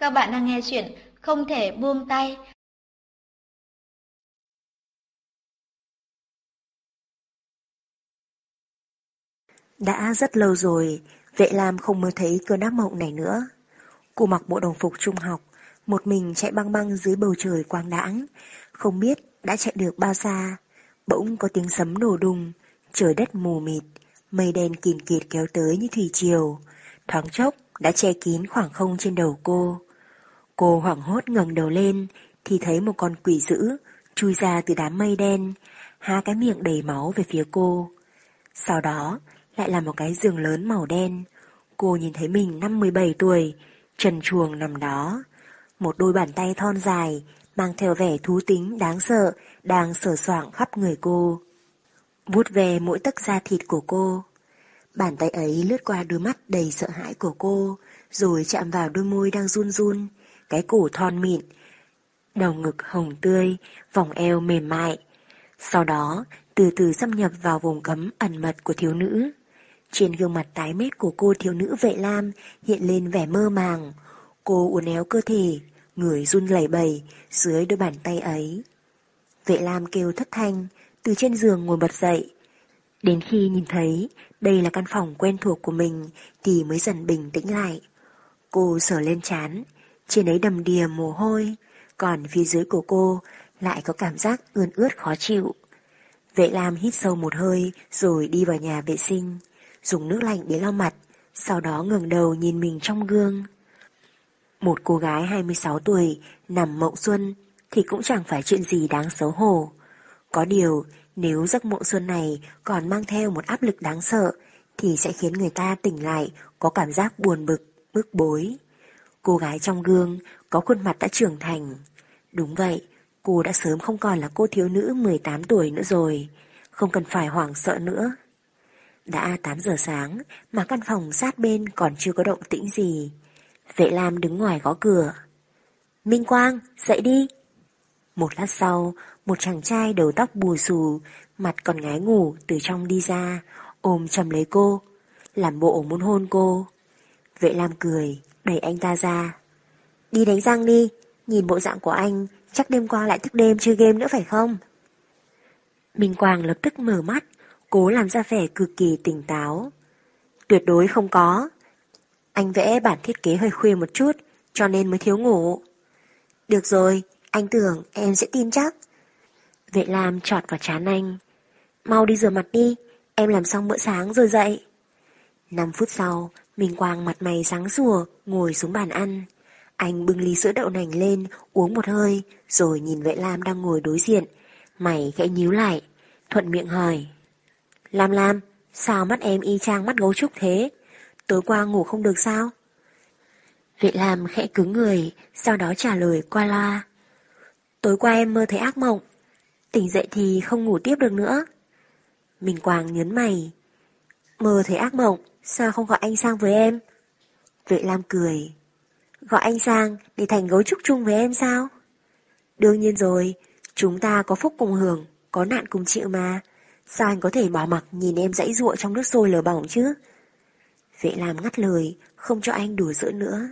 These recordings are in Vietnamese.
Các bạn đang nghe chuyện Không thể buông tay. Đã rất lâu rồi, Vệ Lam không mơ thấy cơn ác mộng này nữa. Cô mặc bộ đồng phục trung học, một mình chạy băng băng dưới bầu trời quang đãng, không biết đã chạy được bao xa. Bỗng có tiếng sấm nổ đùng, trời đất mù mịt, mây đen kìn kịt kéo tới như thủy triều. Thoáng chốc đã che kín khoảng không trên đầu cô. Cô hoảng hốt ngẩng đầu lên thì thấy một con quỷ dữ chui ra từ đám mây đen, há cái miệng đầy máu về phía cô. Sau đó lại là một cái giường lớn màu đen. Cô nhìn thấy mình năm 17 tuổi, trần chuồng nằm đó. Một đôi bàn tay thon dài, mang theo vẻ thú tính đáng sợ, đang sờ soạng khắp người cô. Vút về mỗi tấc da thịt của cô. Bàn tay ấy lướt qua đôi mắt đầy sợ hãi của cô, rồi chạm vào đôi môi đang run run, cái cổ thon mịn, đầu ngực hồng tươi, vòng eo mềm mại. Sau đó, từ từ xâm nhập vào vùng cấm ẩn mật của thiếu nữ. Trên gương mặt tái mét của cô thiếu nữ vệ lam hiện lên vẻ mơ màng. Cô uốn éo cơ thể, người run lẩy bẩy dưới đôi bàn tay ấy. Vệ lam kêu thất thanh, từ trên giường ngồi bật dậy. Đến khi nhìn thấy đây là căn phòng quen thuộc của mình thì mới dần bình tĩnh lại. Cô sờ lên chán, trên ấy đầm đìa mồ hôi, còn phía dưới của cô lại có cảm giác ươn ướt khó chịu. Vệ Lam hít sâu một hơi rồi đi vào nhà vệ sinh, dùng nước lạnh để lau mặt, sau đó ngừng đầu nhìn mình trong gương. Một cô gái 26 tuổi nằm mộng xuân thì cũng chẳng phải chuyện gì đáng xấu hổ. Có điều, nếu giấc mộng xuân này còn mang theo một áp lực đáng sợ thì sẽ khiến người ta tỉnh lại có cảm giác buồn bực, bức bối. Cô gái trong gương có khuôn mặt đã trưởng thành. Đúng vậy, cô đã sớm không còn là cô thiếu nữ 18 tuổi nữa rồi, không cần phải hoảng sợ nữa. Đã 8 giờ sáng mà căn phòng sát bên còn chưa có động tĩnh gì. Vệ Lam đứng ngoài gõ cửa. Minh Quang, dậy đi. Một lát sau, một chàng trai đầu tóc bù xù, mặt còn ngái ngủ từ trong đi ra, ôm chầm lấy cô, làm bộ muốn hôn cô. Vệ Lam cười, đẩy anh ta ra. Đi đánh răng đi, nhìn bộ dạng của anh, chắc đêm qua lại thức đêm chơi game nữa phải không? Minh Quang lập tức mở mắt, cố làm ra vẻ cực kỳ tỉnh táo. Tuyệt đối không có. Anh vẽ bản thiết kế hơi khuya một chút, cho nên mới thiếu ngủ. Được rồi, anh tưởng em sẽ tin chắc. Vệ Lam trọt vào chán anh. Mau đi rửa mặt đi, em làm xong bữa sáng rồi dậy. 5 phút sau, Minh Quang mặt mày sáng sủa, ngồi xuống bàn ăn. Anh bưng ly sữa đậu nành lên, uống một hơi, rồi nhìn vệ Lam đang ngồi đối diện. Mày khẽ nhíu lại, thuận miệng hỏi. Lam Lam, sao mắt em y chang mắt gấu trúc thế? Tối qua ngủ không được sao? Vệ Lam khẽ cứng người, sau đó trả lời qua loa. Tối qua em mơ thấy ác mộng, tỉnh dậy thì không ngủ tiếp được nữa. Minh Quang nhấn mày. Mơ thấy ác mộng, sao không gọi anh sang với em? Vệ Lam cười. Gọi anh sang để thành gấu trúc chung với em sao? Đương nhiên rồi, chúng ta có phúc cùng hưởng, có nạn cùng chịu mà. Sao anh có thể bỏ mặc nhìn em dãy ruộng trong nước sôi lửa bỏng chứ? Vệ Lam ngắt lời, không cho anh đùa giữa nữa.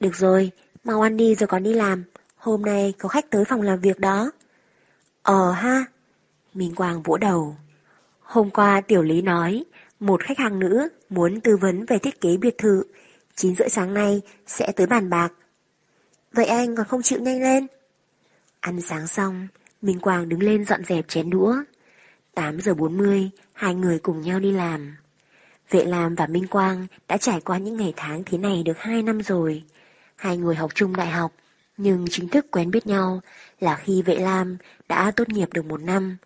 Được rồi, mau ăn đi rồi còn đi làm. Hôm nay có khách tới phòng làm việc đó. Ờ ha. Minh Quang vỗ đầu. Hôm qua Tiểu Lý nói, một khách hàng nữ muốn tư vấn về thiết kế biệt thự. 9 rưỡi sáng nay sẽ tới bàn bạc. Vậy anh còn không chịu nhanh lên? Ăn sáng xong, Minh Quang đứng lên dọn dẹp chén đũa. 8 giờ 40, hai người cùng nhau đi làm. Vệ Lam và Minh Quang đã trải qua những ngày tháng thế này được 2 năm rồi. Hai người học chung đại học, nhưng chính thức quen biết nhau là khi Vệ Lam đã tốt nghiệp được một năm,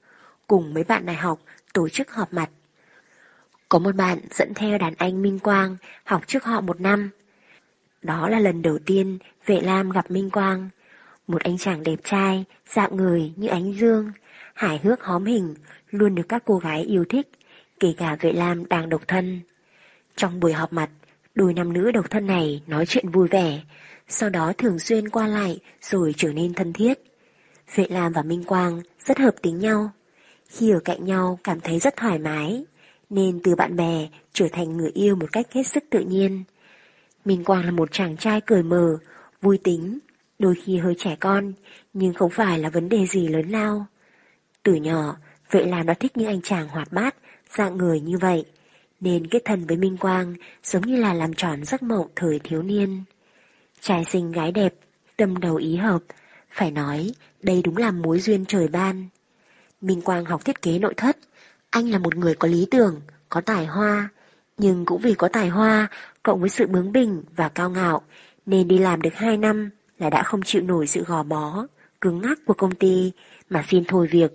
cùng mấy bạn đại học tổ chức họp mặt. Có một bạn dẫn theo đàn anh Minh Quang học trước họ một năm. Đó là lần đầu tiên Vệ Lam gặp Minh Quang, một anh chàng đẹp trai, dạng người như ánh dương, hài hước hóm hình, luôn được các cô gái yêu thích, kể cả Vệ Lam đang độc thân. Trong buổi họp mặt, đôi nam nữ độc thân này nói chuyện vui vẻ, sau đó thường xuyên qua lại rồi trở nên thân thiết. Vệ Lam và Minh Quang rất hợp tính nhau. Khi ở cạnh nhau cảm thấy rất thoải mái, nên từ bạn bè trở thành người yêu một cách hết sức tự nhiên. Minh Quang là một chàng trai cười mờ, vui tính, đôi khi hơi trẻ con, nhưng không phải là vấn đề gì lớn lao. Từ nhỏ, vậy làm đã thích những anh chàng hoạt bát, dạng người như vậy, nên kết thân với Minh Quang giống như là làm tròn giấc mộng thời thiếu niên. Trai xinh gái đẹp, tâm đầu ý hợp, phải nói đây đúng là mối duyên trời ban. Minh Quang học thiết kế nội thất, anh là một người có lý tưởng, có tài hoa, nhưng cũng vì có tài hoa, cộng với sự bướng bỉnh và cao ngạo, nên đi làm được 2 năm là đã không chịu nổi sự gò bó, cứng ngắc của công ty mà xin thôi việc,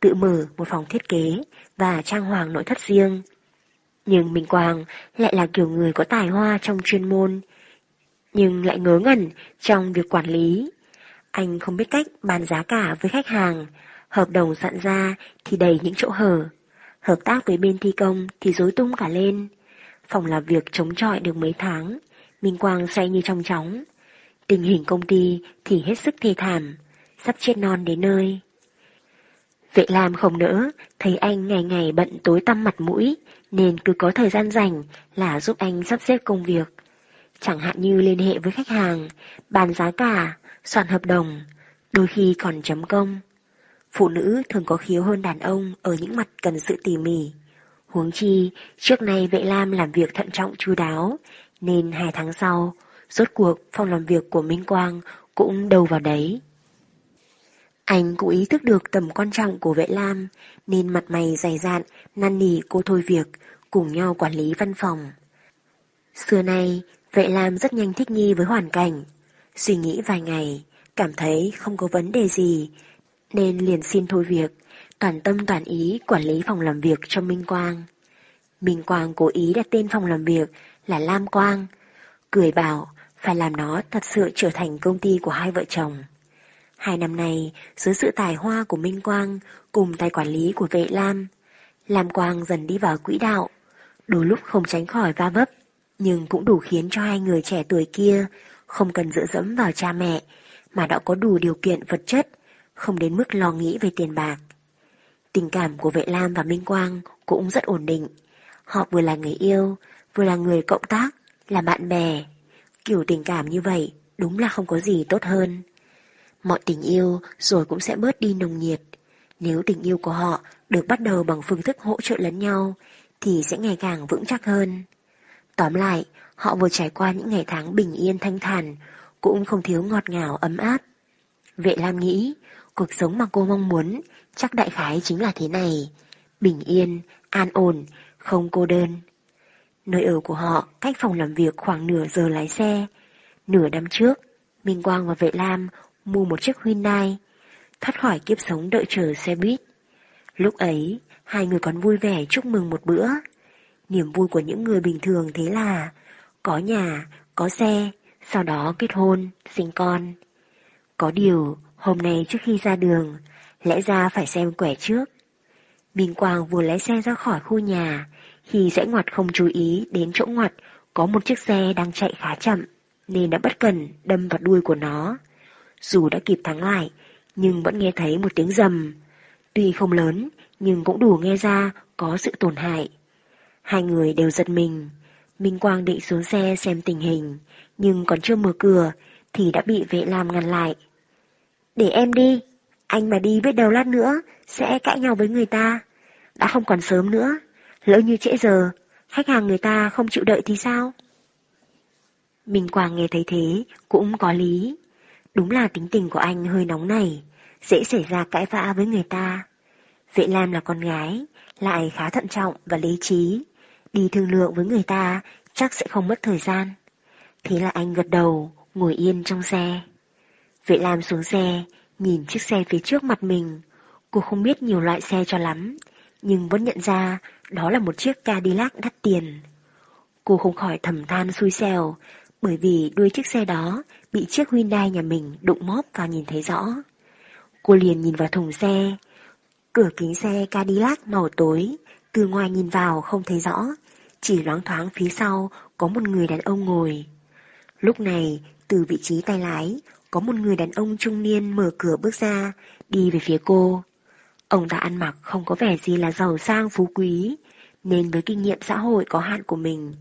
tự mở một phòng thiết kế và trang hoàng nội thất riêng. Nhưng Minh Quang lại là kiểu người có tài hoa trong chuyên môn, nhưng lại ngớ ngẩn trong việc quản lý. Anh không biết cách bàn giá cả với khách hàng, hợp đồng soạn ra thì đầy những chỗ hở, hợp tác với bên thi công thì rối tung cả lên. Phòng làm việc chống chọi được mấy tháng, Minh Quang say như trong chóng. Tình hình công ty thì hết sức thê thảm, sắp chết non đến nơi. Vệ Lam không nỡ, thấy anh ngày ngày bận tối tăm mặt mũi, nên cứ có thời gian rảnh là giúp anh sắp xếp công việc. Chẳng hạn như liên hệ với khách hàng, bàn giá cả, soạn hợp đồng, đôi khi còn chấm công. Phụ nữ thường có khiếu hơn đàn ông ở những mặt cần sự tỉ mỉ. Huống chi, trước nay Vệ Lam làm việc thận trọng chu đáo, nên hai tháng sau, rốt cuộc phòng làm việc của Minh Quang cũng đầu vào đấy. Anh cũng ý thức được tầm quan trọng của vệ lam, nên mặt mày dày dạn, năn nỉ cô thôi việc, cùng nhau quản lý văn phòng. Xưa nay, vệ lam rất nhanh thích nghi với hoàn cảnh. Suy nghĩ vài ngày, cảm thấy không có vấn đề gì, nên liền xin thôi việc, toàn tâm toàn ý quản lý phòng làm việc cho Minh Quang. Minh Quang cố ý đặt tên phòng làm việc là Lam Quang, cười bảo phải làm nó thật sự trở thành công ty của hai vợ chồng. Hai năm nay, dưới sự tài hoa của Minh Quang cùng tài quản lý của vệ Lam, Lam Quang dần đi vào quỹ đạo, đôi lúc không tránh khỏi va vấp, nhưng cũng đủ khiến cho hai người trẻ tuổi kia không cần dựa dẫm vào cha mẹ, mà đã có đủ điều kiện vật chất, không đến mức lo nghĩ về tiền bạc. Tình cảm của vệ Lam và Minh Quang cũng rất ổn định. Họ vừa là người yêu, vừa là người cộng tác, là bạn bè. Kiểu tình cảm như vậy đúng là không có gì tốt hơn. Mọi tình yêu rồi cũng sẽ bớt đi nồng nhiệt. Nếu tình yêu của họ được bắt đầu bằng phương thức hỗ trợ lẫn nhau, thì sẽ ngày càng vững chắc hơn. Tóm lại, họ vừa trải qua những ngày tháng bình yên thanh thản, cũng không thiếu ngọt ngào ấm áp. Vệ Lam nghĩ, cuộc sống mà cô mong muốn chắc đại khái chính là thế này. Bình yên, an ổn, không cô đơn. Nơi ở của họ cách phòng làm việc khoảng nửa giờ lái xe. Nửa năm trước, Minh Quang và Vệ Lam mua một chiếc Hyundai, thoát khỏi kiếp sống đợi chờ xe buýt. Lúc ấy, hai người còn vui vẻ chúc mừng một bữa. Niềm vui của những người bình thường thế là có nhà, có xe, sau đó kết hôn, sinh con. Có điều, hôm nay trước khi ra đường, lẽ ra phải xem quẻ trước. Minh Quang vừa lái xe ra khỏi khu nhà, khi rẽ ngoặt không chú ý đến chỗ ngoặt có một chiếc xe đang chạy khá chậm, nên đã bất cần đâm vào đuôi của nó. Dù đã kịp thắng lại, nhưng vẫn nghe thấy một tiếng rầm. Tuy không lớn, nhưng cũng đủ nghe ra có sự tổn hại. Hai người đều giật mình. Minh Quang định xuống xe xem tình hình, nhưng còn chưa mở cửa thì đã bị vệ lam ngăn lại. Để em đi, anh mà đi biết đâu lát nữa sẽ cãi nhau với người ta. Đã không còn sớm nữa, lỡ như trễ giờ, khách hàng người ta không chịu đợi thì sao? Minh Quang nghe thấy thế cũng có lý. Đúng là tính tình của anh hơi nóng này, dễ xảy ra cãi vã với người ta. Vệ Lam là con gái, lại khá thận trọng và lý trí. Đi thương lượng với người ta chắc sẽ không mất thời gian. Thế là anh gật đầu, ngồi yên trong xe. Vệ Lam xuống xe, nhìn chiếc xe phía trước mặt mình. Cô không biết nhiều loại xe cho lắm, nhưng vẫn nhận ra đó là một chiếc Cadillac đắt tiền. Cô không khỏi thầm than xui xẻo, bởi vì đuôi chiếc xe đó bị chiếc Hyundai nhà mình đụng móp và nhìn thấy rõ. Cô liền nhìn vào thùng xe. Cửa kính xe Cadillac màu tối, từ ngoài nhìn vào không thấy rõ, chỉ loáng thoáng phía sau có một người đàn ông ngồi. Lúc này, từ vị trí tay lái, có một người đàn ông trung niên mở cửa bước ra, đi về phía cô. Ông ta ăn mặc không có vẻ gì là giàu sang phú quý, nên với kinh nghiệm xã hội có hạn của mình,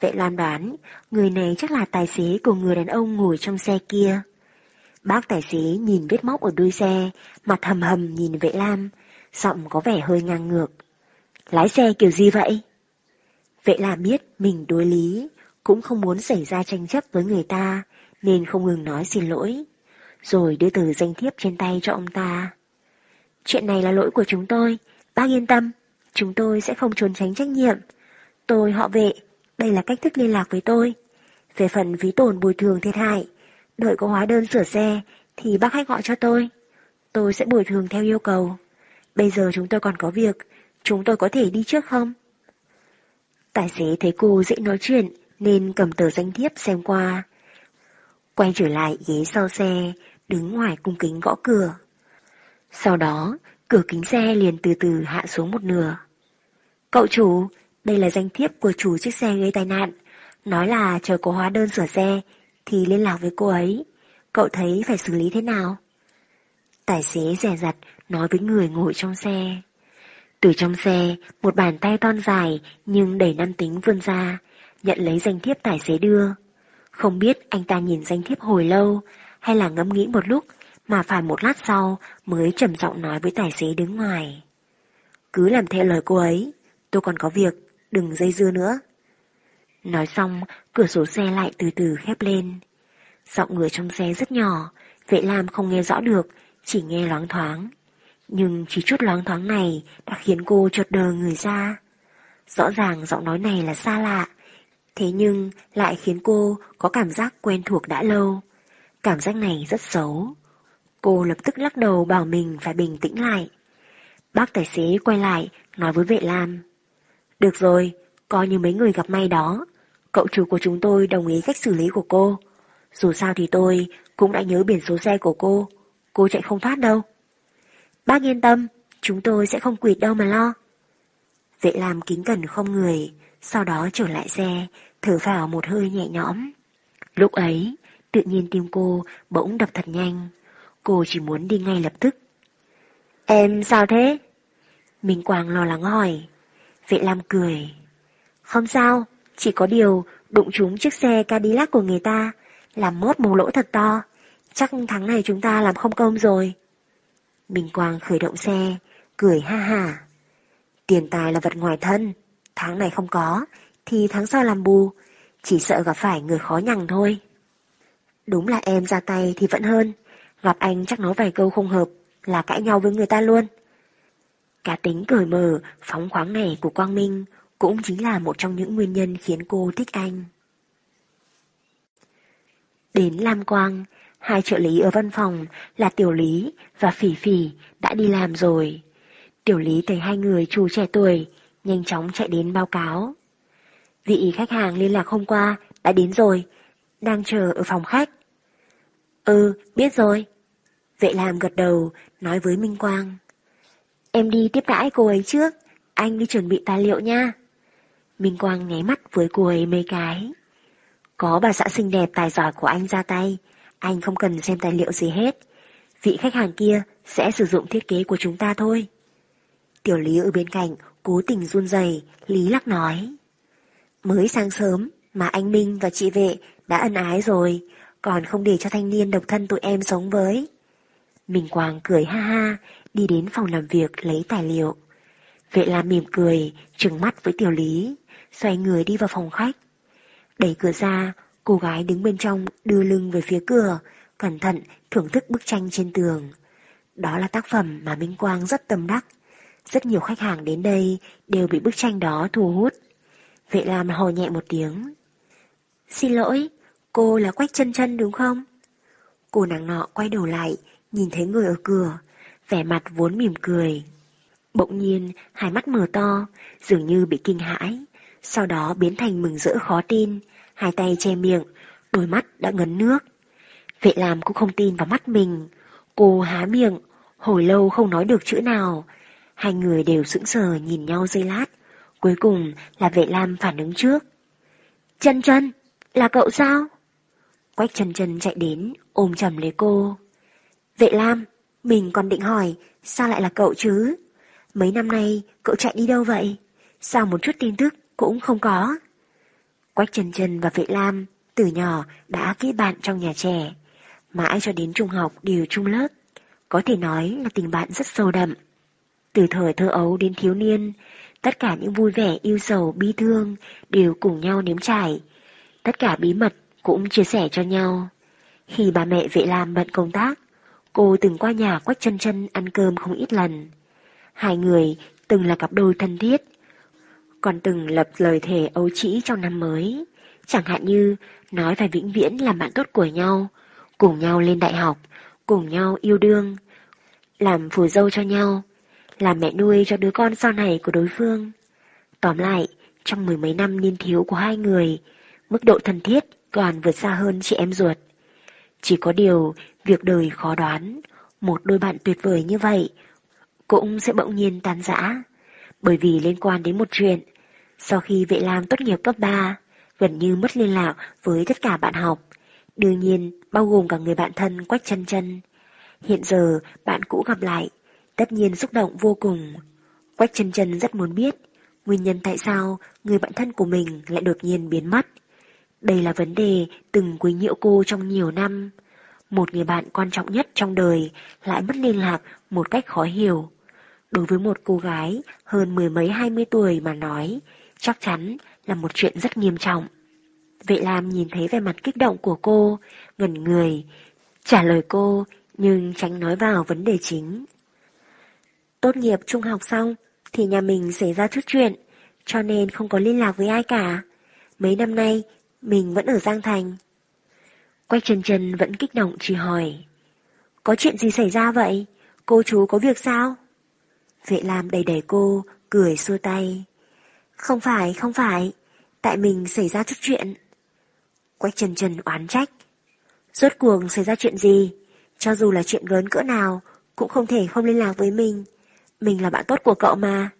Vệ Lam đoán, người này chắc là tài xế của người đàn ông ngồi trong xe kia. Bác tài xế nhìn vết móc ở đuôi xe, mặt hầm hầm nhìn vệ lam, giọng có vẻ hơi ngang ngược. Lái xe kiểu gì vậy? Vệ lam biết mình đối lý, cũng không muốn xảy ra tranh chấp với người ta, nên không ngừng nói xin lỗi. Rồi đưa từ danh thiếp trên tay cho ông ta. Chuyện này là lỗi của chúng tôi, bác yên tâm, chúng tôi sẽ không trốn tránh trách nhiệm. Tôi họ vệ, đây là cách thức liên lạc với tôi. Về phần phí tổn bồi thường thiệt hại, Đợi có hóa đơn sửa xe thì bác hãy gọi cho tôi. Tôi sẽ bồi thường theo yêu cầu. Bây giờ chúng tôi còn có việc, chúng tôi có thể đi trước không? Tài xế thấy cô dễ nói chuyện nên cầm tờ danh thiếp xem qua. Quay trở lại ghế sau xe, đứng ngoài cung kính gõ cửa. Sau đó, cửa kính xe liền từ từ hạ xuống một nửa. Cậu chủ, đây là danh thiếp của chủ chiếc xe gây tai nạn. Nói là chờ có hóa đơn sửa xe thì liên lạc với cô ấy. Cậu thấy phải xử lý thế nào? Tài xế rẻ rặt nói với người ngồi trong xe. Từ trong xe, một bàn tay toan dài nhưng đầy nam tính vươn ra, nhận lấy danh thiếp tài xế đưa. Không biết anh ta nhìn danh thiếp hồi lâu hay là ngẫm nghĩ một lúc mà phải một lát sau mới trầm giọng nói với tài xế đứng ngoài. Cứ làm theo lời cô ấy, tôi còn có việc, đừng dây dưa nữa. Nói xong, cửa sổ xe lại từ từ khép lên. Giọng người trong xe rất nhỏ, vệ lam không nghe rõ được, chỉ nghe loáng thoáng. Nhưng chỉ chút loáng thoáng này đã khiến cô chợt đờ người ra. Rõ ràng giọng nói này là xa lạ, thế nhưng lại khiến cô có cảm giác quen thuộc đã lâu. Cảm giác này rất xấu. Cô lập tức lắc đầu bảo mình phải bình tĩnh lại. Bác tài xế quay lại, nói với vệ lam. Được rồi, coi như mấy người gặp may đó, Cậu chủ của chúng tôi đồng ý cách xử lý của cô. Dù sao thì tôi cũng đã nhớ biển số xe của cô. Cô chạy không thoát đâu. Bác yên tâm, chúng tôi sẽ không quỵt đâu mà lo. Vệ làm kính cẩn không người, sau đó trở lại xe, thở vào một hơi nhẹ nhõm. Lúc ấy, tự nhiên tim cô bỗng đập thật nhanh. Cô chỉ muốn đi ngay lập tức. Em sao thế? Minh Quang lo lắng hỏi. Vệ Lam cười. Không sao, chỉ có điều đụng trúng chiếc xe Cadillac của người ta, làm mốt một lỗ thật to. Chắc tháng này chúng ta làm không công rồi. Minh Quang khởi động xe, cười ha ha. Tiền tài là vật ngoài thân, tháng này không có, thì tháng sau làm bù, chỉ sợ gặp phải người khó nhằn thôi. Đúng là em ra tay thì vẫn hơn, gặp anh chắc nói vài câu không hợp, là cãi nhau với người ta luôn. Cá tính cởi mở, phóng khoáng này của Quang Minh cũng chính là một trong những nguyên nhân khiến cô thích anh. Đến Lam Quang, hai trợ lý ở văn phòng là Tiểu Lý và Phỉ Phỉ đã đi làm rồi. Tiểu Lý thấy hai người chủ trẻ tuổi, nhanh chóng chạy đến báo cáo. Vị khách hàng liên lạc hôm qua đã đến rồi, đang chờ ở phòng khách. Ừ, biết rồi. Vệ làm gật đầu, nói với Minh Quang. Em đi tiếp đãi cô ấy trước, anh đi chuẩn bị tài liệu nha. Minh Quang nháy mắt với cô ấy mấy cái. Có bà xã xinh đẹp tài giỏi của anh ra tay, anh không cần xem tài liệu gì hết. Vị khách hàng kia sẽ sử dụng thiết kế của chúng ta thôi. Tiểu Lý ở bên cạnh cố tình run rẩy, Lý lắc nói. Mới sáng sớm mà anh Minh và chị vệ đã ân ái rồi, còn không để cho thanh niên độc thân tụi em sống với. Minh Quang cười ha ha, đi đến phòng làm việc lấy tài liệu. Vệ Lam mỉm cười, trừng mắt với Tiểu Lý xoay người đi vào phòng khách. Đẩy cửa ra, cô gái đứng bên trong đưa lưng về phía cửa, cẩn thận thưởng thức bức tranh trên tường. Đó là tác phẩm mà Minh Quang rất tâm đắc. Rất nhiều khách hàng đến đây đều bị bức tranh đó thu hút. Vệ làm hò nhẹ một tiếng. Xin lỗi, cô là Quách chân chân đúng không? Cô nàng nọ quay đầu lại, nhìn thấy người ở cửa, vẻ mặt vốn mỉm cười. Bỗng nhiên, hai mắt mở to, dường như bị kinh hãi sau đó biến thành mừng rỡ khó tin, hai tay che miệng, đôi mắt đã ngấn nước. Vệ làm cũng không tin vào mắt mình, cô há miệng, hồi lâu không nói được chữ nào. Hai người đều sững sờ nhìn nhau giây lát, cuối cùng là vệ lam phản ứng trước. Chân chân, là cậu sao? Quách chân chân chạy đến, ôm chầm lấy cô. Vệ lam, mình còn định hỏi, sao lại là cậu chứ? Mấy năm nay, cậu chạy đi đâu vậy? Sao một chút tin tức cũng không có. Quách Trần Trần và Vệ Lam từ nhỏ đã kết bạn trong nhà trẻ, mãi cho đến trung học đều chung lớp. Có thể nói là tình bạn rất sâu đậm. Từ thời thơ ấu đến thiếu niên, tất cả những vui vẻ, yêu sầu, bi thương đều cùng nhau nếm trải. Tất cả bí mật cũng chia sẻ cho nhau. Khi bà mẹ Vệ làm bận công tác, cô từng qua nhà Quách chân chân ăn cơm không ít lần. Hai người từng là cặp đôi thân thiết, còn từng lập lời thề ấu trĩ trong năm mới. Chẳng hạn như nói phải vĩnh viễn làm bạn tốt của nhau, cùng nhau lên đại học, cùng nhau yêu đương, làm phù dâu cho nhau, làm mẹ nuôi cho đứa con sau này của đối phương. Tóm lại, trong mười mấy năm niên thiếu của hai người, mức độ thân thiết còn vượt xa hơn chị em ruột. Chỉ có điều, việc đời khó đoán, một đôi bạn tuyệt vời như vậy cũng sẽ bỗng nhiên tan rã, bởi vì liên quan đến một chuyện. Sau khi Vệ Lam tốt nghiệp cấp 3, gần như mất liên lạc với tất cả bạn học, đương nhiên bao gồm cả người bạn thân Quách chân chân. Hiện giờ bạn cũ gặp lại, tất nhiên xúc động vô cùng. Quách chân chân rất muốn biết nguyên nhân tại sao người bạn thân của mình lại đột nhiên biến mất. Đây là vấn đề từng quấy nhiễu cô trong nhiều năm. Một người bạn quan trọng nhất trong đời lại mất liên lạc một cách khó hiểu. Đối với một cô gái hơn mười mấy hai mươi tuổi mà nói, chắc chắn là một chuyện rất nghiêm trọng. Vệ Lam nhìn thấy vẻ mặt kích động của cô, ngẩn người, trả lời cô nhưng tránh nói vào vấn đề chính. Tốt nghiệp trung học xong thì nhà mình xảy ra chút chuyện, cho nên không có liên lạc với ai cả. Mấy năm nay mình vẫn ở Giang Thành. Quách Trần Trần vẫn kích động chỉ hỏi. Có chuyện gì xảy ra vậy? Cô chú có việc sao? Vệ Lam đầy đầy cô, cười xua tay. Không phải, không phải, tại mình xảy ra chút chuyện. Quách Trần Trần oán trách. Rốt cuộc xảy ra chuyện gì? Cho dù là chuyện lớn cỡ nào, cũng không thể không liên lạc với mình. Mình là bạn tốt của cậu mà.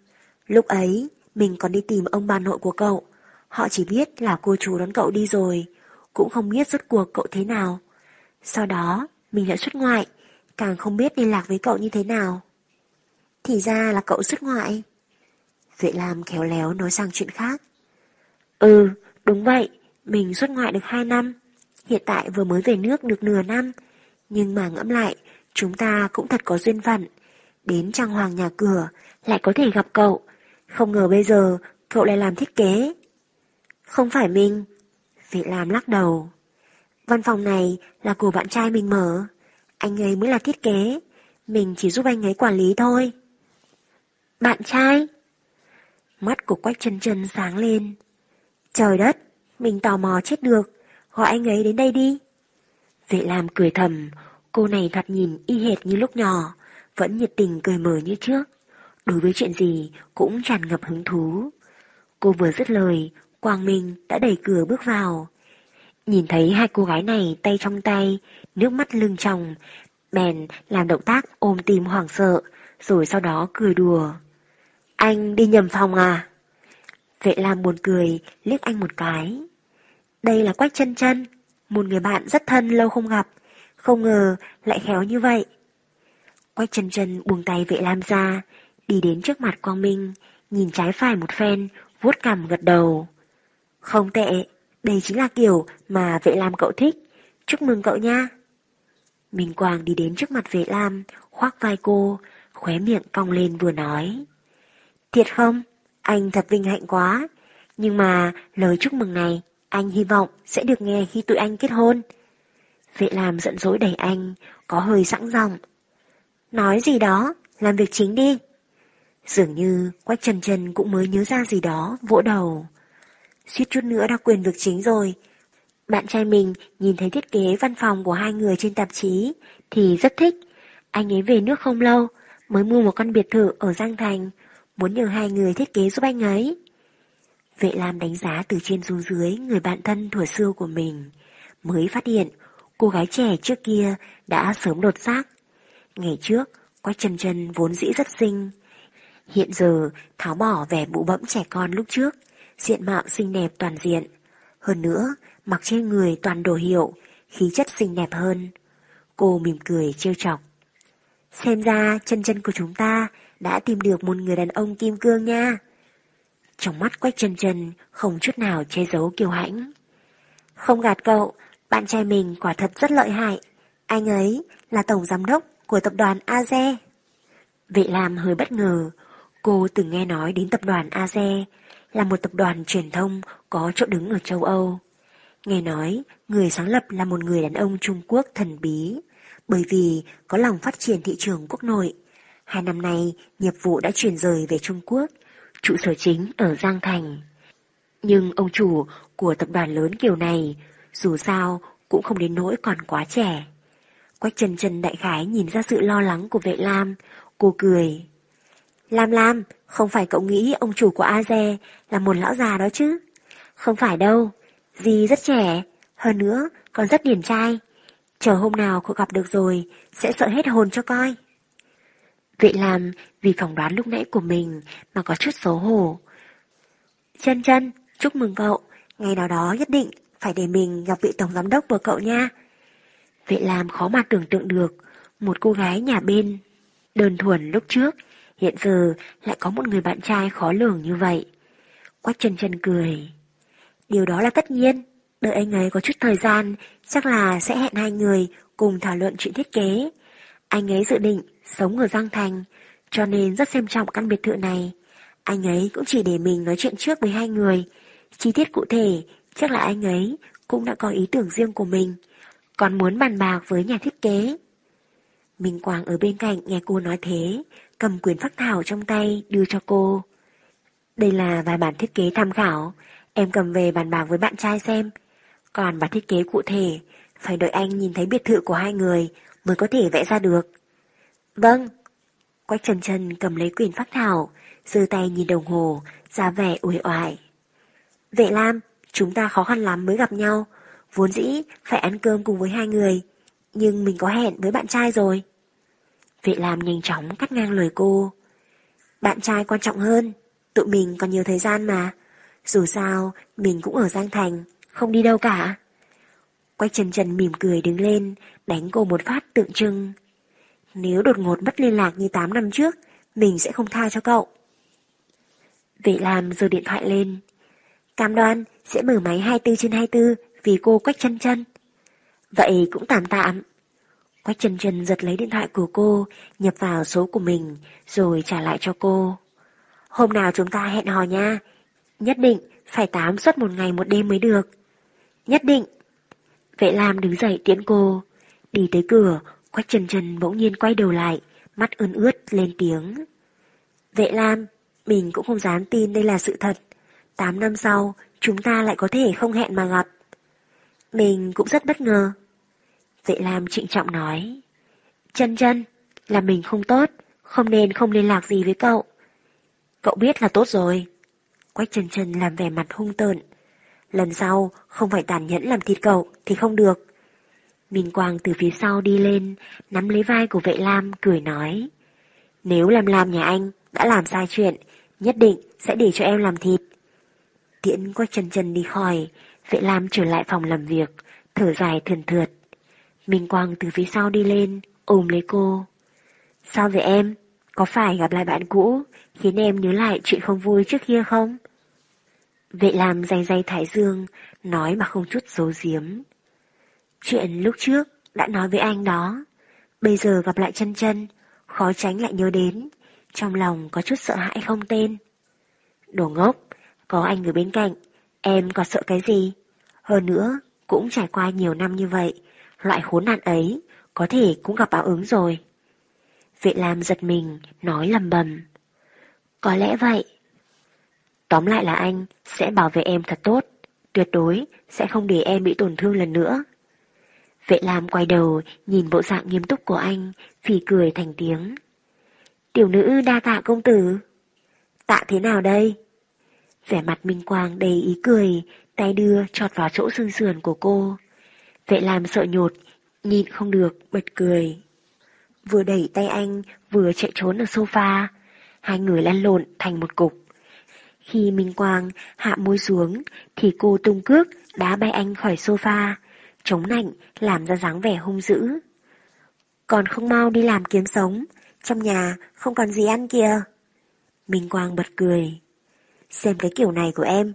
Lúc ấy, mình còn đi tìm ông bà nội của cậu. Họ chỉ biết là cô chú đón cậu đi rồi, cũng không biết rốt cuộc cậu thế nào. Sau đó, mình lại xuất ngoại, càng không biết liên lạc với cậu như thế nào. Thì ra là cậu xuất ngoại. Vệ Lam khéo léo nói sang chuyện khác. Ừ, đúng vậy, mình xuất ngoại được 2 năm. Hiện tại vừa mới về nước được nửa năm. Nhưng mà ngẫm lại, chúng ta cũng thật có duyên phận. Đến trang hoàng nhà cửa, lại có thể gặp cậu. Không ngờ bây giờ, cậu lại làm thiết kế. Không phải mình. Vị Lam lắc đầu. Văn phòng này là của bạn trai mình mở. Anh ấy mới là thiết kế. Mình chỉ giúp anh ấy quản lý thôi. Bạn trai? Mắt của Quách chân chân sáng lên. Trời đất, mình tò mò chết được, gọi anh ấy đến đây đi. Vệ Lam cười thầm, cô này thật nhìn y hệt như lúc nhỏ, vẫn nhiệt tình cười mở như trước. Đối với chuyện gì cũng tràn ngập hứng thú. Cô vừa dứt lời, Quang Minh đã đẩy cửa bước vào. Nhìn thấy hai cô gái này tay trong tay, nước mắt lưng tròng, bèn làm động tác ôm tim hoảng sợ, rồi sau đó cười đùa. Anh đi nhầm phòng à? Vệ Lam buồn cười, liếc anh một cái. Đây là Quách chân chân, một người bạn rất thân lâu không gặp, không ngờ lại khéo như vậy. Quách chân chân buông tay vệ Lam ra, đi đến trước mặt Quang Minh, nhìn trái phải một phen, vuốt cằm gật đầu. Không tệ, đây chính là kiểu mà vệ Lam cậu thích, chúc mừng cậu nha. Minh Quang đi đến trước mặt vệ Lam, khoác vai cô, khóe miệng cong lên vừa nói. Thiệt không? Anh thật vinh hạnh quá. Nhưng mà lời chúc mừng này, anh hy vọng sẽ được nghe khi tụi anh kết hôn. Vệ làm giận dỗi đẩy anh, có hơi sẵn giọng. Nói gì đó, làm việc chính đi. Dường như Quách Trần Trần cũng mới nhớ ra gì đó, vỗ đầu. Suýt chút nữa đã quyền việc chính rồi. Bạn trai mình nhìn thấy thiết kế văn phòng của hai người trên tạp chí thì rất thích. Anh ấy về nước không lâu, mới mua một căn biệt thự ở Giang Thành, muốn nhờ hai người thiết kế giúp anh ấy. Vệ Lam đánh giá từ trên xuống dưới người bạn thân thuở xưa của mình, mới phát hiện cô gái trẻ trước kia đã sớm đột xác. Ngày trước, Quách chân chân vốn dĩ rất xinh. Hiện giờ, tháo bỏ vẻ bụ bẫm trẻ con lúc trước, diện mạo xinh đẹp toàn diện. Hơn nữa, mặc trên người toàn đồ hiệu, khí chất xinh đẹp hơn. Cô mỉm cười trêu chọc. Xem ra chân chân của chúng ta đã tìm được một người đàn ông kim cương nha. trong mắt quách chân chân không chút nào che giấu kiêu hãnh. Không gạt cậu, bạn trai mình quả thật rất lợi hại. Anh ấy là tổng giám đốc của tập đoàn AZE. Vệ Lam hơi bất ngờ, cô từng nghe nói đến tập đoàn AZE là một tập đoàn truyền thông có chỗ đứng ở châu Âu. Nghe nói, người sáng lập là một người đàn ông Trung Quốc thần bí, bởi vì có lòng phát triển thị trường quốc nội. Hai năm nay, nghiệp vụ đã chuyển rời về Trung Quốc, trụ sở chính ở Giang Thành. Nhưng ông chủ của tập đoàn lớn kiểu này, dù sao cũng không đến nỗi còn quá trẻ. Quách chân trần đại khái nhìn ra sự lo lắng của vệ Lam, cô cười. Lam Lam, không phải cậu nghĩ ông chủ của Aze là một lão già đó chứ? Không phải đâu, dì rất trẻ, hơn nữa còn rất điển trai. Chờ hôm nào cậu gặp được rồi, sẽ sợ hết hồn cho coi. Vệ lam vì phỏng đoán lúc nãy của mình mà có chút xấu hổ. Chân chân, chúc mừng cậu, ngày nào đó nhất định phải để mình gặp vị tổng giám đốc của cậu nha. Vệ làm khó mà tưởng tượng được, một cô gái nhà bên, đơn thuần lúc trước, hiện giờ lại có một người bạn trai khó lường như vậy. Quách chân chân cười. Điều đó là tất nhiên, đợi anh ấy có chút thời gian, chắc là sẽ hẹn hai người cùng thảo luận chuyện thiết kế. Anh ấy dự định sống ở Giang Thành, cho nên rất xem trọng căn biệt thự này. Anh ấy cũng chỉ để mình nói chuyện trước với hai người. Chi tiết cụ thể, chắc là anh ấy cũng đã có ý tưởng riêng của mình, còn muốn bàn bạc với nhà thiết kế. Minh Quang ở bên cạnh nghe cô nói thế, cầm quyền phác thảo trong tay đưa cho cô. Đây là vài bản thiết kế tham khảo, em cầm về bàn bạc với bạn trai xem. Còn bản thiết kế cụ thể, phải đợi anh nhìn thấy biệt thự của hai người mới có thể vẽ ra được. Vâng. Quách Trần Trần cầm lấy quyền phác thảo, giơ tay nhìn đồng hồ, ra vẻ uể oải. Vệ Lam, chúng ta khó khăn lắm mới gặp nhau, vốn dĩ phải ăn cơm cùng với hai người, nhưng mình có hẹn với bạn trai rồi. Vệ làm nhanh chóng cắt ngang lời cô. Bạn trai quan trọng hơn, tụi mình còn nhiều thời gian mà. Dù sao, mình cũng ở Giang Thành, không đi đâu cả. Quách Trần Trần mỉm cười đứng lên, đánh cô một phát tượng trưng. Nếu đột ngột mất liên lạc như 8 năm trước, mình sẽ không tha cho cậu. Vệ làm giơ điện thoại lên. Cam đoan sẽ mở máy 24 trên 24 vì cô Quách chân chân. Vậy cũng tạm tạm. Quách chân chân giật lấy điện thoại của cô, nhập vào số của mình, rồi trả lại cho cô. Hôm nào chúng ta hẹn hò nha. Nhất định phải tám suốt một ngày một đêm mới được. Nhất định. Vệ Lam đứng dậy tiễn cô. Đi tới cửa, Quách Trần Trần bỗng nhiên quay đầu lại, mắt ươn ướt lên tiếng. Vệ Lam, mình cũng không dám tin đây là sự thật. Tám năm sau, chúng ta lại có thể không hẹn mà gặp. Mình cũng rất bất ngờ. Vệ Lam trịnh trọng nói. Chân chân, là mình không tốt, không nên không liên lạc gì với cậu. Cậu biết là tốt rồi. Quách Trần Trần làm vẻ mặt hung tợn. Lần sau, không phải tàn nhẫn làm thịt cậu thì không được. Minh Quang từ phía sau đi lên, nắm lấy vai của vệ Lam, cười nói. Nếu làm làm nhà anh đã làm sai chuyện, nhất định sẽ để cho em làm thịt. Tiễn quách chân chân đi khỏi, vệ Lam trở lại phòng làm việc, thở dài thườn thượt. Minh Quang từ phía sau đi lên, ôm lấy cô. Sao vậy em? Có phải gặp lại bạn cũ, khiến em nhớ lại chuyện không vui trước kia không? Vệ Lam dày dày Thái Dương, nói mà không chút giấu giếm. Chuyện lúc trước đã nói với anh đó. Bây giờ gặp lại chân chân, khó tránh lại nhớ đến, trong lòng có chút sợ hãi không tên. Đồ ngốc, có anh ở bên cạnh, em có sợ cái gì? Hơn nữa, cũng trải qua nhiều năm như vậy, loại khốn nạn ấy, có thể cũng gặp báo ứng rồi. Vệ Lam giật mình, nói lầm bầm. Có lẽ vậy. Tóm lại là anh sẽ bảo vệ em thật tốt, tuyệt đối sẽ không để em bị tổn thương lần nữa. Vệ Lam quay đầu, nhìn bộ dạng nghiêm túc của anh, phì cười thành tiếng. Tiểu nữ đa tạ công tử. Tạ thế nào đây? Vẻ mặt Minh Quang đầy ý cười, tay đưa chọt vào chỗ xương sườn của cô. Vệ làm sợ nhột, nhìn không được, bật cười. Vừa đẩy tay anh, vừa chạy trốn ở sofa. Hai người lăn lộn thành một cục. Khi Minh Quang hạ môi xuống, thì cô tung cước đá bay anh khỏi sofa, chống nạnh, làm ra dáng vẻ hung dữ. Còn không mau đi làm kiếm sống, trong nhà không còn gì ăn kìa. Minh Quang bật cười xem cái kiểu này của em.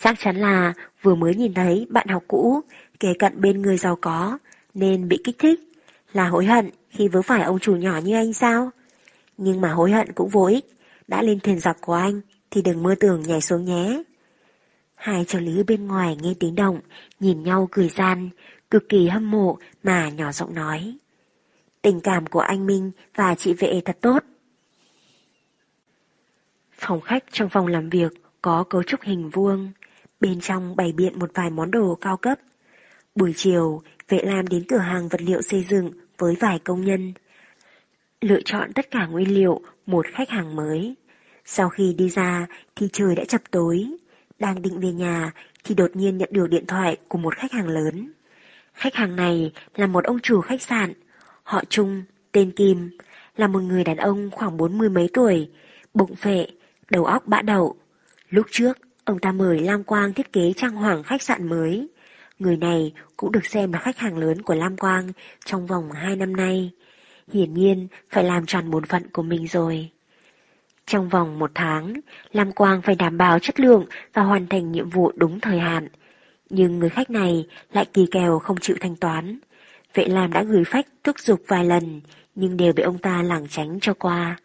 Chắc chắn là vừa mới nhìn thấy bạn học cũ kề cận bên người giàu có nên bị kích thích, là hối hận khi vớ phải ông chủ nhỏ như anh sao? Nhưng mà hối hận cũng vô ích, đã lên thuyền giặc của anh thì đừng mơ tưởng nhảy xuống nhé. Hai trợ lý bên ngoài nghe tiếng động, nhìn nhau cười gian, cực kỳ hâm mộ mà nhỏ giọng nói. Tình cảm của anh Minh và chị vệ thật tốt. Phòng khách trong phòng làm việc có cấu trúc hình vuông, bên trong bày biện một vài món đồ cao cấp. Buổi chiều, vệ lam đến cửa hàng vật liệu xây dựng với vài công nhân. Lựa chọn tất cả nguyên liệu một khách hàng mới. Sau khi đi ra thì trời đã chập tối. Đang định về nhà thì đột nhiên nhận được điện thoại của một khách hàng lớn. Khách hàng này là một ông chủ khách sạn, họ Trung, tên Kim, là một người đàn ông khoảng bốn mươi mấy tuổi, bụng phệ, đầu óc bã đậu. Lúc trước, ông ta mời Lam Quang thiết kế trang hoàng khách sạn mới. Người này cũng được xem là khách hàng lớn của Lam Quang trong vòng hai năm nay. Hiển nhiên phải làm tròn bổn phận của mình rồi. Trong vòng một tháng, Lam Quang phải đảm bảo chất lượng và hoàn thành nhiệm vụ đúng thời hạn. Nhưng người khách này lại kỳ kèo không chịu thanh toán. Vệ Lam đã gửi phách thúc giục vài lần, nhưng đều bị ông ta lảng tránh cho qua.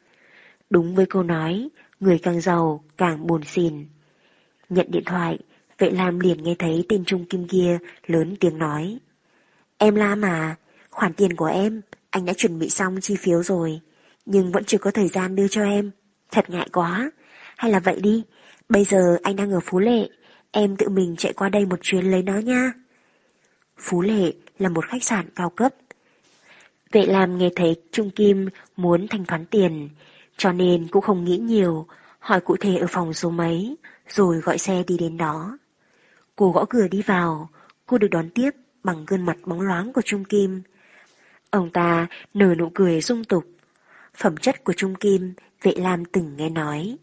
Đúng với câu nói, người càng giàu càng buồn xìn. Nhận điện thoại, vệ Lam liền nghe thấy tên Trung Kim kia lớn tiếng nói. Em Lam à, khoản tiền của em, anh đã chuẩn bị xong chi phiếu rồi, nhưng vẫn chưa có thời gian đưa cho em. Thật ngại quá. Hay là vậy đi, bây giờ anh đang ở Phú Lệ, em tự mình chạy qua đây một chuyến lấy nó nha. Phú Lệ là một khách sạn cao cấp. Vệ Lam nghe thấy Trung Kim muốn thanh toán tiền, cho nên cũng không nghĩ nhiều, hỏi cụ thể ở phòng số mấy, rồi gọi xe đi đến đó. Cô gõ cửa đi vào, cô được đón tiếp bằng gương mặt bóng loáng của Trung Kim. Ông ta nở nụ cười dung tục. Phẩm chất của Trung Kim, vệ Lam từng nghe nói.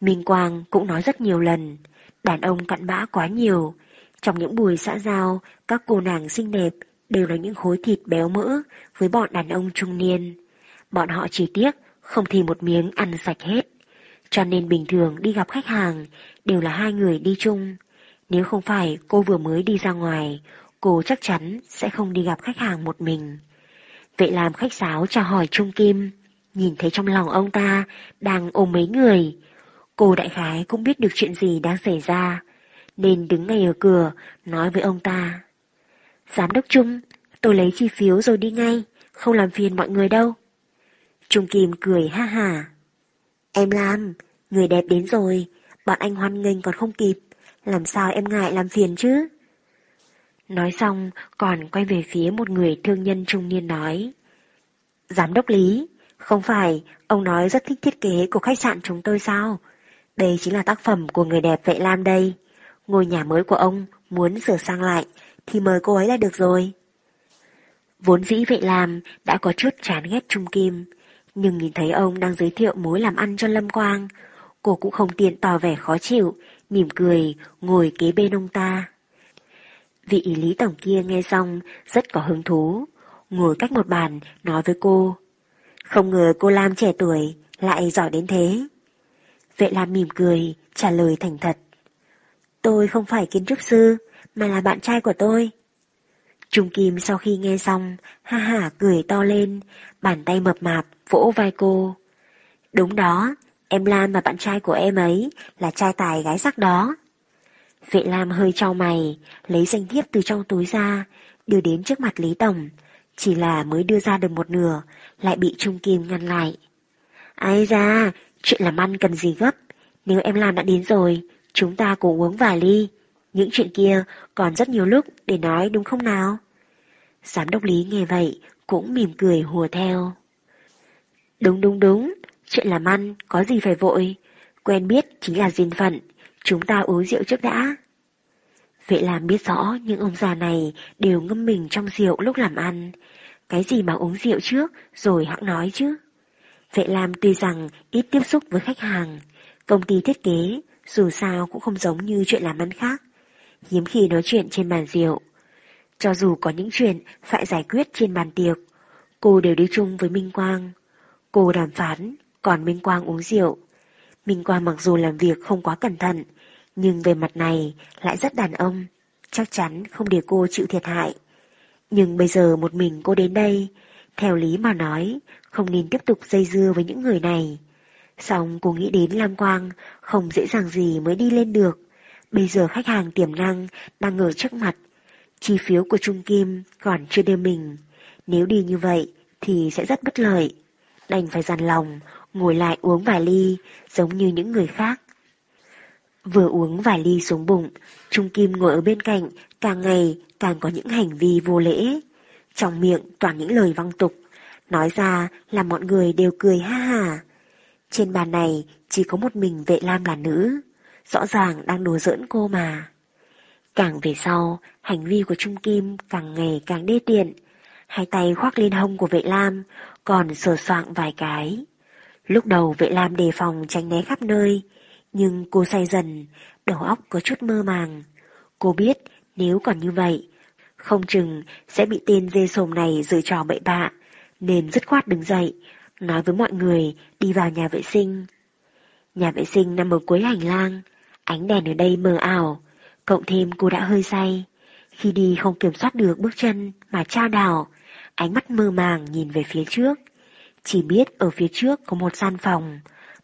Minh Quang cũng nói rất nhiều lần, đàn ông cặn bã quá nhiều. Trong những buổi xã giao, các cô nàng xinh đẹp đều là những khối thịt béo mỡ với bọn đàn ông trung niên. Bọn họ chỉ tiếc không thì một miếng ăn sạch hết. Cho nên bình thường đi gặp khách hàng đều là hai người đi chung. Nếu không phải cô vừa mới đi ra ngoài, cô chắc chắn sẽ không đi gặp khách hàng một mình. Vậy làm khách sáo chào hỏi Trung Kim, nhìn thấy trong lòng ông ta đang ôm mấy người. Cô đại khái cũng biết được chuyện gì đang xảy ra, nên đứng ngay ở cửa nói với ông ta. Giám đốc Trung, tôi lấy chi phiếu rồi đi ngay, không làm phiền mọi người đâu. Trung Kim cười ha hà. Em làm, người đẹp đến rồi, bọn anh hoan nghênh còn không kịp, làm sao em ngại làm phiền chứ? Nói xong còn quay về phía một người thương nhân trung niên nói. Giám đốc Lý, không phải ông nói rất thích thiết kế của khách sạn chúng tôi sao? Đây chính là tác phẩm của người đẹp Vệ Lam đây. Ngôi nhà mới của ông muốn sửa sang lại thì mời cô ấy là được rồi. Vốn dĩ Vệ Lam đã có chút chán ghét Trung Kim, nhưng nhìn thấy ông đang giới thiệu mối làm ăn cho Lâm Quang, cô cũng không tiện tỏ vẻ khó chịu, mỉm cười, ngồi kế bên ông ta. Vị lý tổng kia nghe xong rất có hứng thú, ngồi cách một bàn nói với cô. Không ngờ cô Lam trẻ tuổi lại giỏi đến thế. Vệ Lam mỉm cười, trả lời thành thật. Tôi không phải kiến trúc sư, mà là bạn trai của tôi. Trung Kim sau khi nghe xong, ha ha cười to lên, bàn tay mập mạp vỗ vai cô. Đúng đó, em Lam và bạn trai của em ấy là trai tài gái sắc đó. Vệ Lam hơi trao mày, lấy danh thiếp từ trong túi ra, đưa đến trước mặt Lý Tổng. Chỉ là mới đưa ra được một nửa, lại bị Trung Kim ngăn lại. Ai ra, chuyện làm ăn cần gì gấp. Nếu em Lam đã đến rồi, chúng ta cùng uống vài ly. Những chuyện kia còn rất nhiều lúc để nói đúng không nào? Giám đốc Lý nghe vậy, cũng mỉm cười hùa theo. Đúng đúng đúng, chuyện làm ăn có gì phải vội. Quen biết chính là duyên phận, chúng ta uống rượu trước đã. Vệ làm biết rõ những ông già này đều ngâm mình trong rượu lúc làm ăn. Cái gì mà uống rượu trước rồi hãng nói chứ. Vệ làm tuy rằng ít tiếp xúc với khách hàng, công ty thiết kế dù sao cũng không giống như chuyện làm ăn khác. Hiếm khi nói chuyện trên bàn rượu. Cho dù có những chuyện phải giải quyết trên bàn tiệc, cô đều đi chung với Minh Quang. Cô đàm phán, còn Minh Quang uống rượu. Minh Quang mặc dù làm việc không quá cẩn thận, nhưng về mặt này lại rất đàn ông, chắc chắn không để cô chịu thiệt hại. Nhưng bây giờ một mình cô đến đây, theo lý mà nói, không nên tiếp tục dây dưa với những người này. Xong cô nghĩ đến Lam Quang không dễ dàng gì mới đi lên được. Bây giờ khách hàng tiềm năng đang ở trước mặt. Chi phiếu của Trung Kim còn chưa đưa mình. Nếu đi như vậy thì sẽ rất bất lợi. Đành phải dằn lòng, ngồi lại uống vài ly giống như những người khác. Vừa uống vài ly xuống bụng, Trung Kim ngồi ở bên cạnh, càng ngày càng có những hành vi vô lễ. Trong miệng toàn những lời văng tục, nói ra là mọi người đều cười ha ha. Trên bàn này chỉ có một mình vệ lam là nữ, rõ ràng đang đùa giỡn cô mà. Càng về sau, hành vi của Trung Kim càng ngày càng đê tiện. Hai tay khoác lên hông của vệ lam, còn sờ soạng vài cái. Lúc đầu vệ lam đề phòng tránh né khắp nơi, nhưng cô say dần, đầu óc có chút mơ màng. Cô biết nếu còn như vậy, không chừng sẽ bị tên dê sồm này dự trò bậy bạ, nên dứt khoát đứng dậy, nói với mọi người đi vào nhà vệ sinh. Nhà vệ sinh nằm ở cuối hành lang, ánh đèn ở đây mờ ảo, cộng thêm cô đã hơi say. Khi đi không kiểm soát được bước chân mà trao đảo, ánh mắt mơ màng nhìn về phía trước. Chỉ biết ở phía trước có một gian phòng,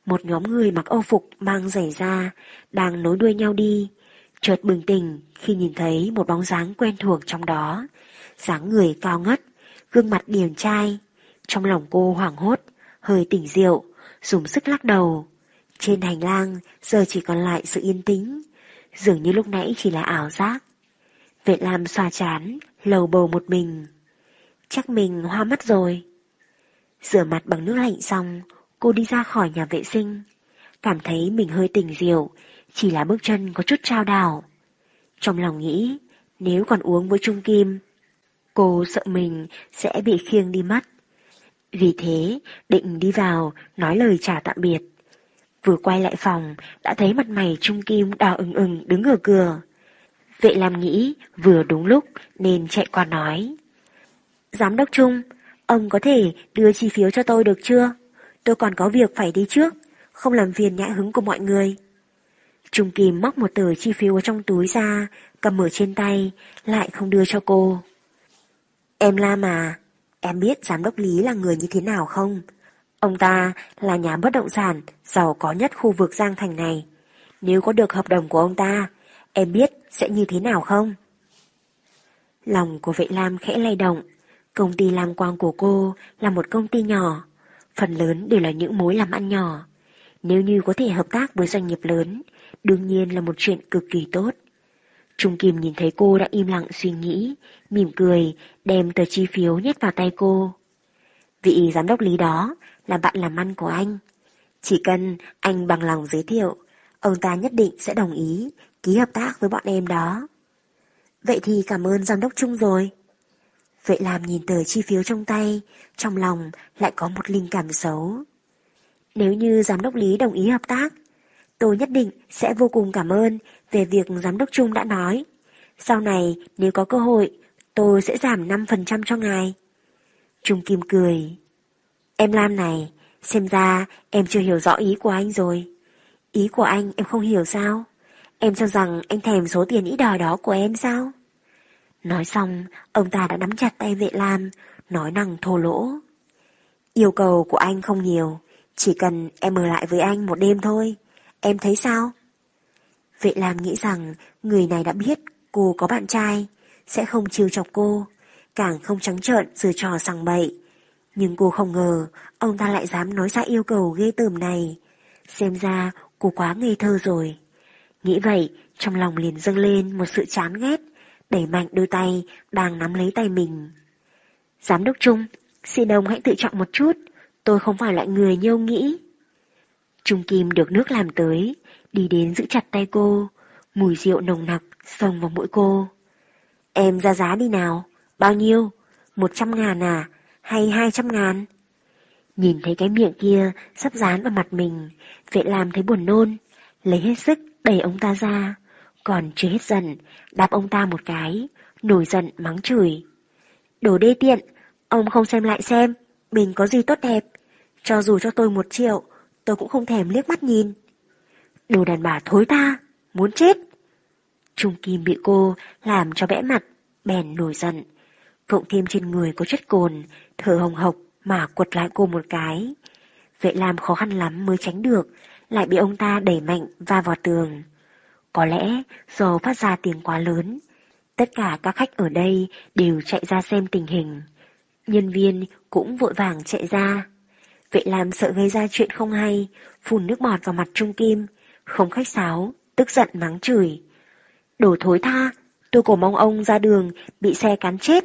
một nhóm người mặc âu phục mang giày da, đang nối đuôi nhau đi. Chợt bừng tỉnh khi nhìn thấy một bóng dáng quen thuộc trong đó. dáng người cao ngất, gương mặt điềm trai. Trong lòng cô hoảng hốt, hơi tỉnh rượu, dùng sức lắc đầu. Trên hành lang giờ chỉ còn lại sự yên tĩnh, dường như lúc nãy chỉ là ảo giác. Vệ Lam xoa chán, lầu bầu một mình. Chắc mình hoa mắt rồi. Rửa mặt bằng nước lạnh xong, cô đi ra khỏi nhà vệ sinh. Cảm thấy mình hơi tỉnh rượu, chỉ là bước chân có chút trao đảo. Trong lòng nghĩ, nếu còn uống với Trung Kim, cô sợ mình sẽ bị khiêng đi mất. Vì thế, định đi vào, nói lời chào tạm biệt. Vừa quay lại phòng, đã thấy mặt mày Trung Kim đỏ ửng ửng đứng ở cửa. Vệ làm nghĩ, vừa đúng lúc, nên chạy qua nói. Giám đốc Trung, ông có thể đưa chi phiếu cho tôi được chưa? Tôi còn có việc phải đi trước, không làm phiền nhã hứng của mọi người. Trung Kim móc một tờ chi phiếu ở trong túi ra, cầm ở trên tay, lại không đưa cho cô. Em la mà, em biết giám đốc Lý là người như thế nào không? Ông ta là nhà bất động sản giàu có nhất khu vực Giang Thành này. Nếu có được hợp đồng của ông ta, em biết sẽ như thế nào không? Lòng của vệ lam khẽ lay động. Công ty làm quang của cô là một công ty nhỏ. Phần lớn đều là những mối làm ăn nhỏ. Nếu như có thể hợp tác với doanh nghiệp lớn, đương nhiên là một chuyện cực kỳ tốt. Trung Kim nhìn thấy cô đã im lặng suy nghĩ, mỉm cười, đem tờ chi phiếu nhét vào tay cô. Vị giám đốc lý đó là bạn làm ăn của anh. Chỉ cần anh bằng lòng giới thiệu, ông ta nhất định sẽ đồng ý ký hợp tác với bọn em đó. Vậy thì cảm ơn giám đốc Chung rồi. Vậy làm nhìn tờ chi phiếu trong tay, trong lòng lại có một linh cảm xấu. Nếu như giám đốc Lý đồng ý hợp tác, tôi nhất định sẽ vô cùng cảm ơn về việc giám đốc Trung đã nói. Sau này nếu có cơ hội, tôi sẽ giảm 5% cho ngài. Trung Kim cười. Em Lam này, xem ra em chưa hiểu rõ ý của anh rồi. Ý của anh em không hiểu sao? Em cho rằng anh thèm số tiền ít đòi đó của em sao? Nói xong, ông ta đã nắm chặt tay vệ Lam, nói năng thô lỗ. Yêu cầu của anh không nhiều, chỉ cần em ở lại với anh một đêm thôi. Em thấy sao? Vệ Lam nghĩ rằng người này đã biết cô có bạn trai, sẽ không chiều chọc cô, càng không trắng trợn dừa trò sằng bậy. Nhưng cô không ngờ ông ta lại dám nói ra yêu cầu ghê tởm này. Xem ra cô quá ngây thơ rồi. Nghĩ vậy, trong lòng liền dâng lên một sự chán ghét, đẩy mạnh đôi tay đang nắm lấy tay mình. Giám đốc Trung, xin ông hãy tự chọn một chút, tôi không phải loại người như ông nghĩ. Trung Kim được nước làm tới, đi đến giữ chặt tay cô, mùi rượu nồng nặc xông vào mũi cô. Em ra giá đi nào, bao nhiêu? Một trăm ngàn à, hay hai trăm ngàn? Nhìn thấy cái miệng kia sắp dán vào mặt mình, vệ làm thấy buồn nôn, lấy hết sức đẩy ông ta ra, còn chưa hết giận, đạp ông ta một cái, nổi giận mắng chửi. Đồ đê tiện, ông không xem lại xem, mình có gì tốt đẹp. Cho dù cho tôi một triệu, tôi cũng không thèm liếc mắt nhìn. Đồ đàn bà thối ta, muốn chết. Trung Kim bị cô làm cho vẽ mặt, bèn nổi giận. Cộng thêm trên người có chất cồn, thở hồng hộc mà quật lại cô một cái. Vệ làm khó khăn lắm mới tránh được, lại bị ông ta đẩy mạnh va vào tường. Có lẽ do phát ra tiếng quá lớn, tất cả các khách ở đây đều chạy ra xem tình hình. Nhân viên cũng vội vàng chạy ra. Vệ làm sợ gây ra chuyện không hay, phun nước bọt vào mặt Trung Kim, không khách sáo, tức giận mắng chửi. Đồ thối tha, tôi cổ mong ông ra đường bị xe cán chết.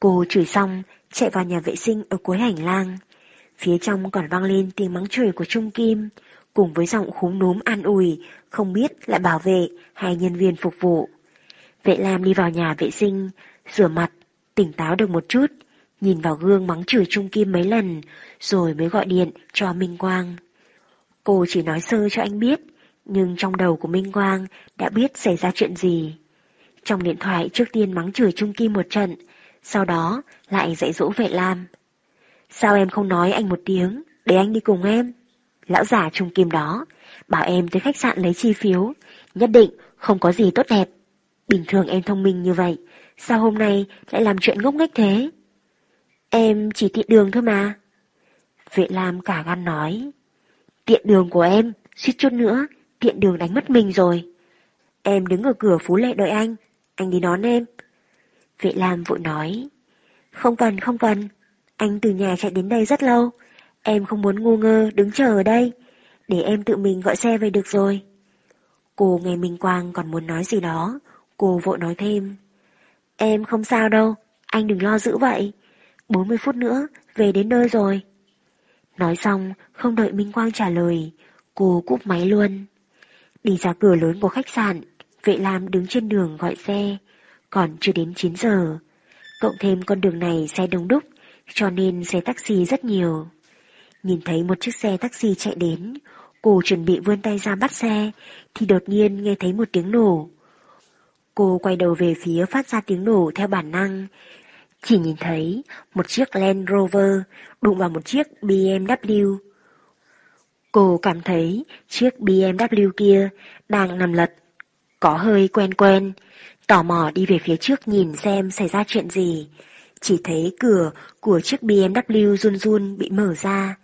Cô chửi xong, chạy vào nhà vệ sinh ở cuối hành lang. Phía trong còn vang lên tiếng mắng chửi của Trung Kim, cùng với giọng khúm núm an ủi, không biết là bảo vệ hay nhân viên phục vụ. Vệ Lam đi vào nhà vệ sinh, rửa mặt, tỉnh táo được một chút, nhìn vào gương mắng chửi Trung Kim mấy lần, rồi mới gọi điện cho Minh Quang. Cô chỉ nói sơ cho anh biết, nhưng trong đầu của Minh Quang đã biết xảy ra chuyện gì. Trong điện thoại trước tiên mắng chửi Trung Kim một trận, sau đó lại dạy dỗ vệ Lam. Sao em không nói anh một tiếng, để anh đi cùng em? Lão giả Trung Kim đó, bảo em tới khách sạn lấy chi phiếu, nhất định không có gì tốt đẹp. Bình thường em thông minh như vậy, sao hôm nay lại làm chuyện ngốc nghếch thế? Em chỉ tiện đường thôi mà. Vệ Lam cả gan nói. Tiện đường của em, suýt chút nữa, tiện đường đánh mất mình rồi. Em đứng ở cửa Phú Lệ đợi anh, anh đi đón em. Vệ Lam vội nói. Không cần, không cần. Anh từ nhà chạy đến đây rất lâu. Em không muốn ngu ngơ đứng chờ ở đây. Để em tự mình gọi xe về được rồi. Cô nghe Minh Quang còn muốn nói gì đó. Cô vội nói thêm. Em không sao đâu, anh đừng lo giữ vậy. 40 phút nữa, về đến nơi rồi. Nói xong, không đợi Minh Quang trả lời, cô cúp máy luôn. Đi ra cửa lớn của khách sạn, vệ lam đứng trên đường gọi xe, còn chưa đến 9 giờ. Cộng thêm con đường này xe đông đúc, cho nên xe taxi rất nhiều. Nhìn thấy một chiếc xe taxi chạy đến, cô chuẩn bị vươn tay ra bắt xe, thì đột nhiên nghe thấy một tiếng nổ. Cô quay đầu về phía phát ra tiếng nổ theo bản năng, chỉ nhìn thấy một chiếc Land Rover đụng vào một chiếc BMW. Cô cảm thấy chiếc BMW kia đang nằm lật, có hơi quen quen, tò mò đi về phía trước nhìn xem xảy ra chuyện gì. Chỉ thấy cửa của chiếc BMW run run bị mở ra.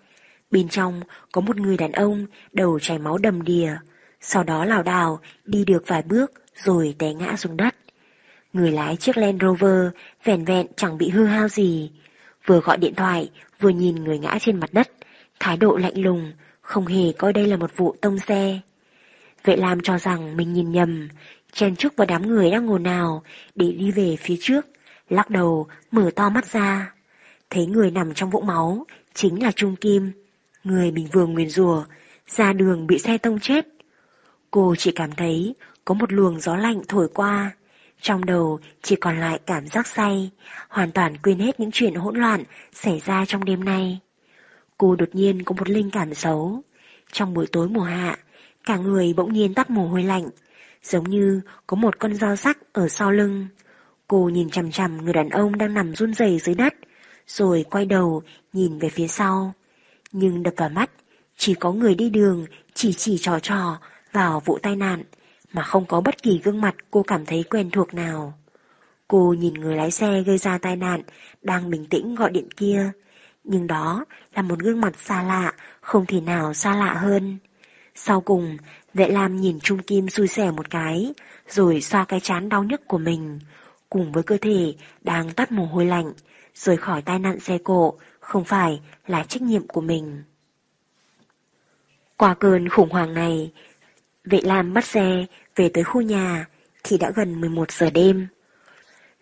Bên trong có một người đàn ông đầu chảy máu đầm đìa, sau đó lảo đảo đi được vài bước rồi té ngã xuống đất. Người lái chiếc Land Rover vẹn vẹn chẳng bị hư hao gì. Vừa gọi điện thoại, vừa nhìn người ngã trên mặt đất, thái độ lạnh lùng, không hề coi đây là một vụ tông xe. Vậy làm cho rằng mình nhìn nhầm, chen chúc vào đám người đang ngồi nào để đi về phía trước, lắc đầu, mở to mắt ra. Thấy người nằm trong vũng máu, chính là Trung Kim, người mình vừa nguyền rùa, ra đường bị xe tông chết. Cô chỉ cảm thấy có một luồng gió lạnh thổi qua, trong đầu chỉ còn lại cảm giác say, hoàn toàn quên hết những chuyện hỗn loạn xảy ra trong đêm nay. Cô đột nhiên có một linh cảm xấu. Trong buổi tối mùa hạ, cả người bỗng nhiên tắt mồ hôi lạnh, giống như có một con dao sắc ở sau lưng. Cô nhìn chằm chằm người đàn ông đang nằm run rẩy dưới đất, rồi quay đầu nhìn về phía sau. Nhưng đập vào mắt, chỉ có người đi đường chỉ chỉ trò trò vào vụ tai nạn mà không có bất kỳ gương mặt cô cảm thấy quen thuộc nào. Cô nhìn người lái xe gây ra tai nạn, đang bình tĩnh gọi điện kia. Nhưng đó là một gương mặt xa lạ, không thể nào xa lạ hơn. Sau cùng, vệ lam nhìn Trung Kim xui xẻ một cái, rồi xoa cái chán đau nhức của mình, cùng với cơ thể đang tắt mồ hôi lạnh, rời khỏi tai nạn xe cộ, không phải là trách nhiệm của mình. Qua cơn khủng hoảng này, Vệ Lam bắt xe về tới khu nhà thì đã gần 11 giờ đêm.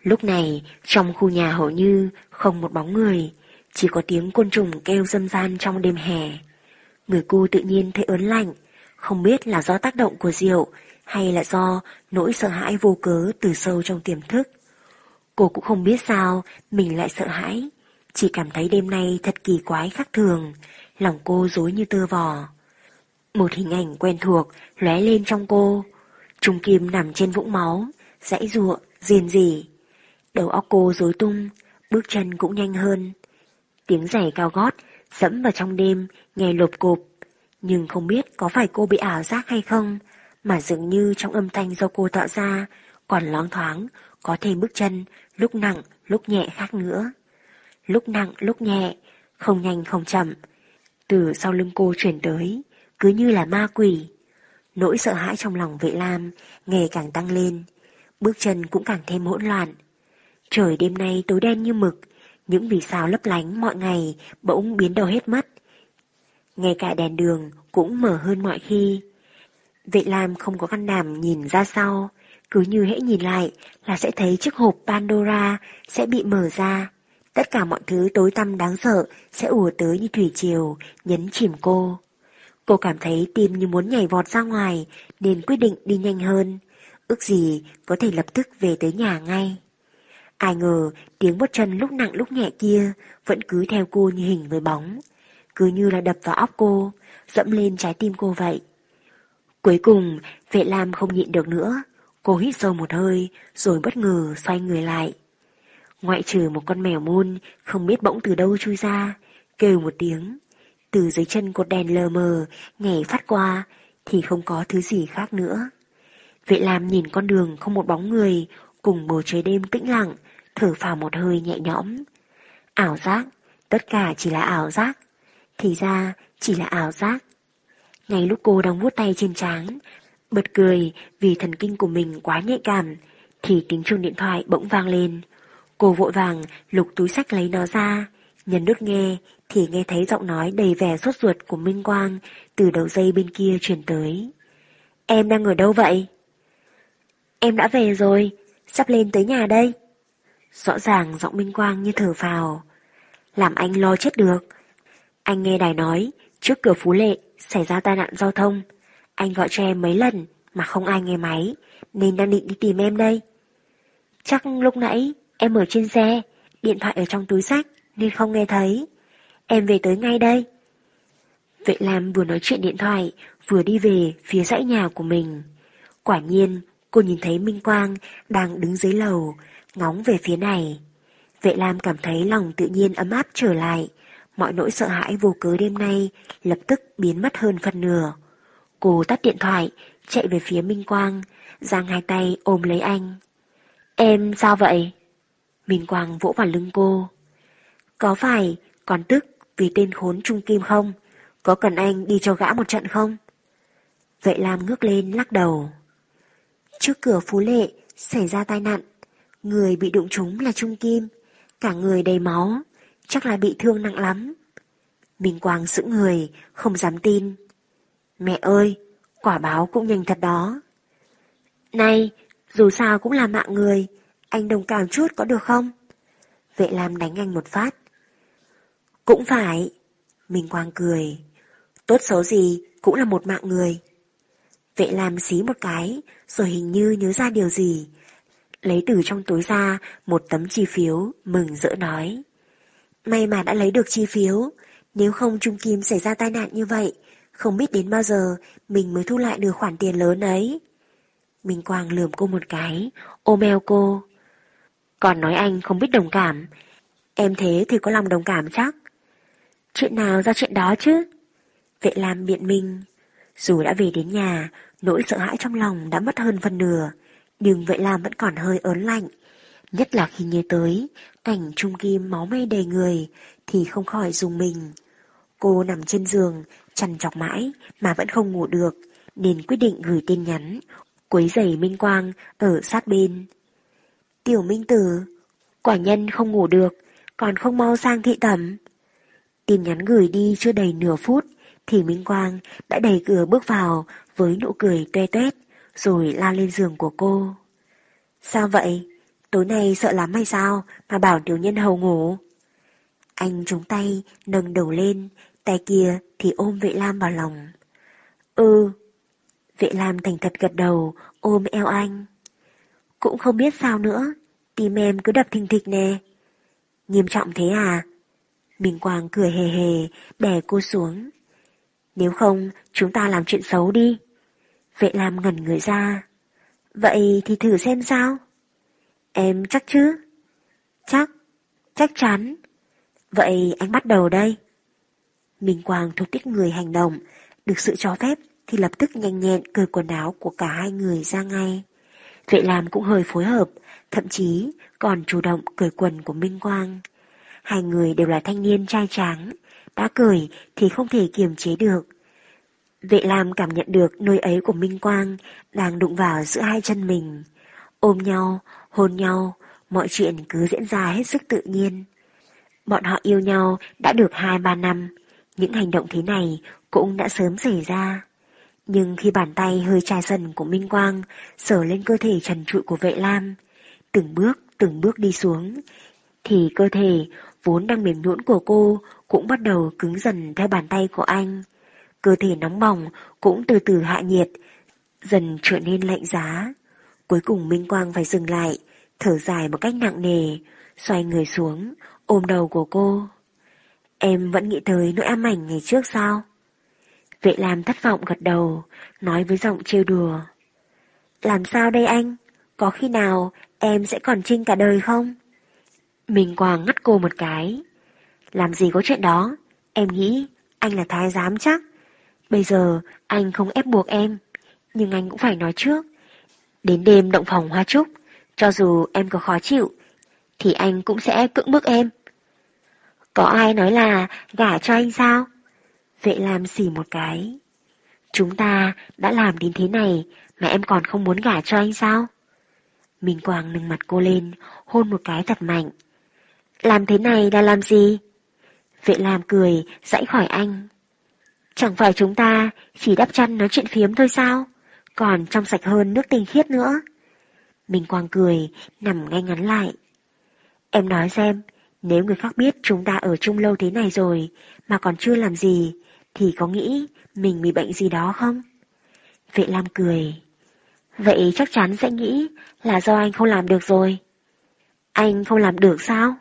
Lúc này trong khu nhà hầu như không một bóng người, chỉ có tiếng côn trùng kêu dâm gian trong đêm hè. Người cô tự nhiên thấy ớn lạnh, không biết là do tác động của rượu hay là do nỗi sợ hãi vô cớ từ sâu trong tiềm thức. Cô cũng không biết sao mình lại sợ hãi, chỉ cảm thấy đêm nay thật kỳ quái khác thường, lòng cô dối như tơ vò. Một hình ảnh quen thuộc lóe lên trong cô. Trung Kim nằm trên vũng máu, dãy ruộng, riền rỉ. Đầu óc cô rối tung, bước chân cũng nhanh hơn. Tiếng giày cao gót dẫm vào trong đêm, nghe lộp cộp. Nhưng không biết có phải cô bị ảo giác hay không, mà dường như trong âm thanh do cô tạo ra, còn loáng thoáng, có thêm bước chân, lúc nặng, lúc nhẹ khác nữa. Lúc nặng, lúc nhẹ, không nhanh không chậm. Từ sau lưng cô chuyển tới, cứ như là ma quỷ. Nỗi sợ hãi trong lòng vệ lam ngày càng tăng lên, bước chân cũng càng thêm hỗn loạn. Trời đêm nay tối đen như mực, những vì sao lấp lánh mọi ngày bỗng biến đầu hết mất. Ngay cả đèn đường cũng mở hơn mọi khi. Vệ Lam không có căn đảm nhìn ra sau, cứ như hễ nhìn lại là sẽ thấy chiếc hộp Pandora sẽ bị mở ra. Tất cả mọi thứ tối tăm đáng sợ sẽ ùa tới như thủy triều, nhấn chìm cô. Cô cảm thấy tim như muốn nhảy vọt ra ngoài, nên quyết định đi nhanh hơn. Ước gì có thể lập tức về tới nhà ngay. Ai ngờ tiếng bước chân lúc nặng lúc nhẹ kia vẫn cứ theo cô như hình với bóng. Cứ như là đập vào óc cô, dẫm lên trái tim cô vậy. Cuối cùng, vệ lam không nhịn được nữa. Cô hít sâu một hơi, rồi bất ngờ xoay người lại. Ngoại trừ một con mèo môn, không biết bỗng từ đâu chui ra, kêu một tiếng. Từ dưới chân cột đèn lờ mờ, nhảy phát qua, thì không có thứ gì khác nữa. Vệ Lam nhìn con đường không một bóng người, cùng bầu trời đêm tĩnh lặng, thở phào một hơi nhẹ nhõm. Ảo giác, tất cả chỉ là ảo giác. Thì ra, chỉ là ảo giác. Ngay lúc cô đang vuốt tay trên trán, bật cười vì thần kinh của mình quá nhạy cảm, thì tiếng chuông điện thoại bỗng vang lên. Cô vội vàng lục túi sách lấy nó ra, nhấn nút nghe thì nghe thấy giọng nói đầy vẻ sốt ruột của Minh Quang từ đầu dây bên kia truyền tới. Em đang ở đâu vậy? Em đã về rồi, sắp lên tới nhà đây. Rõ ràng giọng Minh Quang như thở phào. Làm anh lo chết được. Anh nghe đài nói, trước cửa Phú Lệ xảy ra tai nạn giao thông. Anh gọi cho em mấy lần mà không ai nghe máy, nên đang định đi tìm em đây. Chắc lúc nãy em ở trên xe, điện thoại ở trong túi sách nên không nghe thấy. Em về tới ngay đây. Vệ Lam vừa nói chuyện điện thoại, vừa đi về phía dãy nhà của mình. Quả nhiên, cô nhìn thấy Minh Quang đang đứng dưới lầu, ngóng về phía này. Vệ Lam cảm thấy lòng tự nhiên ấm áp trở lại, mọi nỗi sợ hãi vô cớ đêm nay lập tức biến mất hơn phần nửa. Cô tắt điện thoại, chạy về phía Minh Quang, giang hai tay ôm lấy anh. Em sao vậy? Minh Quang vỗ vào lưng cô. Có phải còn tức vì tên khốn Trung Kim không? Có cần anh đi cho gã một trận không? Vậy Lam ngước lên lắc đầu. Trước cửa Phú Lệ xảy ra tai nạn, người bị đụng trúng là Trung Kim, cả người đầy máu, chắc là bị thương nặng lắm. Minh Quang sững người, không dám tin. Mẹ ơi, quả báo cũng nhanh thật đó. Này, dù sao cũng là mạng người, anh đồng cảm chút có được không? Vệ Lam đánh anh một phát. Cũng phải. Minh Quang cười. Tốt xấu gì cũng là một mạng người. Vệ Lam xí một cái, rồi hình như nhớ ra điều gì. Lấy từ trong túi ra một tấm chi phiếu, mừng rỡ nói. May mà đã lấy được chi phiếu, nếu không Trung Kim xảy ra tai nạn như vậy, không biết đến bao giờ mình mới thu lại được khoản tiền lớn ấy. Minh Quang lườm cô một cái, ôm eo cô. Còn nói anh không biết đồng cảm, em thế thì có lòng đồng cảm chắc. Chuyện nào ra chuyện đó chứ? Vệ Lam biện minh. Dù đã về đến nhà, nỗi sợ hãi trong lòng đã mất hơn phần nửa, nhưng Vệ Lam vẫn còn hơi ớn lạnh. Nhất là khi nhớ tới cảnh trung kim máu me đầy người thì không khỏi dùng mình. Cô nằm trên giường, chằn chọc mãi mà vẫn không ngủ được, nên quyết định gửi tin nhắn, quấy giày Minh Quang ở sát bên. Tiểu Minh Tử, quả nhân không ngủ được, còn không mau sang thị tẩm. Tin nhắn gửi đi chưa đầy nửa phút, thì Minh Quang đã đẩy cửa bước vào với nụ cười toe toét, rồi lao lên giường của cô. Sao vậy? Tối nay sợ lắm hay sao mà bảo tiểu nhân hầu ngủ? Anh trúng tay, nâng đầu lên, tay kia thì ôm vệ lam vào lòng. Ừ. Vệ lam thành thật gật đầu, ôm eo anh. Cũng không biết sao nữa, tim em cứ đập thình thịch nè. Nghiêm trọng thế à? Minh Quang cười hề hề, đè cô xuống. Nếu không, chúng ta làm chuyện xấu đi. Vệ Lam ngẩn người ra. Vậy thì thử xem sao? Em chắc chứ? Chắc, chắc chắn. Vậy anh bắt đầu đây. Minh Quang thuộc tích người hành động, được sự cho phép thì lập tức nhanh nhẹn cởi quần áo của cả hai người ra ngay. Vệ làm cũng hơi phối hợp, thậm chí còn chủ động cởi quần của Minh Quang. Hai người đều là thanh niên trai tráng, đã cười thì không thể kiềm chế được. Vệ Lam cảm nhận được nơi ấy của Minh Quang đang đụng vào giữa hai chân mình. Ôm nhau, hôn nhau, mọi chuyện cứ diễn ra hết sức tự nhiên. Bọn họ yêu nhau đã được 2-3 năm, những hành động thế này cũng đã sớm xảy ra. Nhưng khi bàn tay hơi chai dần của Minh Quang sờ lên cơ thể trần trụi của vệ lam, từng bước từng bước đi xuống, thì cơ thể vốn đang mềm nhũn của cô cũng bắt đầu cứng dần theo bàn tay của anh. Cơ thể nóng bỏng cũng từ từ hạ nhiệt, dần trở nên lạnh giá. Cuối cùng Minh Quang phải dừng lại, thở dài một cách nặng nề, xoay người xuống, ôm đầu của cô. Em vẫn nghĩ tới nỗi ám ảnh ngày trước sao? Vệ Lam thất vọng gật đầu, nói với giọng trêu đùa. Làm sao đây anh? Có khi nào em sẽ còn trinh cả đời không? Mình Quang ngắt cô một cái. Làm gì có chuyện đó? Em nghĩ anh là thái giám chắc. Bây giờ anh không ép buộc em, nhưng anh cũng phải nói trước. Đến đêm động phòng hoa trúc, cho dù em có khó chịu, thì anh cũng sẽ cưỡng bức em. Có ai nói là gả cho anh sao? Vệ làm xỉ một cái. Chúng ta đã làm đến thế này mà em còn không muốn gả cho anh sao? Minh Quang nâng mặt cô lên, hôn một cái thật mạnh. Làm thế này là làm gì? Vệ làm cười, dãy khỏi anh. Chẳng phải chúng ta chỉ đắp chăn nói chuyện phiếm thôi sao? Còn trong sạch hơn nước tinh khiết nữa. Minh Quang cười, nằm ngay ngắn lại. Em nói xem, nếu người khác biết chúng ta ở chung lâu thế này rồi mà còn chưa làm gì, thì có nghĩ mình bị bệnh gì đó không? Vệ Lam cười. Vậy chắc chắn sẽ nghĩ là do anh không làm được rồi. Anh không làm được sao?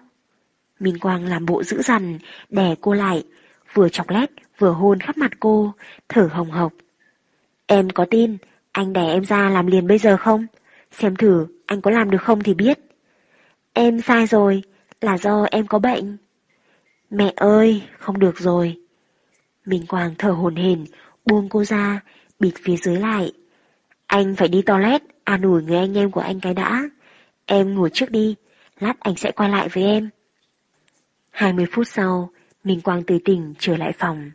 Minh Quang làm bộ dữ dằn, đè cô lại, vừa chọc lét, vừa hôn khắp mặt cô, thở hồng hộc. Em có tin anh đè em ra làm liền bây giờ không? Xem thử anh có làm được không thì biết. Em sai rồi, là do em có bệnh. Mẹ ơi, không được rồi. Minh Quang thở hồn hển, buông cô ra, bịt phía dưới lại. Anh phải đi toilet, an ủi người anh em của anh cái đã. Em ngủ trước đi, lát anh sẽ quay lại với em. 20 phút sau, Minh Quang từ tỉnh trở lại phòng.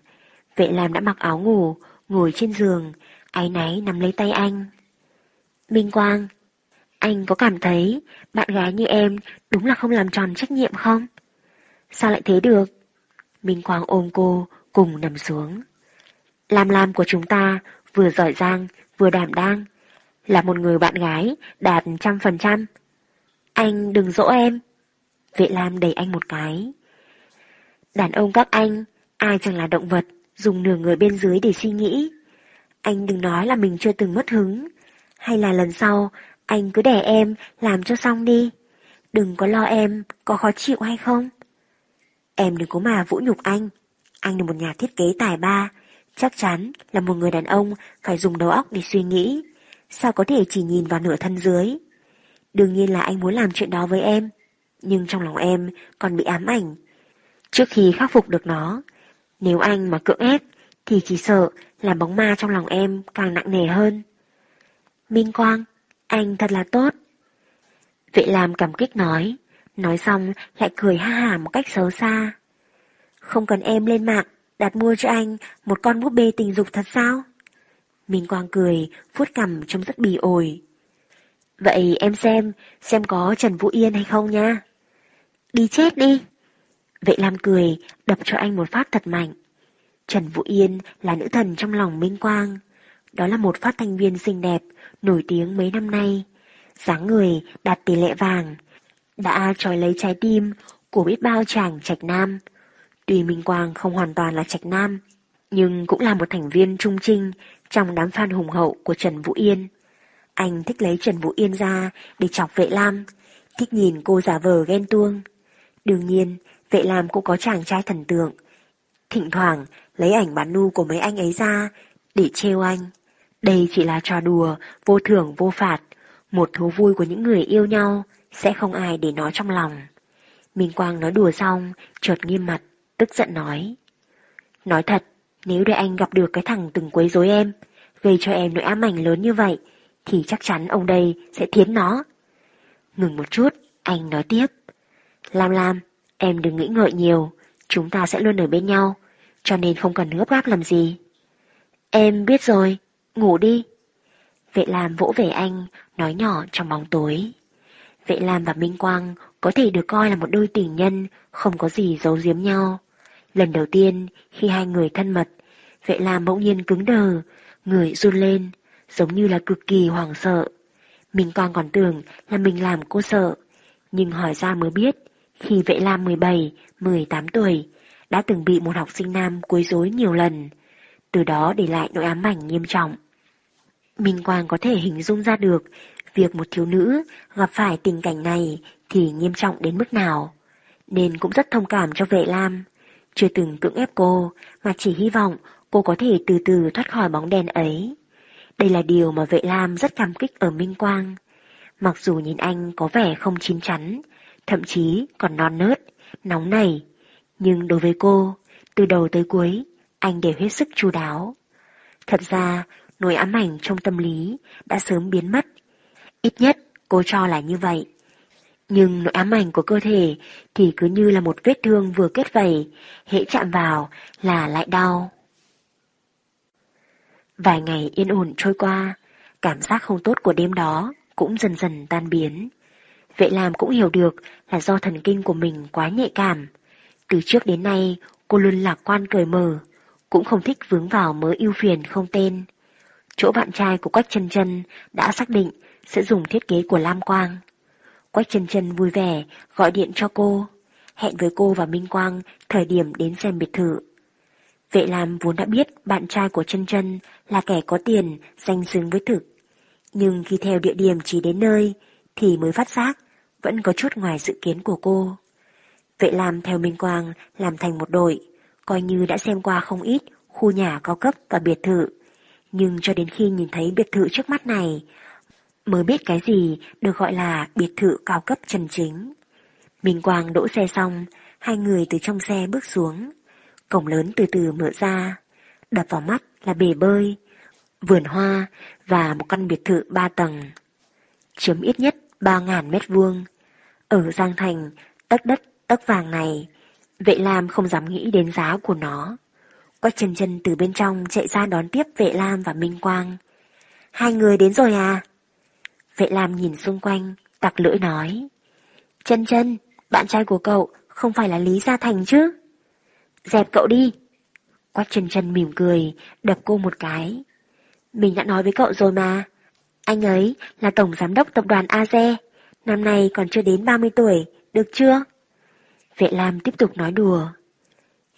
Vệ làm đã mặc áo ngủ, ngồi trên giường, áy náy nắm lấy tay anh. Minh Quang, anh có cảm thấy bạn gái như em đúng là không làm tròn trách nhiệm không? Sao lại thế được? Minh Quang ôm cô, cùng nằm xuống. Lam Lam của chúng ta vừa giỏi giang, vừa đảm đang. Là một người bạn gái đạt trăm phần trăm. Anh đừng dỗ em. Vệ Lam đẩy anh một cái. Đàn ông các anh, ai chẳng là động vật, dùng nửa người bên dưới để suy nghĩ. Anh đừng nói là mình chưa từng mất hứng. Hay là lần sau, anh cứ để em làm cho xong đi. Đừng có lo em có khó chịu hay không. Em đừng có mà vũ nhục anh. Anh là một nhà thiết kế tài ba, chắc chắn là một người đàn ông phải dùng đầu óc để suy nghĩ. Sao có thể chỉ nhìn vào nửa thân dưới? Đương nhiên là anh muốn làm chuyện đó với em, nhưng trong lòng em còn bị ám ảnh. Trước khi khắc phục được nó, nếu anh mà cưỡng ép thì chỉ sợ là bóng ma trong lòng em càng nặng nề hơn. Minh Quang, anh thật là tốt. Vệ làm cảm kích nói, nói xong lại cười ha hả một cách xấu xa. Không cần em lên mạng, đặt mua cho anh một con búp bê tình dục thật sao? Minh Quang cười, vuốt cằm trông rất bì ổi. Vậy em xem, xem có Trần Vũ Yên hay không nha. Đi chết đi. Vệ Lam cười, đập cho anh một phát thật mạnh. Trần Vũ Yên là nữ thần trong lòng Minh Quang. Đó là một phát thanh viên xinh đẹp, nổi tiếng mấy năm nay. dáng người đạt tỷ lệ vàng, đã trói lấy trái tim của biết bao chàng trạch nam. Tuy Minh Quang không hoàn toàn là trạch nam, nhưng cũng là một thành viên trung trinh trong đám fan hùng hậu của Trần Vũ Yên. Anh thích lấy Trần Vũ Yên ra để chọc vệ lam, thích nhìn cô giả vờ ghen tuông. Đương nhiên, vệ lam cũng có chàng trai thần tượng. Thỉnh thoảng lấy ảnh bán nu của mấy anh ấy ra để trêu anh. Đây chỉ là trò đùa, vô thưởng vô phạt, một thú vui của những người yêu nhau, sẽ không ai để nó trong lòng. Minh Quang nói đùa xong, chợt nghiêm mặt, tức giận nói. Nói thật, Nếu để anh gặp được cái thằng từng quấy rối em, gây cho em nỗi ám ảnh lớn như vậy, thì chắc chắn ông đây sẽ thiến nó. Ngừng một chút, anh nói tiếp. Lam Lam, em đừng nghĩ ngợi nhiều, chúng ta sẽ luôn ở bên nhau, cho nên không cần gấp gáp làm gì. Em biết rồi, ngủ đi. Vệ Lam vỗ về anh, nói nhỏ trong bóng tối. Vệ Lam và Minh Quang có thể được coi là một đôi tình nhân, không có gì giấu giếm nhau. Lần đầu tiên, khi hai người thân mật, Vệ Lam bỗng nhiên cứng đờ, người run lên, giống như là cực kỳ hoảng sợ. Minh Quang còn tưởng là mình làm cô sợ, nhưng hỏi ra mới biết, khi Vệ Lam 17, 18 tuổi, đã từng bị một học sinh nam quấy rối nhiều lần, từ đó để lại nỗi ám ảnh nghiêm trọng. Minh Quang có thể hình dung ra được việc một thiếu nữ gặp phải tình cảnh này thì nghiêm trọng đến mức nào, nên cũng rất thông cảm cho vệ lam. Chưa từng cưỡng ép cô, mà chỉ hy vọng cô có thể từ từ thoát khỏi bóng đèn ấy. Đây là điều mà vệ lam rất cảm kích ở Minh Quang. Mặc dù nhìn anh có vẻ không chín chắn, thậm chí còn non nớt, nóng nảy, nhưng đối với cô, từ đầu tới cuối, anh đều hết sức chu đáo. Thật ra, nỗi ám ảnh trong tâm lý đã sớm biến mất. Ít nhất cô cho là như vậy. Nhưng nỗi ám ảnh của cơ thể thì cứ như là một vết thương vừa kết vẩy, hễ chạm vào là lại đau. Vài ngày yên ổn trôi qua, cảm giác không tốt của đêm đó cũng dần dần tan biến. Vệ làm cũng hiểu được là do thần kinh của mình quá nhạy cảm. Từ trước đến nay, cô luôn lạc quan cười mở, cũng không thích vướng vào mớ ưu phiền không tên. Chỗ bạn trai của Quách chân chân đã xác định sẽ dùng thiết kế của Lam Quang. Quách chân chân vui vẻ gọi điện cho cô, hẹn với cô và Minh Quang thời điểm đến xem biệt thự. Vệ Lam vốn đã biết bạn trai của chân chân là kẻ có tiền, danh xứng với thực. Nhưng khi theo địa điểm chỉ đến nơi, thì mới phát giác vẫn có chút ngoài dự kiến của cô. Vệ Lam theo Minh Quang làm thành một đội, coi như đã xem qua không ít khu nhà cao cấp và biệt thự. Nhưng cho đến khi nhìn thấy biệt thự trước mắt này, mới biết cái gì được gọi là biệt thự cao cấp chân chính. Minh Quang đỗ xe xong, hai người từ trong xe bước xuống. Cổng lớn từ từ mở ra, đập vào mắt là bể bơi, vườn hoa và một căn biệt thự ba tầng. Chiếm ít nhất 3.000 mét vuông. Ở Giang Thành, tất đất, tất vàng này, vậy làm không dám nghĩ đến giá của nó. Quách trần trần từ bên trong chạy ra đón tiếp vệ lam và Minh Quang. Hai người đến rồi à? Vệ lam nhìn xung quanh, tặc lưỡi nói. trần trần bạn trai của cậu không phải là Lý Gia Thành chứ? Dẹp cậu đi. Quách trần trần mỉm cười, đập cô một cái. Mình đã nói với cậu rồi mà. Anh ấy là tổng giám đốc tập đoàn AZE, năm nay còn chưa đến 30 tuổi, được chưa? Vệ Lam tiếp tục nói đùa.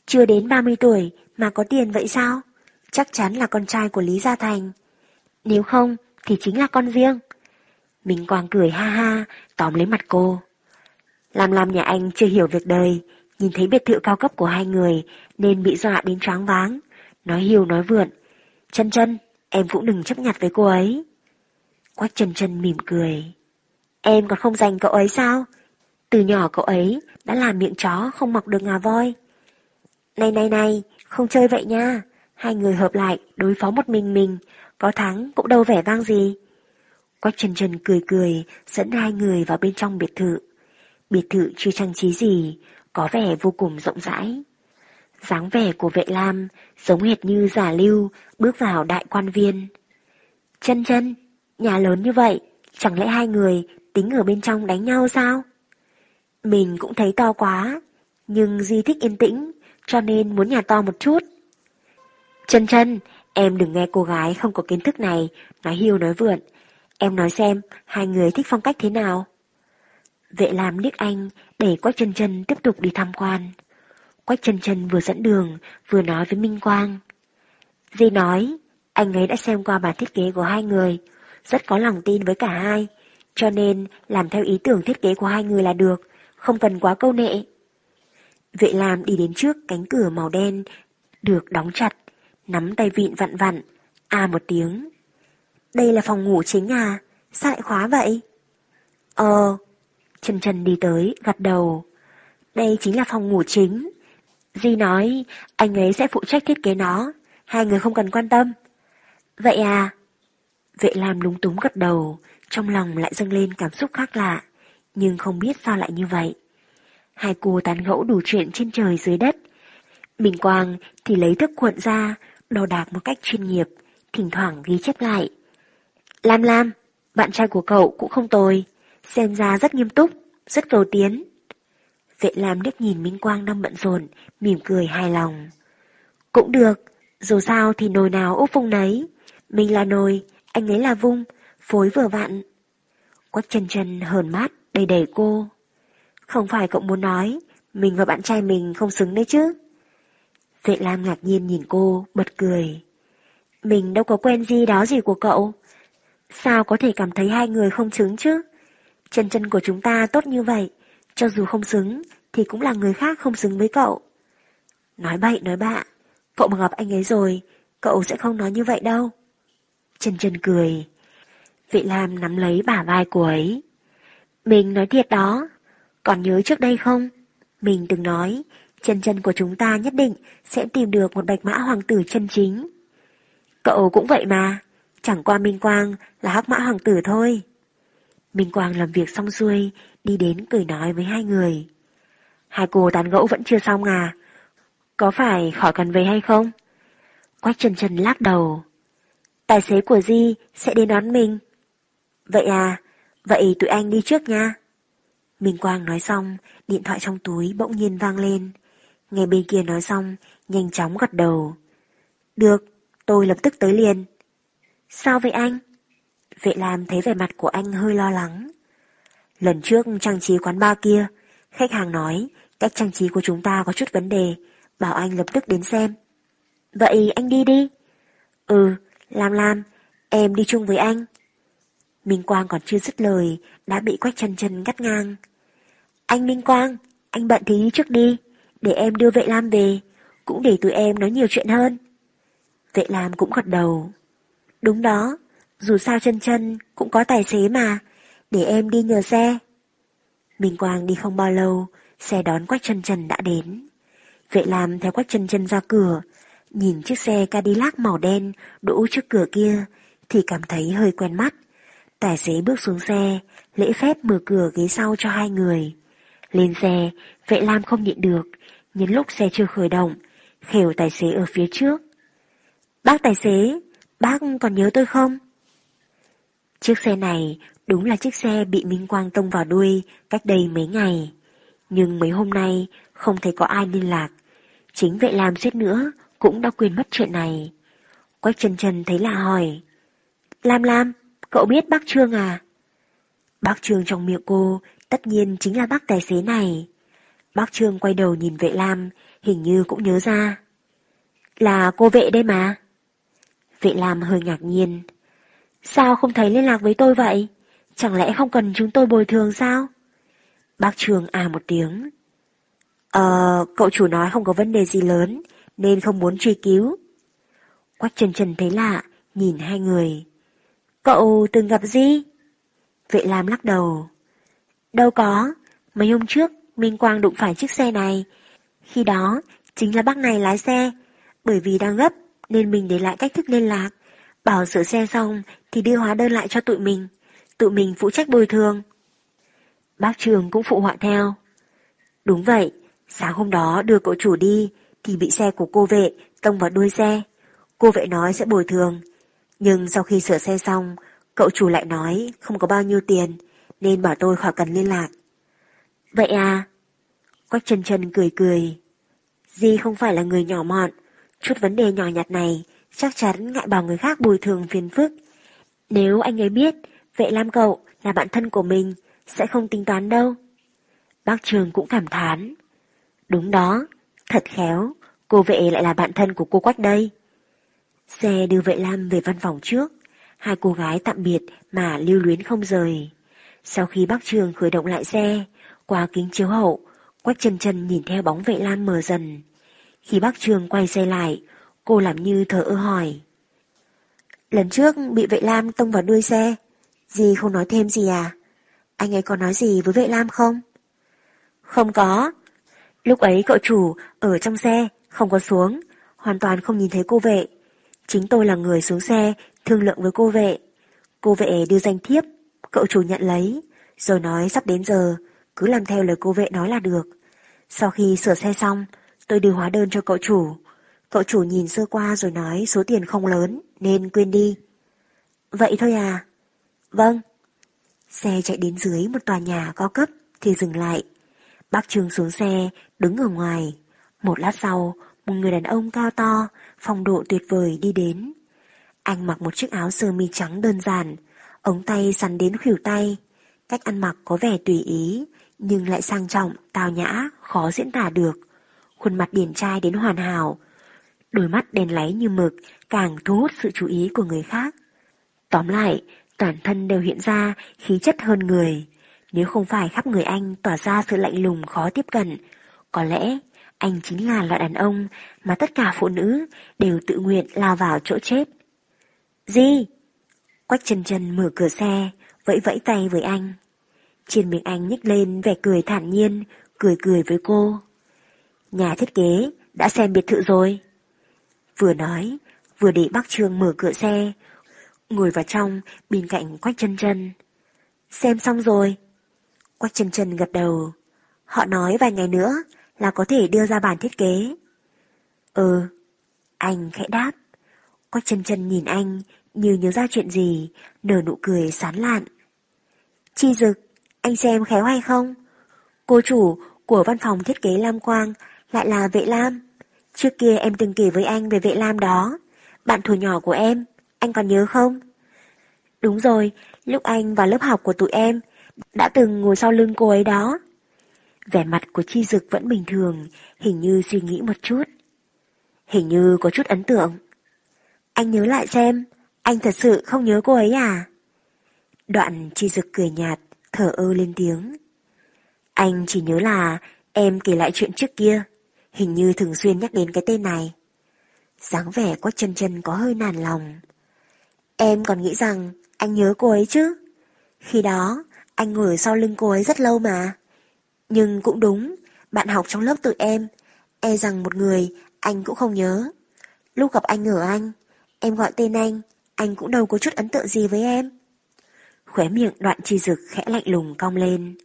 Chưa đến 30 tuổi mà có tiền vậy sao? Chắc chắn là con trai của Lý Gia Thành. Nếu không thì chính là con riêng. Minh Quang cười ha ha, tóm lấy mặt cô. Làm làm nhà anh chưa hiểu việc đời, nhìn thấy biệt thự cao cấp của hai người nên bị dọa đến choáng váng. Nói hiu nói vượn. Chân chân, em cũng đừng chấp nhặt với cô ấy. Quách chân chân mỉm cười. Em còn không dành cậu ấy sao? Từ nhỏ cậu ấy đã làm miệng chó không mọc được ngà voi. Này này này, không chơi vậy nha. Hai người hợp lại đối phó một mình mình, có thắng cũng đâu vẻ vang gì. Quách trần trần cười cười, dẫn hai người vào bên trong biệt thự. Biệt thự chưa trang trí gì, có vẻ vô cùng rộng rãi. dáng vẻ của vệ lam giống hệt như giả lưu bước vào đại quan viên. Chân chân, nhà lớn như vậy, chẳng lẽ hai người tính ở bên trong đánh nhau sao? Mình cũng thấy to quá, nhưng Di thích yên tĩnh, cho nên muốn nhà to một chút. Chân chân, em đừng nghe cô gái không có kiến thức này, nói hiu nói vượn. Em nói xem, hai người thích phong cách thế nào? Vệ làm liếc anh, để Quách chân chân tiếp tục đi tham quan. Quách chân chân vừa dẫn đường, vừa nói với Minh Quang. Di nói, anh ấy đã xem qua bản thiết kế của hai người, rất có lòng tin với cả hai, cho nên làm theo ý tưởng thiết kế của hai người là được, không cần quá câu nệ. Vệ Lam đi đến trước cánh cửa màu đen, được đóng chặt, nắm tay vịn vặn vặn, a một tiếng. Đây là phòng ngủ chính à, sao lại khóa vậy? Ờ, chân chân đi tới, gật đầu. Đây chính là phòng ngủ chính. Di nói anh ấy sẽ phụ trách thiết kế nó, hai người không cần quan tâm. Vậy à? Vệ Lam lúng túng gật đầu, trong lòng lại dâng lên cảm xúc khác lạ, nhưng không biết sao lại như vậy. Hai cô tán gẫu đủ chuyện trên trời dưới đất. Bình Quang thì lấy thức cuộn ra, đo đạc một cách chuyên nghiệp, thỉnh thoảng ghi chép lại. Lam Lam, bạn trai của cậu cũng không tồi, xem ra rất nghiêm túc, rất cầu tiến. Vệ Lam liếc nhìn Minh Quang đang bận rộn, mỉm cười hài lòng. Cũng được, dù sao thì nồi nào úp vung nấy. Mình là nồi, anh ấy là vung, phối vừa vặn. Quách chân chân hờn mát, đầy đầy cô. Không phải cậu muốn nói, mình và bạn trai mình không xứng đấy chứ. Vệ Lam ngạc nhiên nhìn cô, bật cười. Mình đâu có quen gì đó gì của cậu. Sao có thể cảm thấy hai người không xứng chứ? Chân chân của chúng ta tốt như vậy, cho dù không xứng thì cũng là người khác không xứng với cậu. Nói bậy nói bạ, cậu mà gặp anh ấy rồi, cậu sẽ không nói như vậy đâu. Chân chân cười. Vị Lam nắm lấy bả vai của ấy. Mình nói thiệt đó, còn nhớ trước đây không? Mình từng nói, chân chân của chúng ta nhất định sẽ tìm được một bạch mã hoàng tử chân chính. Cậu cũng vậy mà, chẳng qua Minh Quang là hắc mã hoàng tử thôi. Minh Quang làm việc xong xuôi, đi đến cười nói với hai người. Hai cô tán gẫu vẫn chưa xong à? Có phải khỏi cần về hay không? Quách chân chân lắc đầu. Tài xế của Di sẽ đến đón mình. Vậy à, vậy tụi anh đi trước nha. Minh Quang nói xong, điện thoại trong túi bỗng nhiên vang lên. Nghe bên kia nói xong, nhanh chóng gật đầu. Được, tôi lập tức tới liền. Sao vậy anh? Vệ Lam thấy vẻ mặt của anh hơi lo lắng. Lần trước trang trí quán bar kia, khách hàng nói cách trang trí của chúng ta có chút vấn đề, bảo anh lập tức đến xem. Vậy anh đi đi. Ừ, Lam Lam, em đi chung với anh. Minh Quang còn chưa dứt lời, đã bị Quách chân chân gắt ngang. Anh Minh Quang, anh bận thì đi trước đi, để em đưa vệ Lam về, cũng để tụi em nói nhiều chuyện hơn. Vệ Lam cũng gật đầu. Đúng đó, dù sao chân chân cũng có tài xế mà, để em đi nhờ xe. Minh Quang đi không bao lâu, xe đón Quách chân chân đã đến. Vệ Lam theo Quách chân chân ra cửa, nhìn chiếc xe Cadillac màu đen đỗ trước cửa kia thì cảm thấy hơi quen mắt. Tài xế bước xuống xe, lễ phép mở cửa ghế sau cho hai người. Lên xe, vệ Lam không nhịn được, nhân lúc xe chưa khởi động, khều tài xế ở phía trước. Bác tài xế, bác còn nhớ tôi không? Chiếc xe này đúng là chiếc xe bị Minh Quang tông vào đuôi cách đây mấy ngày. Nhưng mấy hôm nay không thấy có ai liên lạc. Chính vệ Lam suýt nữa cũng đã quên mất chuyện này. Quách chân chân thấy là hỏi. Lam Lam, cậu biết bác Trương à? Bác Trương trong miệng cô tất nhiên chính là bác tài xế này. Bác Trương quay đầu nhìn vệ Lam, hình như cũng nhớ ra. Là cô vệ đây mà. Vệ Lam hơi ngạc nhiên. Sao không thấy liên lạc với tôi vậy? Chẳng lẽ không cần chúng tôi bồi thường sao? Bác Trương à một tiếng. Ờ, cậu chủ nói không có vấn đề gì lớn, nên không muốn truy cứu. Quách Trần Trần thấy lạ, nhìn hai người. Cậu từng gặp gì? Vệ Lam lắc đầu. Đâu có, mấy hôm trước Minh Quang đụng phải chiếc xe này. Khi đó, chính là bác này lái xe, bởi vì đang gấp nên mình để lại cách thức liên lạc. Bảo sửa xe xong thì đưa hóa đơn lại cho tụi mình. Tụi mình phụ trách bồi thường. Bác Trường cũng phụ họa theo. Đúng vậy, sáng hôm đó đưa cậu chủ đi thì bị xe của cô vệ tông vào đuôi xe. Cô vệ nói sẽ bồi thường. Nhưng sau khi sửa xe xong, cậu chủ lại nói không có bao nhiêu tiền nên bảo tôi khỏi cần liên lạc. Vậy à? Quách chân chân cười cười. Di không phải là người nhỏ mọn, chút vấn đề nhỏ nhặt này chắc chắn ngại bảo người khác bồi thường phiền phức. Nếu anh ấy biết vệ Lam cậu là bạn thân của mình, sẽ không tính toán đâu. Bác Trường cũng cảm thán. Đúng đó, thật khéo, cô vệ lại là bạn thân của cô Quách đây. Xe đưa vệ Lam về văn phòng trước, hai cô gái tạm biệt mà lưu luyến không rời. Sau khi bác Trường khởi động lại xe, qua kính chiếu hậu, Quách chân chân nhìn theo bóng vệ Lam mờ dần. Khi bác Trường quay xe lại, cô làm như thở ơ hỏi. Lần trước bị vệ Lam tông vào đuôi xe, dì không nói thêm gì à? Anh ấy có nói gì với vệ Lam không? Không có. Lúc ấy cậu chủ ở trong xe, không có xuống, hoàn toàn không nhìn thấy cô vệ. Chính tôi là người xuống xe, thương lượng với cô vệ. Cô vệ đưa danh thiếp, cậu chủ nhận lấy, rồi nói sắp đến giờ, cứ làm theo lời cô vệ nói là được. Sau khi sửa xe xong, tôi đưa hóa đơn cho cậu chủ. Cậu chủ nhìn sơ qua rồi nói số tiền không lớn, nên quên đi. Vậy thôi à? Vâng. Xe chạy đến dưới một tòa nhà cao cấp thì dừng lại. Bác Trương xuống xe, đứng ở ngoài. Một lát sau, một người đàn ông cao to, phong độ tuyệt vời đi đến. Anh mặc một chiếc áo sơ mi trắng đơn giản, ống tay sắn đến khuỷu tay. Cách ăn mặc có vẻ tùy ý, nhưng lại sang trọng, tào nhã, khó diễn tả được. Khuôn mặt điển trai đến hoàn hảo. Đôi mắt đèn láy như mực, càng thu hút sự chú ý của người khác. Tóm lại, toàn thân đều hiện ra khí chất hơn người. Nếu không phải khắp người anh tỏa ra sự lạnh lùng khó tiếp cận, có lẽ anh chính là loại đàn ông mà tất cả phụ nữ đều tự nguyện lao vào chỗ chết. Gì? Quách chân chân mở cửa xe, vẫy vẫy tay với anh. Trên miệng anh nhếch lên vẻ cười thản nhiên, cười cười với cô. Nhà thiết kế đã xem biệt thự rồi. Vừa nói, vừa để bác Trương mở cửa xe, ngồi vào trong bên cạnh Quách chân chân. Xem xong rồi. Quách chân chân gật đầu. Họ nói vài ngày nữa là có thể đưa ra bản thiết kế. Ừ, anh khẽ đáp. Quách chân chân nhìn anh như nhớ ra chuyện gì, nở nụ cười sán lạn. Chi dực, anh xem khéo hay không? Cô chủ của văn phòng thiết kế Lam Quang lại là vệ Lam. Trước kia em từng kể với anh về vệ Lam đó. Bạn thù nhỏ của em, anh còn nhớ không? Đúng rồi, lúc anh vào lớp học của tụi em, đã từng ngồi sau lưng cô ấy đó. Vẻ mặt của Chi Dực vẫn bình thường, hình như suy nghĩ một chút. Hình như có chút ấn tượng. Anh nhớ lại xem, anh thật sự không nhớ cô ấy à? Đoạn Chi Dực cười nhạt, thở ơ lên tiếng. Anh chỉ nhớ là em kể lại chuyện trước kia, hình như thường xuyên nhắc đến cái tên này. dáng vẻ quách chân chân có hơi nản lòng. Em còn nghĩ rằng anh nhớ cô ấy chứ. Khi đó, anh ngồi sau lưng cô ấy rất lâu mà. Nhưng cũng đúng, bạn học trong lớp tụi em, e rằng một người anh cũng không nhớ. Lúc gặp anh ở anh, em gọi tên anh, anh cũng đâu có chút ấn tượng gì với em. Khóe miệng đoạn chi dực khẽ lạnh lùng cong lên.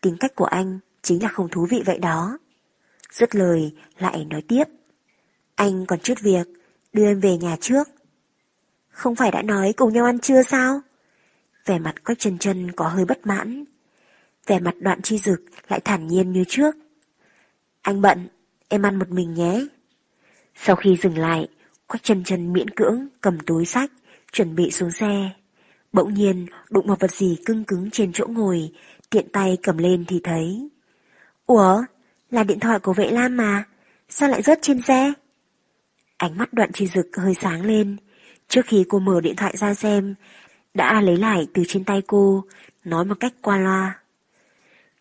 Tính cách của anh chính là không thú vị vậy đó. Dứt lời lại nói tiếp. Anh còn chút việc, đưa em về nhà trước. Không phải đã nói cùng nhau ăn trưa sao? Vẻ mặt quách chân chân có hơi bất mãn. Vẻ mặt đoạn chi dực lại thản nhiên như trước. Anh bận, em ăn một mình nhé. Sau khi dừng lại, quách chân chân miễn cưỡng cầm túi sách, chuẩn bị xuống xe. Bỗng nhiên đụng vào vật gì cưng cứng trên chỗ ngồi, tiện tay cầm lên thì thấy. Ủa, là điện thoại của vệ lam mà, sao lại rớt trên xe? Ánh mắt đoạn chi dực hơi sáng lên, trước khi cô mở điện thoại ra xem, đã lấy lại từ trên tay cô, nói một cách qua loa.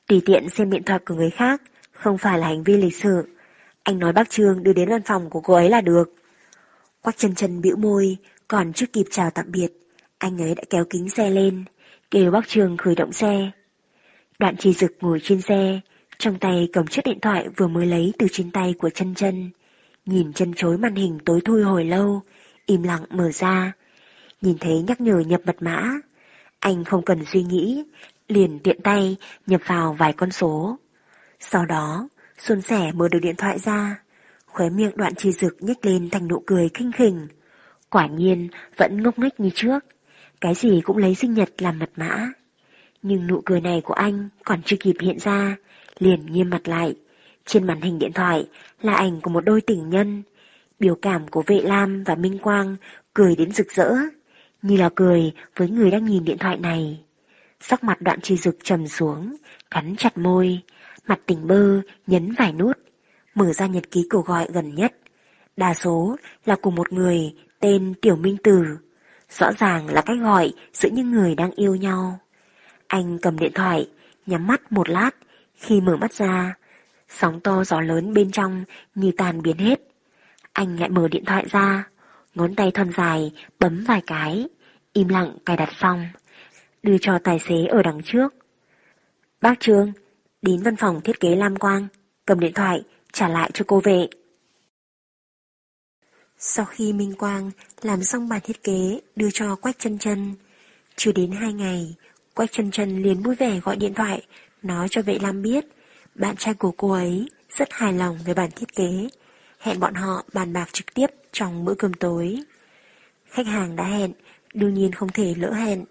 Tùy tiện xem điện thoại của người khác, không phải là hành vi lịch sự. Anh nói bác Trương đưa đến văn phòng của cô ấy là được. Quách chân chân bĩu môi, còn chưa kịp chào tạm biệt, anh ấy đã kéo kính xe lên, kêu bác Trương khởi động xe. Đoạn trì dực ngồi trên xe, trong tay cầm chiếc điện thoại vừa mới lấy từ trên tay của chân chân. Nhìn chân chối màn hình tối thui hồi lâu, im lặng mở ra. Nhìn thấy nhắc nhở nhập mật mã. Anh không cần suy nghĩ, liền tiện tay nhập vào vài con số. Sau đó, xuân sẻ mở được điện thoại ra. Khóe miệng đoạn trì dực nhếch lên thành nụ cười khinh khỉnh. Quả nhiên vẫn ngốc nghếch như trước. Cái gì cũng lấy sinh nhật làm mật mã. Nhưng nụ cười này của anh còn chưa kịp hiện ra, liền nghiêm mặt lại. Trên màn hình điện thoại là ảnh của một đôi tình nhân. Biểu cảm của vệ lam và Minh Quang cười đến rực rỡ, như là cười với người đang nhìn điện thoại này. Sắc mặt đoạn trì dực trầm xuống, cắn chặt môi, mặt tỉnh bơ, nhấn vài nút, mở ra nhật ký cuộc gọi gần nhất. Đa số là của một người tên Tiểu Minh Tử. Rõ ràng là cách gọi giữa những người đang yêu nhau. Anh cầm điện thoại, nhắm mắt một lát, khi mở mắt ra, sóng to gió lớn bên trong như tàn biến hết. Anh lại mở điện thoại ra, ngón tay thon dài bấm vài cái, im lặng cài đặt xong, đưa cho tài xế ở đằng trước. Bác Trương, đến văn phòng thiết kế Lam Quang, cầm điện thoại, trả lại cho cô vệ. Sau khi Minh Quang làm xong bản thiết kế đưa cho Quách chân chân, chưa đến hai ngày, Quách chân chân liền vui vẻ gọi điện thoại nói cho vệ Lam biết bạn trai của cô ấy rất hài lòng về bản thiết kế, hẹn bọn họ bàn bạc trực tiếp trong bữa cơm tối. Khách hàng đã hẹn, đương nhiên không thể lỡ hẹn.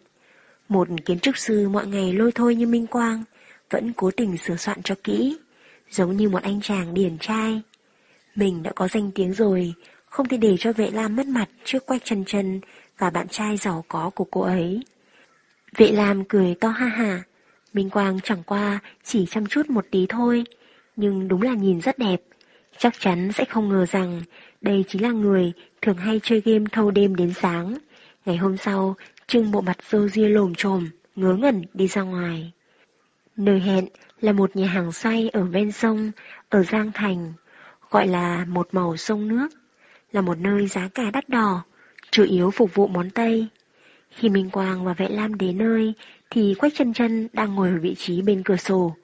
Một kiến trúc sư mọi ngày lôi thôi như Minh Quang, vẫn cố tình sửa soạn cho kỹ, giống như một anh chàng điển trai. Mình đã có danh tiếng rồi, không thể để cho vệ lam mất mặt trước quách chân chân và bạn trai giàu có của cô ấy. Vệ lam cười to ha ha, Minh Quang chẳng qua chỉ chăm chút một tí thôi, nhưng đúng là nhìn rất đẹp. Chắc chắn sẽ không ngờ rằng đây chính là người thường hay chơi game thâu đêm đến sáng. Ngày hôm sau, trưng bộ mặt râu ria lồm trồm, ngớ ngẩn đi ra ngoài. Nơi hẹn là một nhà hàng xoay ở ven sông, ở Giang Thành, gọi là một màu sông nước, là một nơi giá cả đắt đỏ, chủ yếu phục vụ món Tây. Khi Minh Quang và Vệ Lam đến nơi, thì Quách chân chân đang ngồi ở vị trí bên cửa sổ.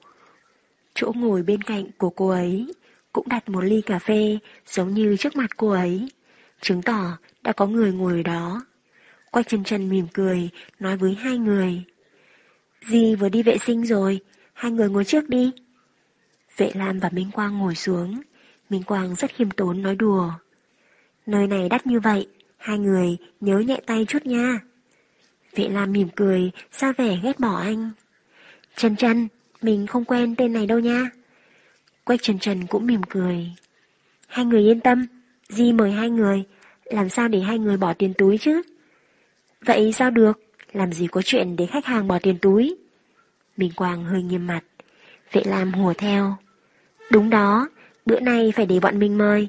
Chỗ ngồi bên cạnh của cô ấy cũng đặt một ly cà phê giống như trước mặt cô ấy, chứng tỏ đã có người ngồi đó. Quách chân chân mỉm cười, nói với hai người. Di vừa đi vệ sinh rồi, hai người ngồi trước đi. Vệ Lam và Minh Quang ngồi xuống, Minh Quang rất khiêm tốn nói đùa. Nơi này đắt như vậy, hai người nhớ nhẹ tay chút nha. Vệ Lam mỉm cười, ra vẻ ghét bỏ anh. Trần Trần, mình không quen tên này đâu nha. Quách Trần Trần cũng mỉm cười. Hai người yên tâm, Di mời hai người, làm sao để hai người bỏ tiền túi chứ? Vậy sao được, làm gì có chuyện để khách hàng bỏ tiền túi? Minh Quang hơi nghiêm mặt, vệ Lam hùa theo. Đúng đó, bữa nay phải để bọn mình mời.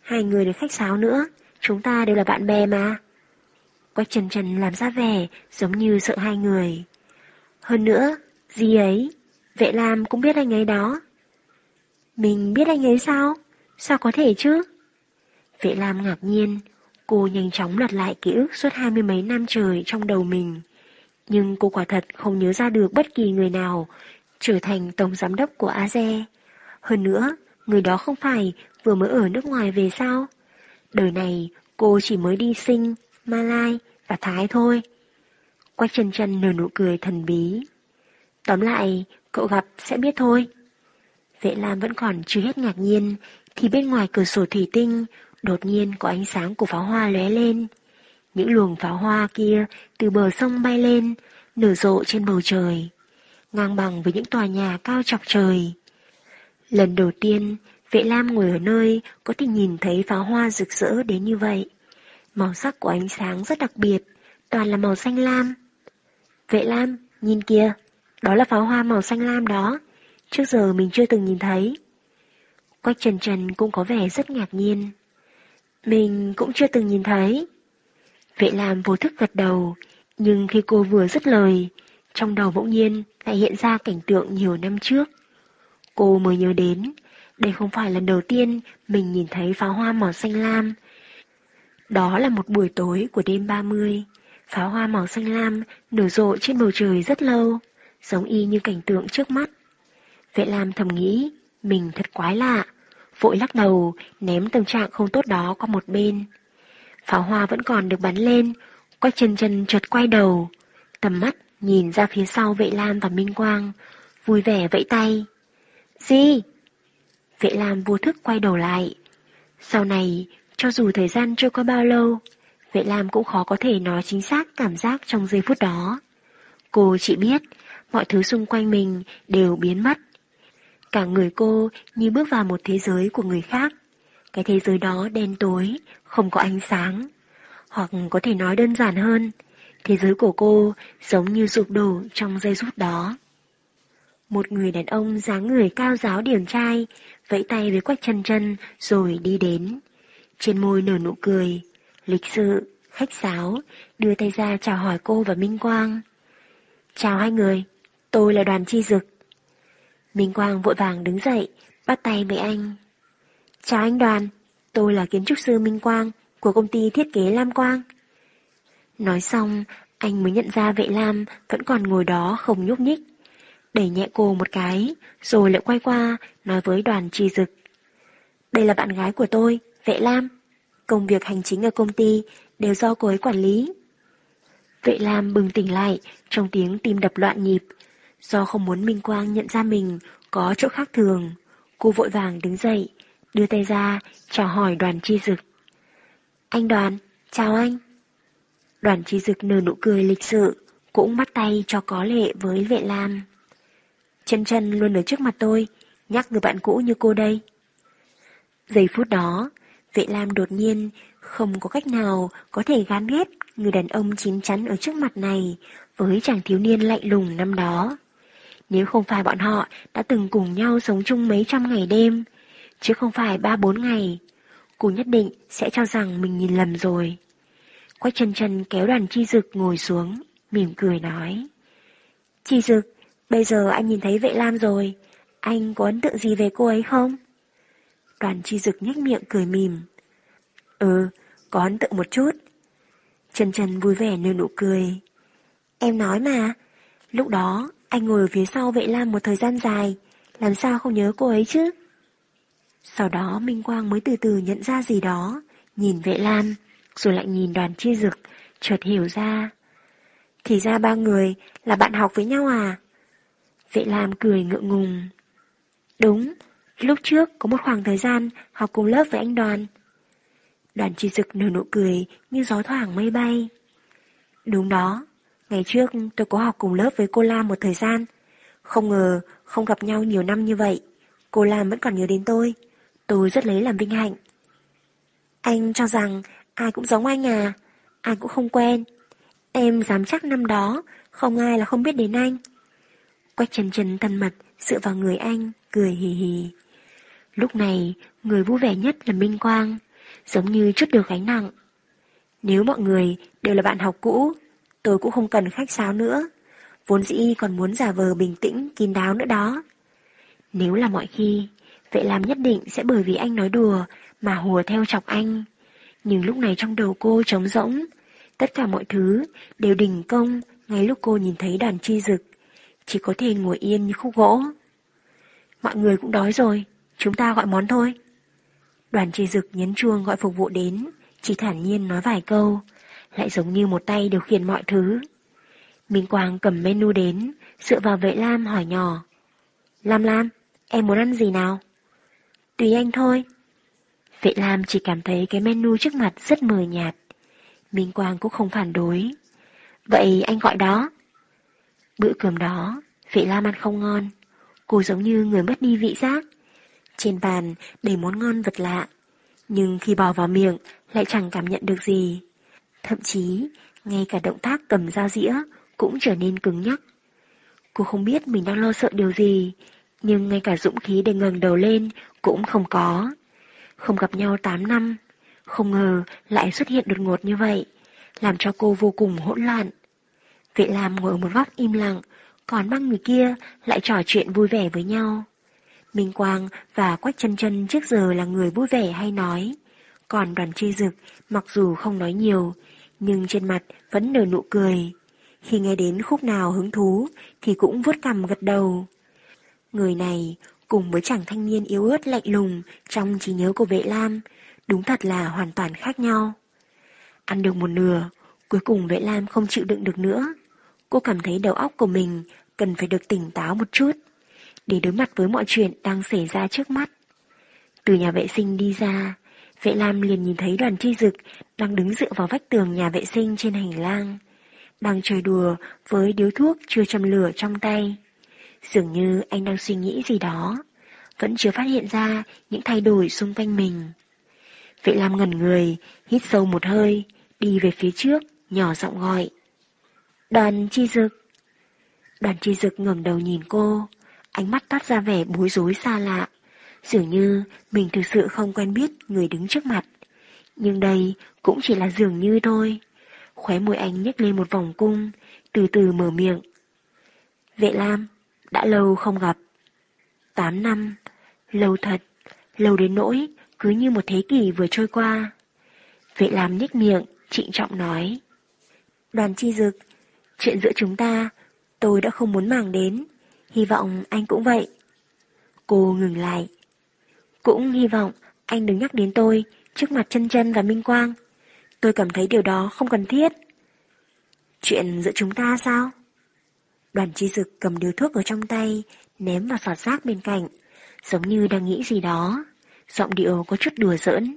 Hai người được khách sáo nữa, chúng ta đều là bạn bè mà. Quách Trần Trần làm ra vẻ giống như sợ hai người. Hơn nữa, gì ấy, vệ Lam cũng biết anh ấy đó. Mình biết anh ấy sao? Sao có thể chứ? Vệ Lam ngạc nhiên, cô nhanh chóng lật lại ký ức suốt hai mươi mấy năm trời trong đầu mình. Nhưng cô quả thật không nhớ ra được bất kỳ người nào trở thành tổng giám đốc của AZE. Hơn nữa, người đó không phải vừa mới ở nước ngoài về sao? Đời này cô chỉ mới đi sinh, Malai và Thái thôi. Quách chân chân nở nụ cười thần bí. Tóm lại, cậu gặp sẽ biết thôi. Vệ Lam vẫn còn chưa hết ngạc nhiên, thì bên ngoài cửa sổ thủy tinh, đột nhiên có ánh sáng của pháo hoa lóe lên. Những luồng pháo hoa kia từ bờ sông bay lên, nở rộ trên bầu trời, ngang bằng với những tòa nhà cao chọc trời. Lần đầu tiên, vệ lam ngồi ở nơi có thể nhìn thấy pháo hoa rực rỡ đến như vậy. Màu sắc của ánh sáng rất đặc biệt, toàn là màu xanh lam. Vệ lam, nhìn kìa, đó là pháo hoa màu xanh lam đó. Trước giờ mình chưa từng nhìn thấy. Quách Trần Trần cũng có vẻ rất ngạc nhiên. Mình cũng chưa từng nhìn thấy. Vệ Lam vô thức gật đầu, nhưng khi cô vừa dứt lời, trong đầu bỗng nhiên lại hiện ra cảnh tượng nhiều năm trước. Cô mới nhớ đến, đây không phải lần đầu tiên mình nhìn thấy pháo hoa màu xanh lam. Đó là một buổi tối của đêm 30, pháo hoa màu xanh lam nở rộ trên bầu trời rất lâu, giống y như cảnh tượng trước mắt. Vệ Lam thầm nghĩ, mình thật quái lạ, vội lắc đầu, ném tâm trạng không tốt đó qua một bên. Pháo hoa vẫn còn được bắn lên, quách chân chân chợt quay đầu, tầm mắt nhìn ra phía sau vệ Lam và Minh Quang, vui vẻ vẫy tay. Gì? Vệ Lam vô thức quay đầu lại. Sau này, cho dù thời gian trôi qua bao lâu, vệ Lam cũng khó có thể nói chính xác cảm giác trong giây phút đó. Cô chỉ biết, mọi thứ xung quanh mình đều biến mất. Cả người cô như bước vào một thế giới của người khác. Cái thế giới đó đen tối, không có ánh sáng. Hoặc có thể nói đơn giản hơn, thế giới của cô giống như sụp đổ trong giây phút đó. Một người đàn ông dáng người cao giáo điển trai, vẫy tay với quách chân chân rồi đi đến. Trên môi nở nụ cười, lịch sự, khách sáo, đưa tay ra chào hỏi cô và Minh Quang. Chào hai người, tôi là đoàn chi dực. Minh Quang vội vàng đứng dậy, bắt tay với anh. Chào anh đoàn, tôi là kiến trúc sư Minh Quang của công ty thiết kế Lam Quang. Nói xong, anh mới nhận ra vệ Lam vẫn còn ngồi đó không nhúc nhích. đẩy nhẹ cô một cái, rồi lại quay qua, nói với đoàn trì dực. Đây là bạn gái của tôi, Vệ Lam. Công việc hành chính ở công ty đều do cô ấy quản lý. Vệ Lam bừng tỉnh lại, trong tiếng tim đập loạn nhịp. Do không muốn Minh Quang nhận ra mình có chỗ khác thường, cô vội vàng đứng dậy, đưa tay ra, chào hỏi đoàn chi dực. Anh đoàn, chào anh. Đoàn chi dực nở nụ cười lịch sự, cũng bắt tay cho có lệ với vệ lam. Chân chân luôn ở trước mặt tôi, nhắc người bạn cũ như cô đây. Giây phút đó, vệ lam đột nhiên không có cách nào có thể gán ghét người đàn ông chín chắn ở trước mặt này với chàng thiếu niên lạnh lùng năm đó. Nếu không phải bọn họ đã từng cùng nhau sống chung mấy trăm ngày đêm, chứ không phải ba bốn ngày, cô nhất định sẽ cho rằng mình nhìn lầm rồi. Quách chân chân kéo đoàn chi dực ngồi xuống, mỉm cười nói. Chi dực, bây giờ anh nhìn thấy vệ lam rồi, anh có ấn tượng gì về cô ấy không? Đoàn chi dực nhếch miệng cười mỉm. Ừ, có ấn tượng một chút. Chân chân vui vẻ nở nụ cười. Em nói mà, lúc đó anh ngồi ở phía sau vệ lam một thời gian dài, làm sao không nhớ cô ấy chứ? Sau đó Minh Quang mới từ từ nhận ra gì đó, nhìn vệ lam, rồi lại nhìn đoàn chi dực, chợt hiểu ra. Thì ra ba người là bạn học với nhau à? Vệ lam cười ngượng ngùng. Đúng, lúc trước có một khoảng thời gian học cùng lớp với anh đoàn. Đoàn chi dực nở nụ cười như gió thoảng mây bay. Đúng đó, ngày trước tôi có học cùng lớp với cô Lam một thời gian. Không ngờ không gặp nhau nhiều năm như vậy, cô Lam vẫn còn nhớ đến tôi. Tôi rất lấy làm vinh hạnh. Anh cho rằng ai cũng giống anh à, ai cũng không quen. Em dám chắc năm đó, không ai là không biết đến anh. Quách chân chân thân mật, dựa vào người anh, cười hì hì. Lúc này, người vui vẻ nhất là Minh Quang, giống như chút được gánh nặng. Nếu mọi người đều là bạn học cũ, tôi cũng không cần khách sáo nữa. Vốn dĩ còn muốn giả vờ bình tĩnh, kín đáo nữa đó. Nếu là mọi khi, Vệ làm nhất định sẽ bởi vì anh nói đùa mà hùa theo chọc anh. Nhưng lúc này trong đầu cô trống rỗng, tất cả mọi thứ đều đình công ngay lúc cô nhìn thấy đoàn chi dực, chỉ có thể ngồi yên như khúc gỗ. Mọi người cũng đói rồi, chúng ta gọi món thôi. Đoàn chi dực nhấn chuông gọi phục vụ đến, chỉ thản nhiên nói vài câu, lại giống như một tay điều khiển mọi thứ. Minh Quang cầm menu đến, dựa vào vệ Lam hỏi nhỏ. Lam Lam, em muốn ăn gì nào? Tùy anh thôi. Vệ Lam chỉ cảm thấy cái menu trước mặt rất mờ nhạt. Minh Quang cũng không phản đối. Vậy anh gọi đó. Bữa cơm đó, Vệ Lam ăn không ngon. Cô giống như người mất đi vị giác. Trên bàn đầy món ngon vật lạ. Nhưng khi bỏ vào miệng lại chẳng cảm nhận được gì. Thậm chí, ngay cả động tác cầm dao dĩa cũng trở nên cứng nhắc. Cô không biết mình đang lo sợ điều gì, nhưng ngay cả dũng khí để ngẩng đầu lên cũng không có. Không gặp nhau 8 năm, không ngờ lại xuất hiện đột ngột như vậy, làm cho cô vô cùng hỗn loạn. Vệ Lam ngồi ở một góc im lặng, còn ba người kia lại trò chuyện vui vẻ với nhau. Minh Quang và Quách chân chân trước giờ là người vui vẻ hay nói. Còn đoàn chi dực, mặc dù không nói nhiều, nhưng trên mặt vẫn nở nụ cười. Khi nghe đến khúc nào hứng thú thì cũng vuốt cằm gật đầu. Người này cùng với chàng thanh niên yếu ớt lạnh lùng trong trí nhớ của vệ lam, đúng thật là hoàn toàn khác nhau. Ăn được một nửa, cuối cùng vệ lam không chịu đựng được nữa. Cô cảm thấy đầu óc của mình cần phải được tỉnh táo một chút, để đối mặt với mọi chuyện đang xảy ra trước mắt. Từ nhà vệ sinh đi ra, vệ lam liền nhìn thấy đoàn chi dực đang đứng dựa vào vách tường nhà vệ sinh trên hành lang, đang chơi đùa với điếu thuốc chưa châm lửa trong tay. Dường như anh đang suy nghĩ gì đó, vẫn chưa phát hiện ra những thay đổi xung quanh mình. Vệ Lam ngẩn người, hít sâu một hơi, đi về phía trước, nhỏ giọng gọi. Đoàn chi dực. Đoàn chi dực ngẩng đầu nhìn cô, ánh mắt toát ra vẻ bối rối xa lạ. Dường như mình thực sự không quen biết người đứng trước mặt. Nhưng đây cũng chỉ là dường như thôi. Khóe môi anh nhếch lên một vòng cung, từ từ mở miệng. Vệ Lam, đã lâu không gặp. Tám năm, lâu thật, lâu đến nỗi cứ như một thế kỷ vừa trôi qua. Vệ lam nhếch miệng, trịnh trọng nói. Đoàn chi dực, chuyện giữa chúng ta, tôi đã không muốn màng đến, hy vọng anh cũng vậy. Cô ngừng lại. Cũng hy vọng anh đừng nhắc đến tôi trước mặt chân chân và Minh Quang. Tôi cảm thấy điều đó không cần thiết. Chuyện giữa chúng ta sao? Đoàn chi dực cầm điếu thuốc ở trong tay, ném vào sọt rác bên cạnh, giống như đang nghĩ gì đó. Giọng điệu có chút đùa giỡn.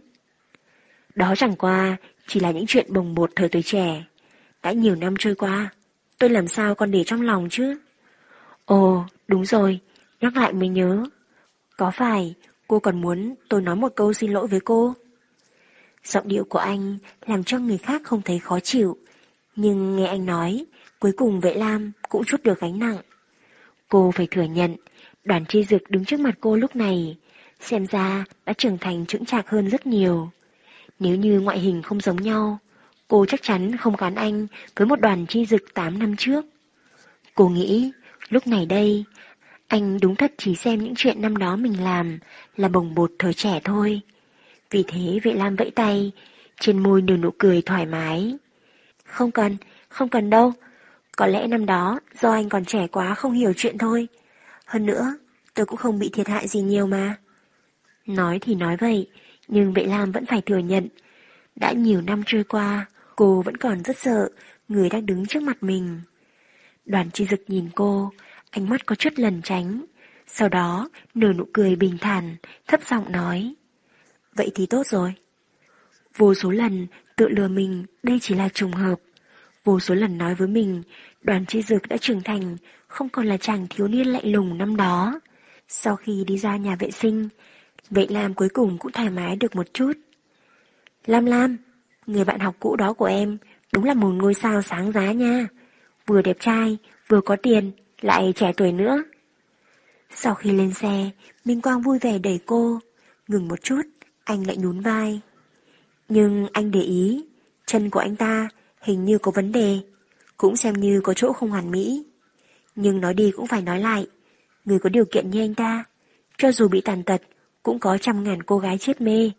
Đó chẳng qua chỉ là những chuyện bồng bột thời tuổi trẻ. Đã nhiều năm trôi qua, tôi làm sao còn để trong lòng chứ? Ồ, đúng rồi, nhắc lại mới nhớ. Có phải cô còn muốn tôi nói một câu xin lỗi với cô? Giọng điệu của anh làm cho người khác không thấy khó chịu, nhưng nghe anh nói, cuối cùng Vệ Lam cũng chút được gánh nặng. Cô phải thừa nhận, đoàn chi dực đứng trước mặt cô lúc này, xem ra đã trưởng thành trưởng chạc hơn rất nhiều. Nếu như ngoại hình không giống nhau, cô chắc chắn không gắn anh với một đoàn chi dực 8 năm trước. Cô nghĩ, lúc này đây, anh đúng thật chỉ xem những chuyện năm đó mình làm là bồng bột thời trẻ thôi. Vì thế Vệ Lam vẫy tay, trên môi nở nụ cười thoải mái. Không cần, không cần đâu. Có lẽ năm đó do anh còn trẻ quá không hiểu chuyện thôi. Hơn nữa, tôi cũng không bị thiệt hại gì nhiều mà. Nói thì nói vậy, nhưng Vệ Lam vẫn phải thừa nhận. Đã nhiều năm trôi qua, cô vẫn còn rất sợ người đang đứng trước mặt mình. Đoàn chi dực nhìn cô, ánh mắt có chút lần tránh. Sau đó, nở nụ cười bình thản, thấp giọng nói. Vậy thì tốt rồi. Vô số lần tự lừa mình đây chỉ là trùng hợp. Vô số lần nói với mình, đoàn chi dực đã trưởng thành, không còn là chàng thiếu niên lạnh lùng năm đó. Sau khi đi ra nhà vệ sinh, Vệ Lam cuối cùng cũng thoải mái được một chút. Lam Lam, người bạn học cũ đó của em, đúng là một ngôi sao sáng giá nha. Vừa đẹp trai, vừa có tiền, lại trẻ tuổi nữa. Sau khi lên xe, Minh Quang vui vẻ đẩy cô. Ngừng một chút, anh lại nhún vai. Nhưng anh để ý, chân của anh ta hình như có vấn đề, cũng xem như có chỗ không hoàn mỹ. Nhưng nói đi cũng phải nói lại, người có điều kiện như anh ta, cho dù bị tàn tật, cũng có trăm ngàn cô gái chết mê,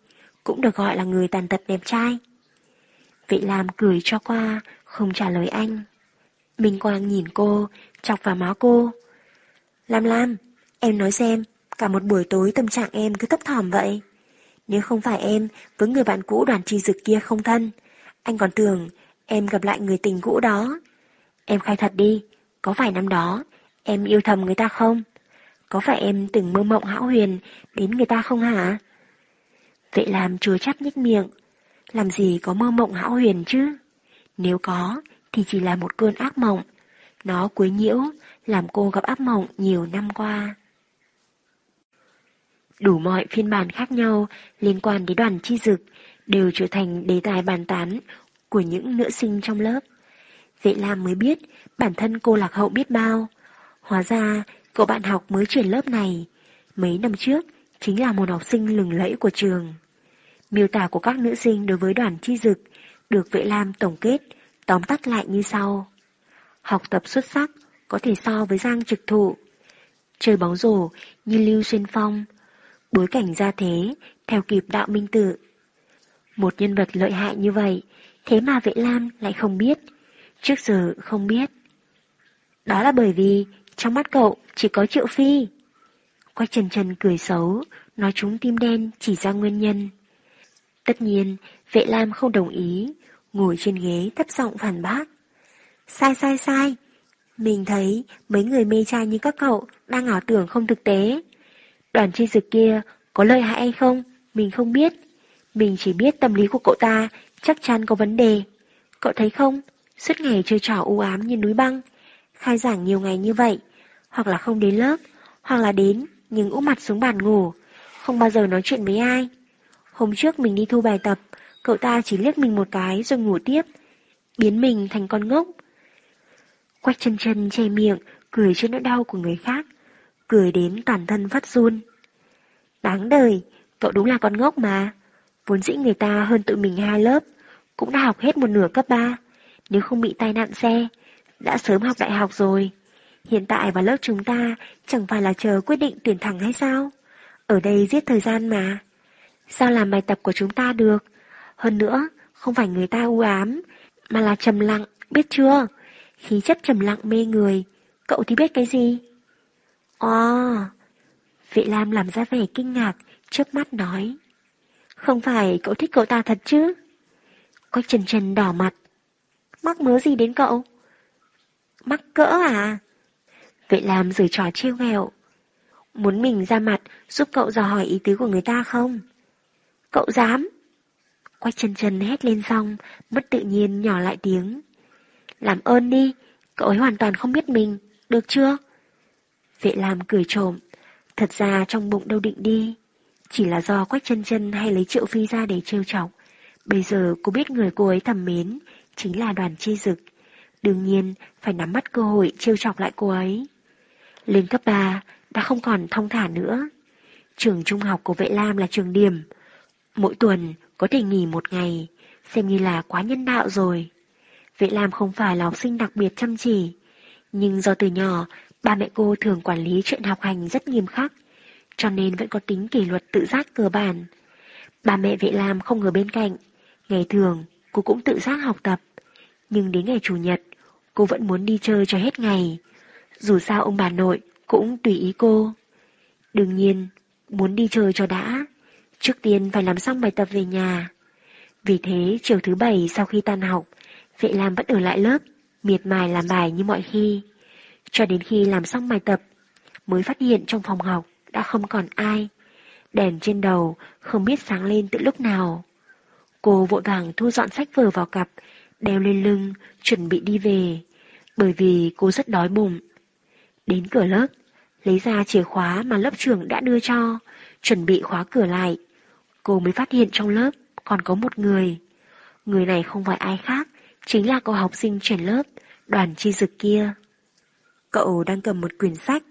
cũng được gọi là người tàn tật đẹp trai. Vị Lam cười cho qua, không trả lời anh. Minh Quang nhìn cô, chọc vào má cô. Lam Lam, em nói xem, cả một buổi tối tâm trạng em cứ thấp thỏm vậy. Nếu không phải em với người bạn cũ đoàn tri dực kia không thân, anh còn tưởng em gặp lại người tình cũ đó. Em khai thật đi, có phải năm đó em yêu thầm người ta không? Có phải em từng mơ mộng hão huyền đến người ta không hả? Vậy làm chua chắp nhích miệng. Làm gì có mơ mộng hão huyền chứ? Nếu có, thì chỉ là một cơn ác mộng. Nó quấy nhiễu, làm cô gặp ác mộng nhiều năm qua. Đủ mọi phiên bản khác nhau liên quan đến đoàn chi dực đều trở thành đề tài bàn tán của những nữ sinh trong lớp. Vệ Lam mới biết bản thân cô lạc hậu biết bao. Hóa ra cậu bạn học mới chuyển lớp này. Mấy năm trước chính là một học sinh lừng lẫy của trường. Miêu tả của các nữ sinh đối với đoàn chi dực được Vệ Lam tổng kết, tóm tắt lại như sau. Học tập xuất sắc, có thể so với Giang trực thụ. Chơi bóng rổ như Lưu Xuyên Phong, bối cảnh ra thế, theo kịp đạo minh tự. Một nhân vật lợi hại như vậy, thế mà Vệ Lam lại không biết, trước giờ không biết. Đó là bởi vì trong mắt cậu chỉ có Triệu Phi. Quách Trần Trần cười xấu, nói chúng tim đen chỉ ra nguyên nhân. Tất nhiên, Vệ Lam không đồng ý, ngồi trên ghế thấp giọng phản bác. Sai sai sai, mình thấy mấy người mê trai như các cậu đang ảo tưởng không thực tế. Đoàn chi dực kia có lợi hại hay không, mình không biết. Mình chỉ biết tâm lý của cậu ta chắc chắn có vấn đề. Cậu thấy không, suốt ngày chơi trò u ám như núi băng. Khai giảng nhiều ngày như vậy, hoặc là không đến lớp, hoặc là đến nhưng úp mặt xuống bàn ngủ, không bao giờ nói chuyện với ai. Hôm trước mình đi thu bài tập, cậu ta chỉ liếc mình một cái rồi ngủ tiếp, biến mình thành con ngốc. Quách chân chân che miệng, cười trước nỗi đau của người khác, cười đến toàn thân phát run. Đáng đời, cậu đúng là con ngốc mà. Vốn dĩ người ta hơn tụi mình hai lớp, cũng đã học hết một nửa cấp 3. Nếu không bị tai nạn xe, đã sớm học đại học rồi. Hiện tại vào lớp chúng ta chẳng phải là chờ quyết định tuyển thẳng hay sao? Ở đây giết thời gian mà. Sao làm bài tập của chúng ta được? Hơn nữa, không phải người ta u ám, mà là trầm lặng, biết chưa? Khí chất trầm lặng mê người, cậu thì biết cái gì? Ồ, Vệ Lam làm ra vẻ kinh ngạc, chớp mắt nói. Không phải cậu thích cậu ta thật chứ? Quách trần trần đỏ mặt. Mắc mớ gì đến cậu? Mắc cỡ à? Vệ Lam rồi trò trêu ghẹo. Muốn mình ra mặt giúp cậu dò hỏi ý tứ của người ta không? Cậu dám? Quách chân chân hét lên xong, mất tự nhiên nhỏ lại tiếng. Làm ơn đi, cậu ấy hoàn toàn không biết mình, được chưa? Vệ Lam cười trộm. Thật ra trong bụng đâu định đi. Chỉ là do Quách chân chân hay lấy triệu phi ra để trêu chọc. Bây giờ cô biết người cô ấy thầm mến, chính là đoàn chi dực. Đương nhiên, phải nắm bắt cơ hội trêu chọc lại cô ấy. Lên cấp 3, đã không còn thông thả nữa. Trường trung học của Vệ Lam là trường điểm. Mỗi tuần có thể nghỉ một ngày, xem như là quá nhân đạo rồi. Vệ Lam không phải là học sinh đặc biệt chăm chỉ, nhưng do từ nhỏ, ba mẹ cô thường quản lý chuyện học hành rất nghiêm khắc, cho nên vẫn có tính kỷ luật tự giác cơ bản. Ba mẹ Vệ Lam không ở bên cạnh, ngày thường cô cũng tự giác học tập, nhưng đến ngày Chủ nhật, cô vẫn muốn đi chơi cho hết ngày. Dù sao ông bà nội cũng tùy ý cô. Đương nhiên, muốn đi chơi cho đã, trước tiên phải làm xong bài tập về nhà. Vì thế, chiều thứ bảy sau khi tan học, Vệ Lam vẫn ở lại lớp, miệt mài làm bài như mọi khi. Cho đến khi làm xong bài tập, mới phát hiện trong phòng học đã không còn ai. Đèn trên đầu không biết sáng lên từ lúc nào. Cô vội vàng thu dọn sách vở vào cặp, đeo lên lưng, chuẩn bị đi về, bởi vì cô rất đói bụng. Đến cửa lớp, lấy ra chìa khóa mà lớp trưởng đã đưa cho, chuẩn bị khóa cửa lại. Cô mới phát hiện trong lớp còn có một người. Người này không phải ai khác, chính là cậu học sinh chuyển lớp, đoàn chi dực kia. Cậu đang cầm một quyển sách,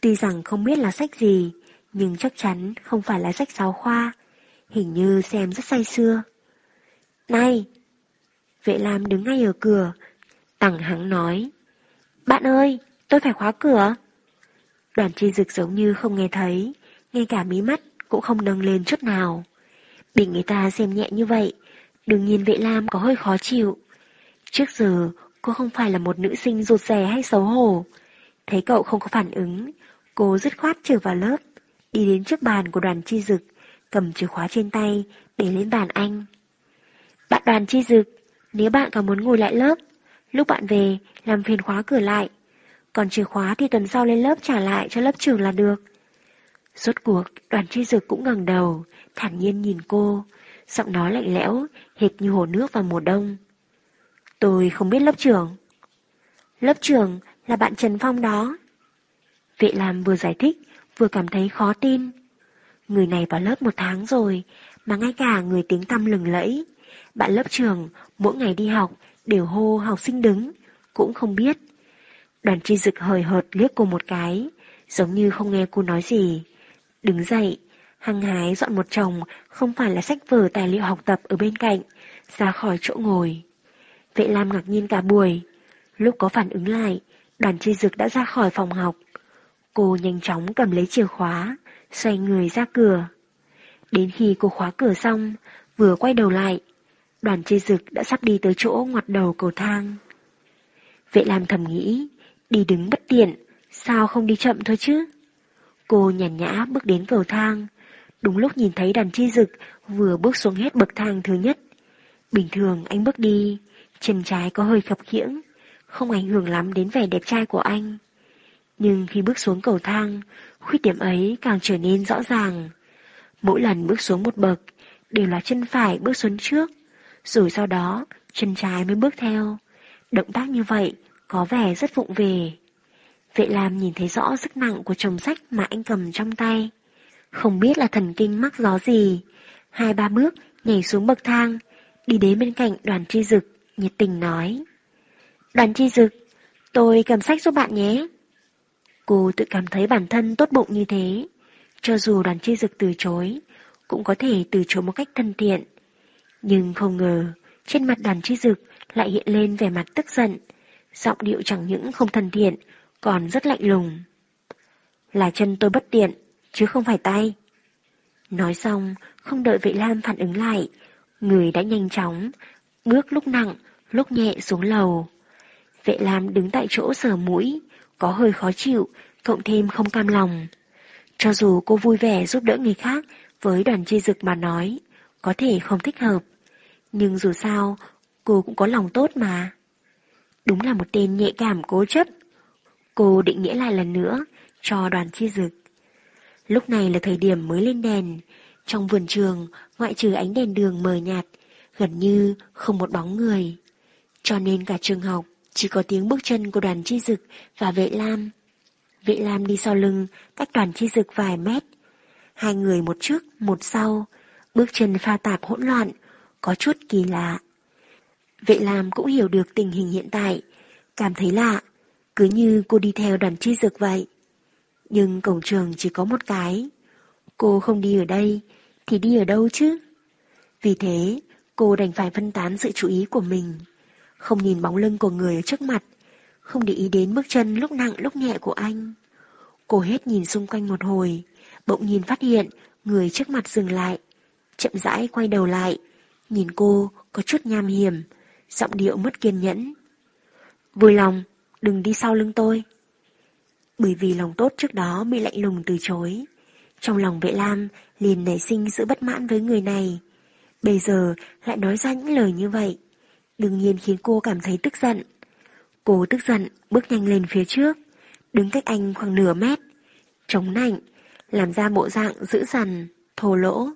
tuy rằng không biết là sách gì, nhưng chắc chắn không phải là sách giáo khoa, hình như xem rất say xưa. Này! Vệ Lam đứng ngay ở cửa, tẳng hắng nói. Bạn ơi, tôi phải khóa cửa. Đoàn chi dực giống như không nghe thấy, ngay cả mí mắt cũng không nâng lên chút nào. Bị người ta xem nhẹ như vậy, đương nhiên vệ lam có hơi khó chịu. Trước giờ, cô không phải là một nữ sinh rụt rè hay xấu hổ. Thấy cậu không có phản ứng, cô dứt khoát trở vào lớp, đi đến trước bàn của đoàn chi dực, cầm chìa khóa trên tay để lên bàn anh. Bạn đoàn chi dực, nếu bạn có muốn ngồi lại lớp, lúc bạn về, làm phiền khóa cửa lại. Còn chìa khóa thì tuần sau lên lớp trả lại cho lớp trưởng là được. Rốt cuộc, đoàn chi dược cũng ngẩng đầu, thản nhiên nhìn cô, giọng nói lạnh lẽo, hệt như hồ nước vào mùa đông. Tôi không biết lớp trưởng. Lớp trưởng là bạn Trần Phong đó. Vệ làm vừa giải thích, vừa cảm thấy khó tin. Người này vào lớp một tháng rồi, mà ngay cả người tiếng tăm lừng lẫy. Bạn lớp trưởng, mỗi ngày đi học, đều hô học sinh đứng, cũng không biết. Đoàn tri dực hời hợt liếc cô một cái, giống như không nghe cô nói gì. Đứng dậy, hăng hái dọn một chồng không phải là sách vở tài liệu học tập ở bên cạnh, ra khỏi chỗ ngồi. Vệ Lam ngạc nhiên cả buổi. Lúc có phản ứng lại, đoàn chi dực đã ra khỏi phòng học. Cô nhanh chóng cầm lấy chìa khóa, xoay người ra cửa. Đến khi cô khóa cửa xong, vừa quay đầu lại, đoàn chi dực đã sắp đi tới chỗ ngoặt đầu cầu thang. Vệ Lam thầm nghĩ, đi đứng bất tiện, sao không đi chậm thôi chứ? Cô nhàn nhã bước đến cầu thang, đúng lúc nhìn thấy đàn chi dực vừa bước xuống hết bậc thang thứ nhất. Bình thường anh bước đi, chân trái có hơi khập khiễng, không ảnh hưởng lắm đến vẻ đẹp trai của anh. Nhưng khi bước xuống cầu thang, khuyết điểm ấy càng trở nên rõ ràng. Mỗi lần bước xuống một bậc, đều là chân phải bước xuống trước, rồi sau đó chân trái mới bước theo. Động tác như vậy có vẻ rất vụng về. Vệ Lam nhìn thấy rõ sức nặng của chồng sách mà anh cầm trong tay. Không biết là thần kinh mắc gió gì. Hai ba bước nhảy xuống bậc thang, đi đến bên cạnh đoàn tri dực, nhiệt tình nói. Đoàn tri dực, tôi cầm sách giúp bạn nhé. Cô tự cảm thấy bản thân tốt bụng như thế. Cho dù đoàn tri dực từ chối, cũng có thể từ chối một cách thân thiện. Nhưng không ngờ, trên mặt đoàn tri dực lại hiện lên vẻ mặt tức giận. Giọng điệu chẳng những không thân thiện, còn rất lạnh lùng. Là chân tôi bất tiện, chứ không phải tay. Nói xong, không đợi vệ lam phản ứng lại, người đã nhanh chóng, bước lúc nặng, lúc nhẹ xuống lầu. Vệ lam đứng tại chỗ sờ mũi, có hơi khó chịu, cộng thêm không cam lòng. Cho dù cô vui vẻ giúp đỡ người khác với đoàn chi dực mà nói, có thể không thích hợp. Nhưng dù sao, cô cũng có lòng tốt mà. Đúng là một tên nhạy cảm cố chấp. Cô định nghĩa lại lần nữa cho đoàn chi dực. Lúc này là thời điểm mới lên đèn. Trong vườn trường, ngoại trừ ánh đèn đường mờ nhạt, gần như không một bóng người. Cho nên cả trường học chỉ có tiếng bước chân của đoàn chi dực và vệ lam. Vệ lam đi sau lưng, cách đoàn chi dực vài mét. Hai người một trước, một sau, bước chân pha tạp hỗn loạn, có chút kỳ lạ. Vệ lam cũng hiểu được tình hình hiện tại, cảm thấy lạ, cứ như cô đi theo đoàn chi dược vậy. Nhưng cổng trường chỉ có một cái. Cô không đi ở đây, thì đi ở đâu chứ? Vì thế, cô đành phải phân tán sự chú ý của mình. Không nhìn bóng lưng của người ở trước mặt, không để ý đến bước chân lúc nặng lúc nhẹ của anh. Cô hết nhìn xung quanh một hồi, bỗng nhìn phát hiện người trước mặt dừng lại, chậm rãi quay đầu lại, nhìn cô có chút nham hiểm, giọng điệu mất kiên nhẫn. Vui lòng, đừng đi sau lưng tôi. Bởi vì lòng tốt trước đó bị lạnh lùng từ chối. Trong lòng vệ lam liền nảy sinh sự bất mãn với người này. Bây giờ lại nói ra những lời như vậy. Đương nhiên khiến cô cảm thấy tức giận. Cô tức giận bước nhanh lên phía trước, đứng cách anh khoảng nửa mét. Chống nạnh, làm ra bộ dạng dữ dằn, thô lỗ.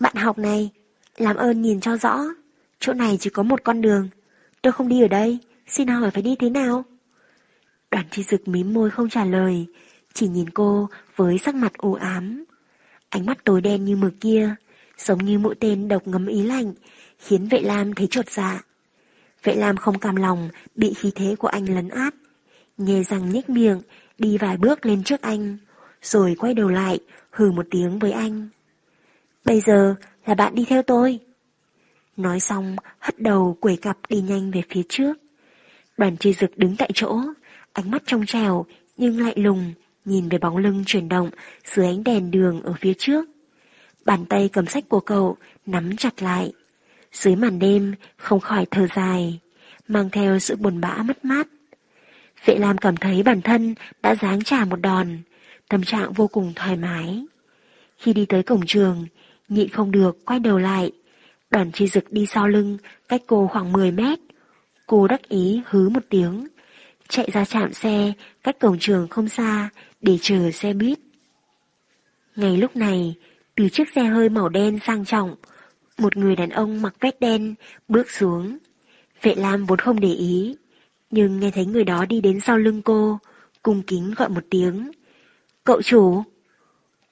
Bạn học này, làm ơn nhìn cho rõ, chỗ này chỉ có một con đường. Tôi không đi ở đây, xin hỏi phải đi thế nào? Đoàn chi dực mím môi không trả lời, chỉ nhìn cô với sắc mặt u ám. Ánh mắt tối đen như mực kia, giống như mũi tên độc ngấm ý lạnh, khiến vệ lam thấy trột dạ. Vệ lam không cam lòng bị khí thế của anh lấn át. Nhè răng nhếch miệng, đi vài bước lên trước anh, rồi quay đầu lại, hừ một tiếng với anh. Bây giờ là bạn đi theo tôi. Nói xong, hất đầu quẩy cặp đi nhanh về phía trước. Đoàn chi dực đứng tại chỗ, ánh mắt trong trèo nhưng lại lùng, nhìn về bóng lưng chuyển động dưới ánh đèn đường ở phía trước. Bàn tay cầm sách của cậu nắm chặt lại. Dưới màn đêm không khỏi thở dài, mang theo sự buồn bã mất mát. Vệ Lam cảm thấy bản thân đã giáng trả một đòn, tâm trạng vô cùng thoải mái. Khi đi tới cổng trường, nhịn không được quay đầu lại. Đoàn chi dực đi sau lưng, cách cô khoảng 10 mét. Cô đắc ý hứ một tiếng, chạy ra chạm xe cách cổng trường không xa để chờ xe buýt. Ngay lúc này, từ chiếc xe hơi màu đen sang trọng, một người đàn ông mặc vest đen bước xuống. Vệ Lam vốn không để ý, nhưng nghe thấy người đó đi đến sau lưng cô, cung kính gọi một tiếng. Cậu chủ!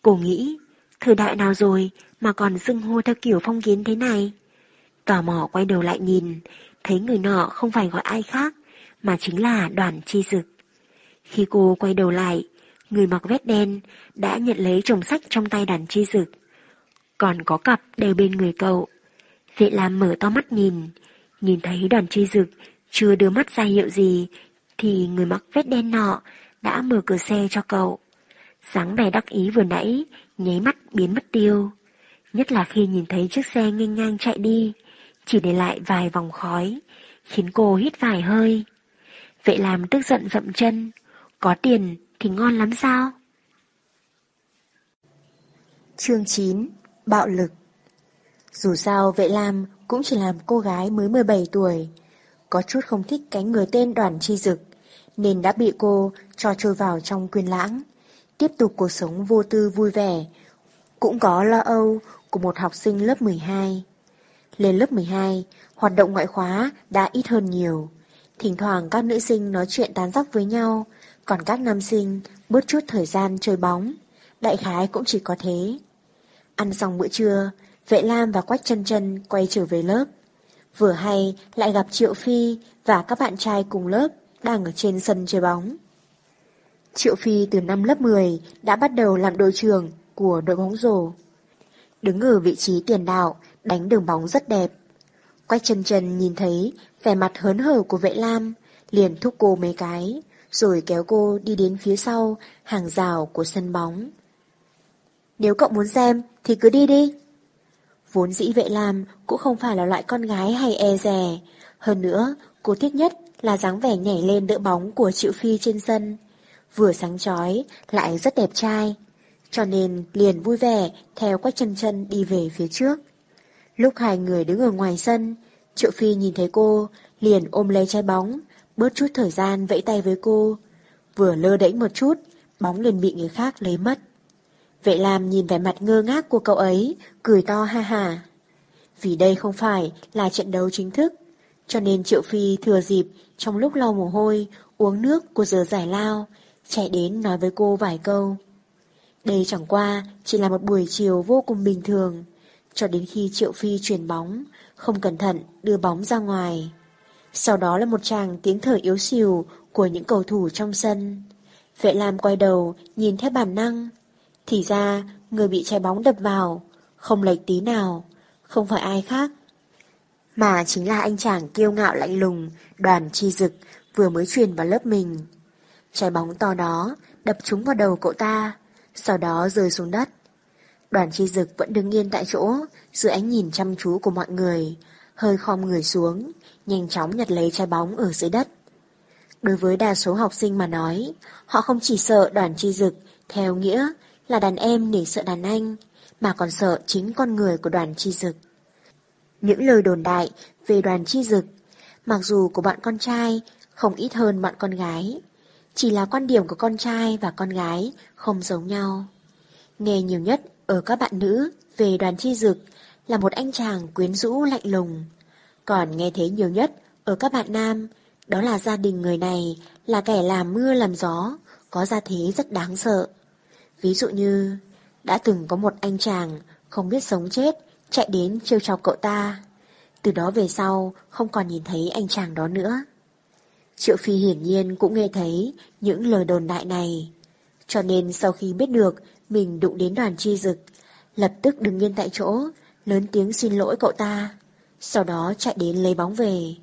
Cô nghĩ, thời đại nào rồi mà còn xưng hô theo kiểu phong kiến thế này? Tò mò quay đầu lại nhìn, thấy người nọ không phải gọi ai khác, mà chính là đoàn chi dực. Khi cô quay đầu lại, người mặc vest đen đã nhận lấy chồng sách trong tay đoàn chi dực. Còn có cặp đều bên người cậu. Vệ Lam mở to mắt nhìn, nhìn thấy đoàn chi dực chưa đưa mắt ra hiệu gì, thì người mặc vest đen nọ đã mở cửa xe cho cậu. Sáng vẻ đắc ý vừa nãy, nháy mắt biến mất tiêu. Nhất là khi nhìn thấy chiếc xe nghênh ngang chạy đi, chỉ để lại vài vòng khói, khiến cô hít vài hơi. Vệ làm tức giận dậm chân, có tiền thì ngon lắm sao? Chương 9 Bạo lực Dù sao vệ lam cũng chỉ làm cô gái mới 17 tuổi, có chút không thích cái người tên đoàn chi dực, nên đã bị cô cho trôi vào trong quyền lãng, tiếp tục cuộc sống vô tư vui vẻ, cũng có lo âu của một học sinh lớp 12. Lên lớp 12, hoạt động ngoại khóa đã ít hơn nhiều. Thỉnh thoảng các nữ sinh nói chuyện tán dóc với nhau, còn các nam sinh bớt chút thời gian chơi bóng. Đại khái cũng chỉ có thế. Ăn xong bữa trưa, Vệ Lam và Quách chân chân quay trở về lớp. Vừa hay lại gặp Triệu Phi và các bạn trai cùng lớp đang ở trên sân chơi bóng. Triệu Phi từ năm lớp 10 đã bắt đầu làm đội trưởng của đội bóng rổ. Đứng ở vị trí tiền đạo, đánh đường bóng rất đẹp. Quách chân chân nhìn thấy vẻ mặt hớn hở của vệ lam, liền thúc cô mấy cái, rồi kéo cô đi đến phía sau hàng rào của sân bóng. Nếu cậu muốn xem thì cứ đi đi. Vốn dĩ vệ lam cũng không phải là loại con gái hay e rè. Hơn nữa, cô thích nhất là dáng vẻ nhảy lên đỡ bóng của Triệu Phi trên sân. vừa sáng chói lại rất đẹp trai, cho nên liền vui vẻ theo quách chân chân đi về phía trước. Lúc hai người đứng ở ngoài sân, Triệu Phi nhìn thấy cô, liền ôm lấy trái bóng, bớt chút thời gian vẫy tay với cô. Vừa lơ đễnh một chút, bóng liền bị người khác lấy mất. Vệ Lam nhìn vẻ mặt ngơ ngác của cậu ấy, cười to ha ha. Vì đây không phải là trận đấu chính thức, cho nên Triệu Phi thừa dịp trong lúc lau mồ hôi, uống nước của giờ giải lao, chạy đến nói với cô vài câu. Đây chẳng qua chỉ là một buổi chiều vô cùng bình thường, cho đến khi Triệu Phi chuyển bóng, không cẩn thận đưa bóng ra ngoài. Sau đó là một tràng tiếng thở yếu xìu của những cầu thủ trong sân. Vệ Lam quay đầu, nhìn theo bản năng. Thì ra, người bị trái bóng đập vào, không lệch tí nào, không phải ai khác. Mà chính là anh chàng kiêu ngạo lạnh lùng, đoàn chi dực, vừa mới truyền vào lớp mình. Trái bóng to đó, đập trúng vào đầu cậu ta, sau đó rơi xuống đất. Đoàn chi dực vẫn đứng yên tại chỗ, dưới ánh nhìn chăm chú của mọi người, hơi khom người xuống, nhanh chóng nhặt lấy trái bóng ở dưới đất. Đối với đa số học sinh mà nói, họ không chỉ sợ đoàn chi dực, theo nghĩa là đàn em nể sợ đàn anh, mà còn sợ chính con người của đoàn chi dực. Những lời đồn đại về đoàn chi dực, mặc dù của bạn con trai không ít hơn bạn con gái, chỉ là quan điểm của con trai và con gái không giống nhau. Nghe nhiều nhất ở các bạn nữ về đoàn chi dực là một anh chàng quyến rũ lạnh lùng. Còn nghe thấy nhiều nhất ở các bạn nam, đó là gia đình người này là kẻ làm mưa làm gió, có gia thế rất đáng sợ. Ví dụ như, đã từng có một anh chàng không biết sống chết chạy đến trêu chọc cậu ta. Từ đó về sau không còn nhìn thấy anh chàng đó nữa. Triệu Phi hiển nhiên cũng nghe thấy những lời đồn đại này. Cho nên sau khi biết được mình đụng đến đoàn chi dực, lập tức đứng yên tại chỗ, lớn tiếng xin lỗi cậu ta, sau đó chạy đến lấy bóng về.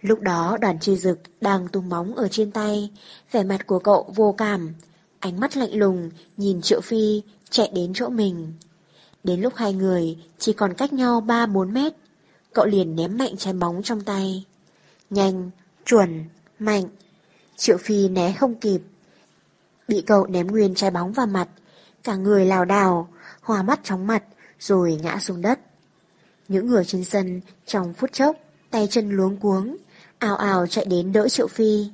Lúc đó đoàn chi dực đang tung bóng ở trên tay, vẻ mặt của cậu vô cảm, ánh mắt lạnh lùng nhìn Triệu Phi chạy đến chỗ mình. Đến lúc hai người chỉ còn cách nhau 3-4 mét, cậu liền ném mạnh trái bóng trong tay. Nhanh, chuẩn, mạnh. Triệu Phi né không kịp. Bị cậu ném nguyên trái bóng vào mặt, cả người lào đảo, hòa mắt chóng mặt, rồi ngã xuống đất. Những người trên sân trong phút chốc, tay chân luống cuống, ào ào chạy đến đỡ Triệu Phi.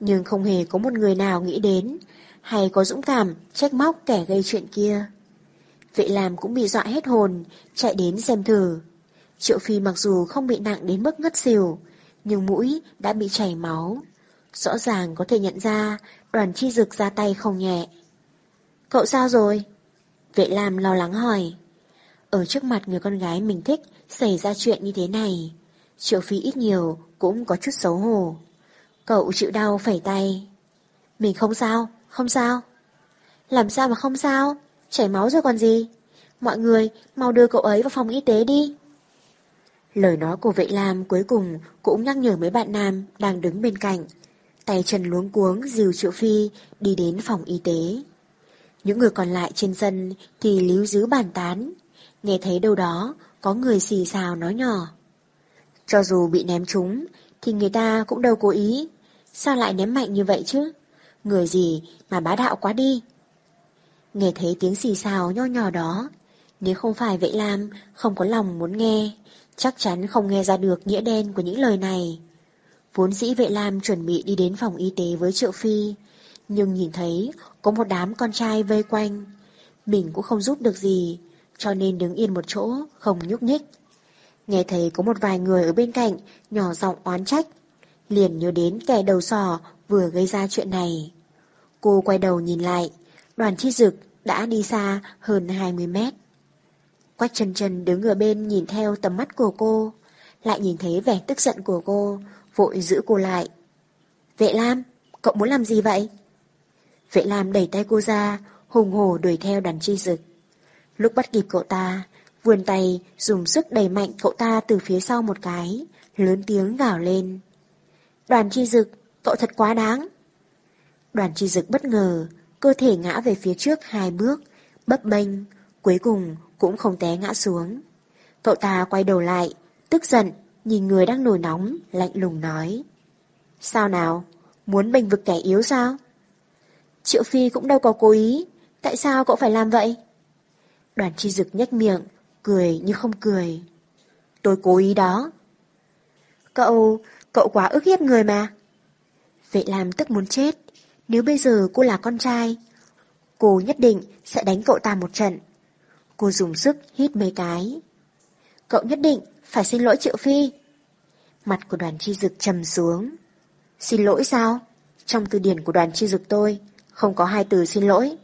Nhưng không hề có một người nào nghĩ đến, hay có dũng cảm trách móc kẻ gây chuyện kia. Vệ làm cũng bị dọa hết hồn, chạy đến xem thử. Triệu Phi mặc dù không bị nặng đến mức ngất xỉu, nhưng mũi đã bị chảy máu. Rõ ràng có thể nhận ra đoàn chi dực ra tay không nhẹ. Cậu sao rồi? Vệ Lam lo lắng hỏi. Ở trước mặt người con gái mình thích xảy ra chuyện như thế này. Triệu Phi ít nhiều cũng có chút xấu hổ. Cậu chịu đau phẩy tay. Mình không sao, không sao. Làm sao mà không sao? Chảy máu rồi còn gì? Mọi người mau đưa cậu ấy vào phòng y tế đi. Lời nói của vệ lam cuối cùng cũng nhắc nhở mấy bạn nam đang đứng bên cạnh. Tay chân luống cuống dìu Triệu Phi đi đến phòng y tế. Những người còn lại trên sân thì líu díu bàn tán. Nghe thấy đâu đó có người xì xào nói nhỏ. Cho dù bị ném trúng thì người ta cũng đâu cố ý. Sao lại ném mạnh như vậy chứ? Người gì mà bá đạo quá đi. Nghe thấy tiếng xì xào nho nhỏ đó. Nếu không phải vậy Lam không có lòng muốn nghe, chắc chắn không nghe ra được nghĩa đen của những lời này. Vốn dĩ vệ lam chuẩn bị đi đến phòng y tế với Triệu Phi, nhưng nhìn thấy có một đám con trai vây quanh. Mình cũng không giúp được gì, cho nên đứng yên một chỗ, không nhúc nhích. Nghe thấy có một vài người ở bên cạnh, nhỏ giọng oán trách. Liền nhớ đến kẻ đầu sò vừa gây ra chuyện này. Cô quay đầu nhìn lại, đoàn chi dực đã đi xa hơn 20 mét. Quách chân chân đứng ở bên nhìn theo tầm mắt của cô, lại nhìn thấy vẻ tức giận của cô, vội giữ cô lại. Vệ Lam, cậu muốn làm gì vậy? Vệ Lam đẩy tay cô ra, hùng hổ đuổi theo đàn chi dực. Lúc bắt kịp cậu ta, vươn tay dùng sức đẩy mạnh cậu ta từ phía sau một cái, lớn tiếng gào lên. Đoàn chi dực, cậu thật quá đáng. Đoàn chi dực bất ngờ, cơ thể ngã về phía trước hai bước, bấp bênh, cuối cùng cũng không té ngã xuống. Cậu ta quay đầu lại, tức giận, nhìn người đang nổi nóng, lạnh lùng nói. Sao nào? Muốn bênh vực kẻ yếu sao? Triệu Phi cũng đâu có cố ý, tại sao cậu phải làm vậy? Đoàn chi dực nhếch miệng, cười như không cười. Tôi cố ý đó. Cậu, cậu quá ức hiếp người mà. Vệ làm tức muốn chết. Nếu bây giờ cô là con trai, cô nhất định sẽ đánh cậu ta một trận. Cô dùng sức hít mấy cái. Cậu nhất định phải xin lỗi Triệu Phi. Mặt của đoàn chi dực trầm xuống. Xin lỗi sao? Trong từ điển của đoàn chi dực tôi, không có hai từ xin lỗi.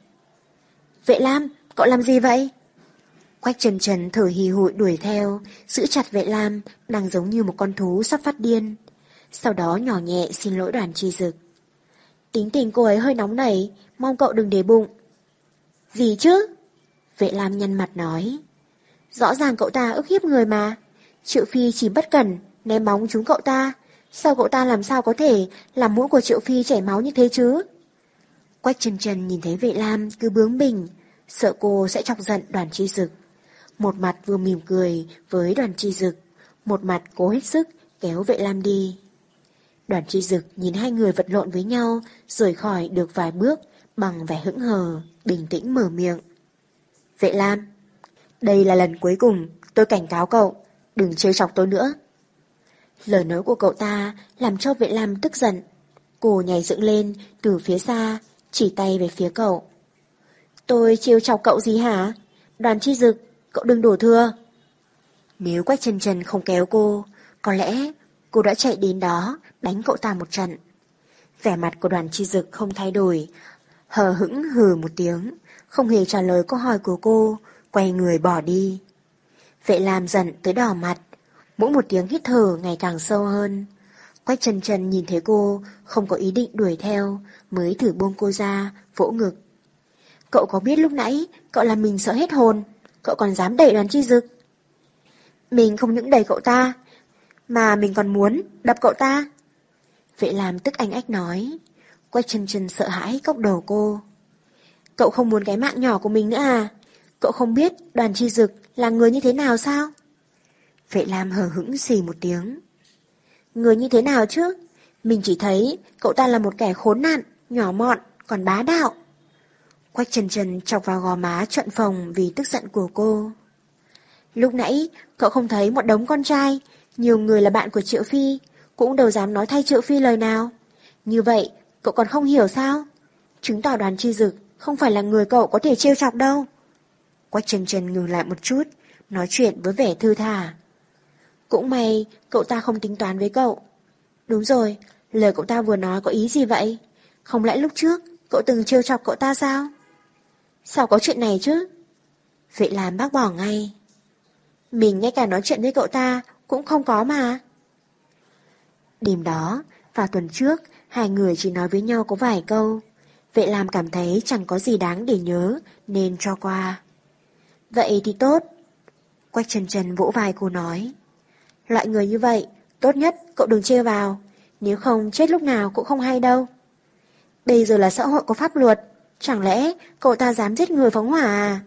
Vệ Lam, cậu làm gì vậy? Quách trần trần thở hì hụi đuổi theo, giữ chặt vệ lam, đang giống như một con thú sắp phát điên. Sau đó nhỏ nhẹ xin lỗi đoàn chi dực. Tính tình cô ấy hơi nóng nảy, mong cậu đừng để bụng. Gì chứ? Vệ lam nhăn mặt nói. Rõ ràng cậu ta ức hiếp người mà. Triệu Phi chỉ bất cẩn, ném bóng trúng cậu ta. Sao cậu ta làm sao có thể làm mũi của Triệu Phi chảy máu như thế chứ? Quách trần trần nhìn thấy vệ lam cứ bướng bỉnh, sợ cô sẽ chọc giận đoàn chi dực. Một mặt vừa mỉm cười với đoàn chi dực, một mặt cố hết sức kéo vệ lam đi. Đoàn chi dực nhìn hai người vật lộn với nhau, rời khỏi được vài bước, bằng vẻ hững hờ, bình tĩnh mở miệng. Vệ lam, đây là lần cuối cùng tôi cảnh cáo cậu, đừng chơi chọc tôi nữa. Lời nói của cậu ta làm cho vệ lam tức giận. Cô nhảy dựng lên từ phía xa, chỉ tay về phía cậu. Tôi chiêu chọc cậu gì hả? Đoàn chi dực, cậu đừng đổ thừa. Nếu Quách Trần Trần không kéo cô, có lẽ cô đã chạy đến đó đánh cậu ta một trận. Vẻ mặt của đoàn chi dực không thay đổi, hờ hững hừ một tiếng, không hề trả lời câu hỏi của cô, quay người bỏ đi. Vệ làm giận tới đỏ mặt, mỗi một tiếng hít thở ngày càng sâu hơn. Quách Trần Trần nhìn thấy cô, không có ý định đuổi theo, mới thử buông cô ra, vỗ ngực. Cậu có biết lúc nãy, cậu làm mình sợ hết hồn, cậu còn dám đẩy đoàn chi dực. Mình không những đẩy cậu ta, mà mình còn muốn đập cậu ta. Vệ làm tức anh ách nói. Quách Trần Trần sợ hãi cốc đầu cô. Cậu không muốn cái mạng nhỏ của mình nữa à? Cậu không biết đoàn chi dực là người như thế nào sao? Vệ Lam hờ hững xì một tiếng. Người như thế nào chứ? Mình chỉ thấy cậu ta là một kẻ khốn nạn, nhỏ mọn, còn bá đạo. Quách Trần Trần chọc vào gò má trận phòng vì tức giận của cô. Lúc nãy, cậu không thấy một đống con trai, nhiều người là bạn của Triệu Phi, cũng đâu dám nói thay Triệu Phi lời nào. Như vậy, cậu còn không hiểu sao? Chứng tỏ đoàn chi dực không phải là người cậu có thể trêu chọc đâu. Quách Trần Trần ngừng lại một chút, nói chuyện với vẻ thư thả. Cũng may, cậu ta không tính toán với cậu. Đúng rồi, lời cậu ta vừa nói có ý gì vậy? Không lẽ lúc trước, cậu từng trêu chọc cậu ta sao? Sao có chuyện này chứ? Vệ làm bác bỏ ngay. Mình ngay cả nói chuyện với cậu ta cũng không có mà. Đêm đó, vào tuần trước, hai người chỉ nói với nhau có vài câu. Vệ làm cảm thấy chẳng có gì đáng để nhớ, nên cho qua. Vậy thì tốt. Quách trần trần vỗ vai cô nói. Loại người như vậy, tốt nhất cậu đừng chê vào, nếu không chết lúc nào cũng không hay đâu. Bây giờ là xã hội có pháp luật, chẳng lẽ cậu ta dám giết người phóng hỏa à?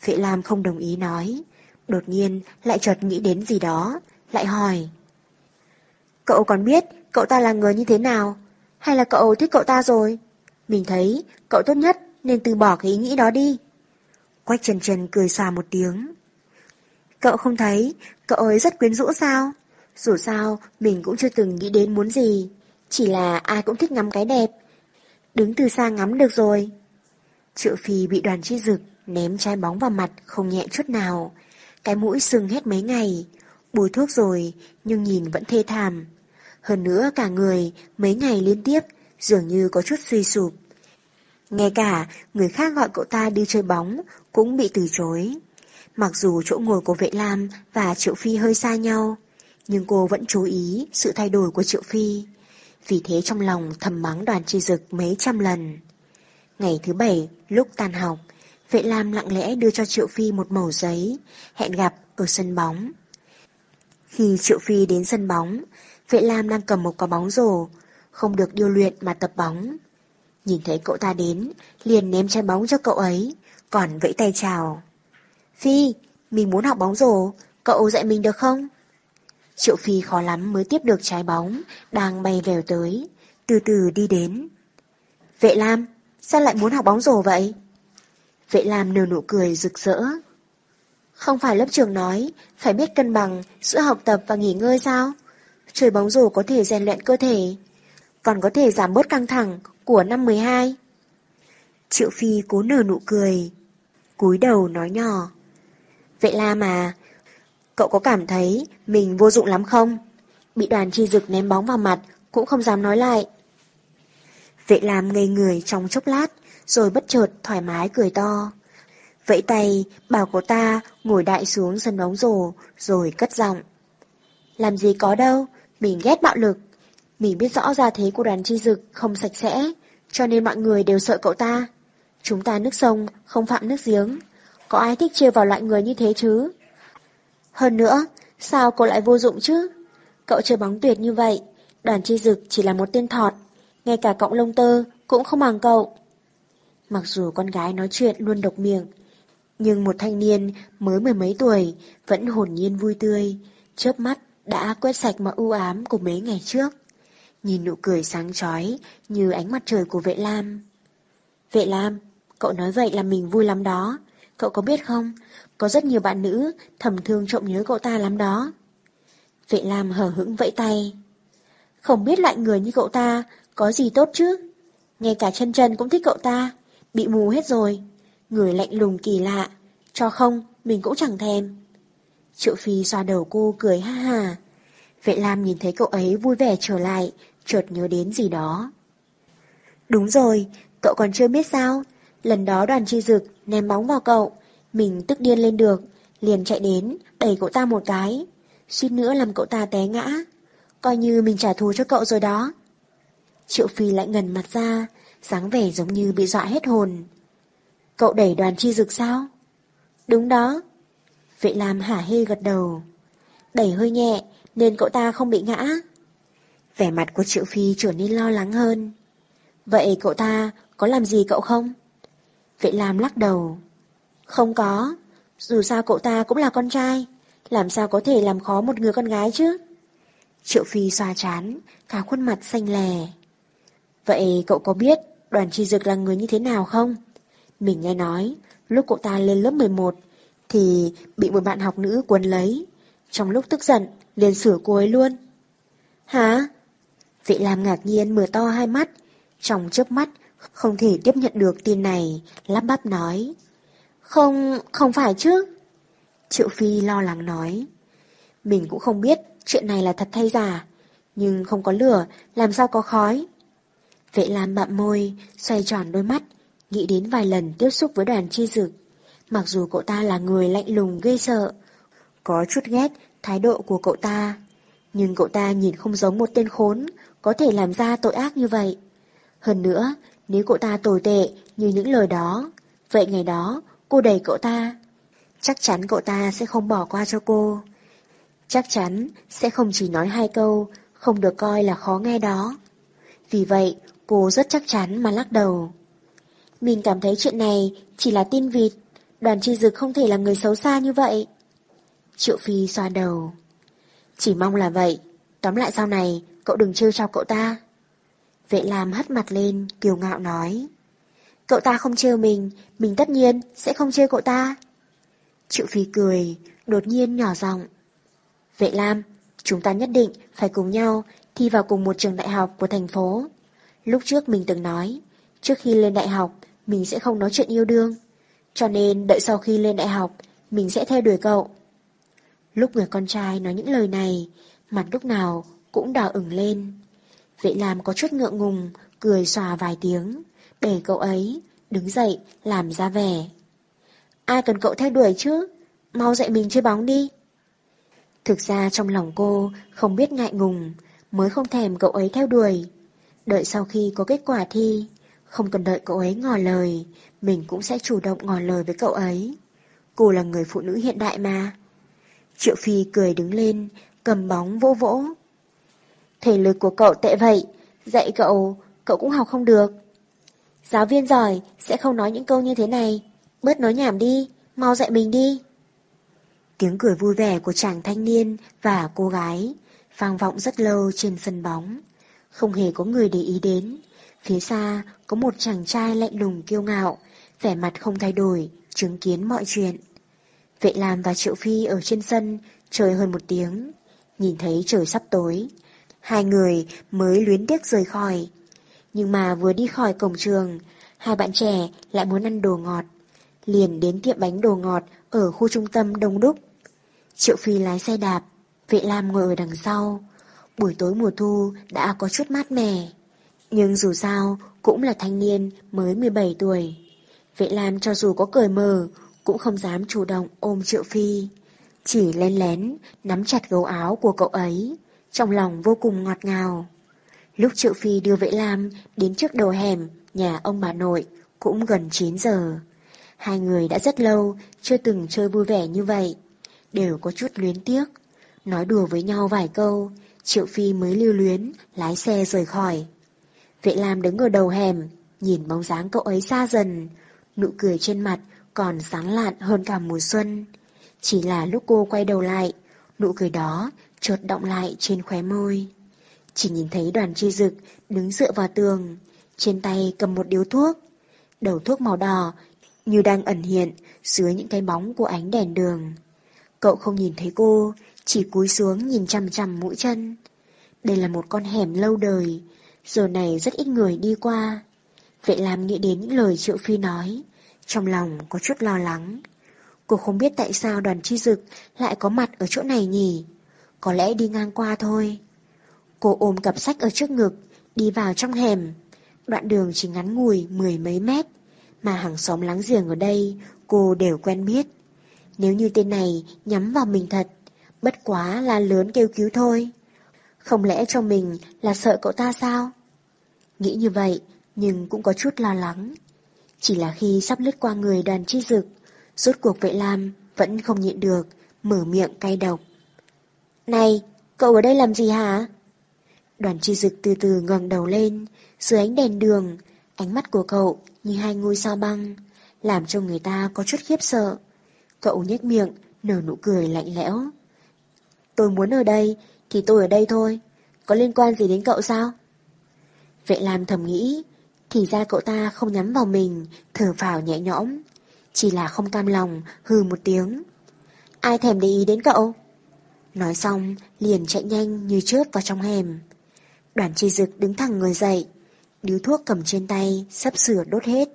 Phệ Lam không đồng ý nói, đột nhiên lại chợt nghĩ đến gì đó, lại hỏi. Cậu còn biết cậu ta là người như thế nào, hay là cậu thích cậu ta rồi? Mình thấy cậu tốt nhất nên từ bỏ cái ý nghĩ đó đi. Quách Trần Trần cười xòa một tiếng. Cậu không thấy cậu ấy rất quyến rũ sao? Dù sao, mình cũng chưa từng nghĩ đến muốn gì. Chỉ là ai cũng thích ngắm cái đẹp. Đứng từ xa ngắm được rồi. Triệu Phi bị đoàn chi dực ném trái bóng vào mặt không nhẹ chút nào. Cái mũi sưng hết mấy ngày. Bùi thuốc rồi, nhưng nhìn vẫn thê thảm. Hơn nữa cả người mấy ngày liên tiếp dường như có chút suy sụp. Ngay cả người khác gọi cậu ta đi chơi bóng cũng bị từ chối. Mặc dù chỗ ngồi của vệ lam và Triệu Phi hơi xa nhau, nhưng cô vẫn chú ý sự thay đổi của Triệu Phi. Vì thế trong lòng thầm mắng đoàn chi dực mấy trăm lần. Ngày thứ bảy, lúc tan học, vệ lam lặng lẽ đưa cho Triệu Phi một mẩu giấy, hẹn gặp ở sân bóng. Khi Triệu Phi đến sân bóng, vệ lam đang cầm một quả bóng rổ, không được điêu luyện mà tập bóng. Nhìn thấy cậu ta đến, liền ném trái bóng cho cậu ấy, còn vẫy tay chào. Phi, mình muốn học bóng rổ, cậu dạy mình được không? Triệu Phi khó lắm mới tiếp được trái bóng, đang bay vèo tới, từ từ đi đến. Vệ Lam, sao lại muốn học bóng rổ vậy? Vệ Lam nở nụ cười rực rỡ. Không phải lớp trường nói, phải biết cân bằng giữa học tập và nghỉ ngơi sao? Chơi bóng rổ có thể rèn luyện cơ thể, còn có thể giảm bớt căng thẳng của năm 12. Triệu Phi cố nở nụ cười, cúi đầu nói nhỏ. Vệ la mà, cậu có cảm thấy mình vô dụng lắm không? Bị đoàn chi dực ném bóng vào mặt cũng không dám nói lại. Vệ làm ngây người trong chốc lát, rồi bất chợt thoải mái cười to. Vẫy tay, bảo cô ta ngồi đại xuống sân bóng rổ, rồi cất giọng. Làm gì có đâu, mình ghét bạo lực. Mình biết rõ ra thế của đoàn chi dực không sạch sẽ, cho nên mọi người đều sợ cậu ta. Chúng ta nước sông, không phạm nước giếng. Có ai thích chia vào loại người như thế chứ? Hơn nữa, sao cô lại vô dụng chứ? Cậu chơi bóng tuyệt như vậy, đoàn chi dực chỉ là một tên thọt, ngay cả cọng lông tơ cũng không bằng cậu. Mặc dù con gái nói chuyện luôn độc miệng, nhưng một thanh niên mới mười mấy tuổi vẫn hồn nhiên vui tươi, chớp mắt đã quét sạch mọi u ám của mấy ngày trước. Nhìn nụ cười sáng chói như ánh mặt trời của vệ lam. Vệ lam, cậu nói vậy là mình vui lắm đó. Cậu có biết không, có rất nhiều bạn nữ thầm thương trộm nhớ cậu ta lắm đó. Vệ lam hở hững vẫy tay. Không biết lại người như cậu ta có gì tốt chứ. Ngay cả chân chân cũng thích cậu ta, bị mù hết rồi. Người lạnh lùng kỳ lạ, cho không, mình cũng chẳng thèm. Triệu Phi xoa đầu cô cười ha ha. Vệ Lam nhìn thấy cậu ấy vui vẻ trở lại, chợt nhớ đến gì đó. Đúng rồi, cậu còn chưa biết sao. Lần đó đoàn chi dực ném bóng vào cậu, mình tức điên lên được, liền chạy đến, đẩy cậu ta một cái. Suýt nữa làm cậu ta té ngã. Coi như mình trả thù cho cậu rồi đó. Triệu Phi lại ngần mặt ra, dáng vẻ giống như bị dọa hết hồn. Cậu đẩy đoàn chi dực sao? Đúng đó. Vệ Lam hả hê gật đầu. Đẩy hơi nhẹ nên cậu ta không bị ngã. Vẻ mặt của Triệu Phi trở nên lo lắng hơn. Vậy cậu ta có làm gì cậu không? Vệ Lam lắc đầu. Không có. Dù sao cậu ta cũng là con trai. Làm sao có thể làm khó một người con gái chứ? Triệu Phi xoa chán, cả khuôn mặt xanh lè. Vậy cậu có biết đoàn chi dực là người như thế nào không? Mình nghe nói, lúc cậu ta lên lớp 11 thì bị một bạn học nữ quấn lấy. Trong lúc tức giận, liền sửa cô ấy luôn. Hả? Vệ làm ngạc nhiên mở to hai mắt, trong chớp mắt không thể tiếp nhận được tin này, lắp bắp nói. Không, không phải chứ. Triệu Phi lo lắng nói. Mình cũng không biết chuyện này là thật hay giả, nhưng không có lửa, làm sao có khói. Vệ Lam bạm môi, xoay tròn đôi mắt, nghĩ đến vài lần tiếp xúc với đoàn chi dực. Mặc dù cậu ta là người lạnh lùng ghê sợ, có chút ghét thái độ của cậu ta, nhưng cậu ta nhìn không giống một tên khốn, có thể làm ra tội ác như vậy. Hơn nữa, nếu cậu ta tồi tệ như những lời đó, vậy ngày đó cô đẩy cậu ta. Chắc chắn cậu ta sẽ không bỏ qua cho cô. Chắc chắn sẽ không chỉ nói hai câu, không được coi là khó nghe đó. Vì vậy, cô rất chắc chắn mà lắc đầu. Mình cảm thấy chuyện này chỉ là tin vịt, đoàn chi dực không thể là người xấu xa như vậy. Triệu Phi xoa đầu. Chỉ mong là vậy, tóm lại sau này cậu đừng trêu cho cậu ta. Vệ Lam hất mặt lên, kiều ngạo nói. Cậu ta không trêu mình, mình tất nhiên sẽ không trêu cậu ta. Triệu Phi cười, đột nhiên nhỏ giọng. Vệ Lam, chúng ta nhất định phải cùng nhau thi vào cùng một trường đại học của thành phố. Lúc trước mình từng nói, trước khi lên đại học, mình sẽ không nói chuyện yêu đương. Cho nên đợi sau khi lên đại học, mình sẽ theo đuổi cậu. Lúc người con trai nói những lời này, mặt lúc nào cũng đỏ ửng lên. Vệ làm có chút ngượng ngùng, cười xòa vài tiếng, để cậu ấy đứng dậy làm ra vẻ. Ai cần cậu theo đuổi chứ? Mau dạy mình chơi bóng đi. Thực ra trong lòng cô không biết ngại ngùng, mới không thèm cậu ấy theo đuổi. Đợi sau khi có kết quả thi, không cần đợi cậu ấy ngỏ lời, mình cũng sẽ chủ động ngỏ lời với cậu ấy. Cô là người phụ nữ hiện đại mà. Triệu Phi cười đứng lên, cầm bóng vỗ vỗ. Thể lực của cậu tệ vậy, dạy cậu, cậu cũng học không được. Giáo viên giỏi sẽ không nói những câu như thế này. Bớt nói nhảm đi, mau dạy mình đi. Tiếng cười vui vẻ của chàng thanh niên và cô gái vang vọng rất lâu trên sân bóng. Không hề có người để ý đến. Phía xa có một chàng trai lạnh lùng kiêu ngạo, vẻ mặt không thay đổi, chứng kiến mọi chuyện. Vệ Lam và Triệu Phi ở trên sân chơi hơn một tiếng, nhìn thấy trời sắp tối. Hai người mới luyến tiếc rời khỏi. Nhưng mà vừa đi khỏi cổng trường, hai bạn trẻ lại muốn ăn đồ ngọt. Liền đến tiệm bánh đồ ngọt ở khu trung tâm đông đúc. Triệu Phi lái xe đạp, Vệ Lam ngồi ở đằng sau. Buổi tối mùa thu đã có chút mát mẻ. Nhưng dù sao cũng là thanh niên mới 17 tuổi. Vệ Lam cho dù có cười mờ cũng không dám chủ động ôm Triệu Phi. Chỉ lén lén nắm chặt gấu áo của cậu ấy, trong lòng vô cùng ngọt ngào. Lúc Triệu Phi đưa Vệ Lam đến trước đầu hẻm nhà ông bà nội cũng gần 9 giờ. Hai người đã rất lâu chưa từng chơi vui vẻ như vậy, đều có chút luyến tiếc. Nói đùa với nhau vài câu, Triệu Phi mới lưu luyến lái xe rời khỏi. Vệ Lam đứng ở đầu hẻm, nhìn bóng dáng cậu ấy xa dần, nụ cười trên mặt còn sáng lạn hơn cả mùa xuân. Chỉ là lúc cô quay đầu lại, nụ cười đó chợt động lại trên khóe môi. Chỉ nhìn thấy đoàn chi dực đứng dựa vào tường, trên tay cầm một điếu thuốc. Đầu thuốc màu đỏ như đang ẩn hiện dưới những cái bóng của ánh đèn đường. Cậu không nhìn thấy cô, chỉ cúi xuống nhìn chằm chằm mũi chân. Đây là một con hẻm lâu đời, giờ này rất ít người đi qua. Vậy làm nghĩ đến những lời Triệu Phi nói, trong lòng có chút lo lắng. Cô không biết tại sao đoàn chi dực lại có mặt ở chỗ này nhỉ? Có lẽ đi ngang qua thôi. Cô ôm cặp sách ở trước ngực, đi vào trong hẻm. Đoạn đường chỉ ngắn ngủi mười mấy mét, mà hàng xóm láng giềng ở đây cô đều quen biết. Nếu như tên này nhắm vào mình thật, bất quá là lớn kêu cứu thôi. Không lẽ cho mình là sợ cậu ta sao? Nghĩ như vậy, nhưng cũng có chút lo lắng. Chỉ là khi sắp lướt qua người đoàn chi dực, rốt cuộc vệ lam vẫn không nhịn được, mở miệng cay độc. Này, cậu ở đây làm gì hả? Đoàn chi dực từ từ ngẩng đầu lên, dưới ánh đèn đường, ánh mắt của cậu như hai ngôi sao băng, làm cho người ta có chút khiếp sợ. Cậu nhếch miệng, nở nụ cười lạnh lẽo. Tôi muốn ở đây, thì tôi ở đây thôi. Có liên quan gì đến cậu sao? Vệ Lam thầm nghĩ, thì ra cậu ta không nhắm vào mình, thở phào nhẹ nhõm. Chỉ là không cam lòng, hừ một tiếng. Ai thèm để ý đến cậu? Nói xong, liền chạy nhanh như chớp vào trong hẻm. Đoàn chi dực đứng thẳng người dậy, điếu thuốc cầm trên tay, sắp sửa đốt hết.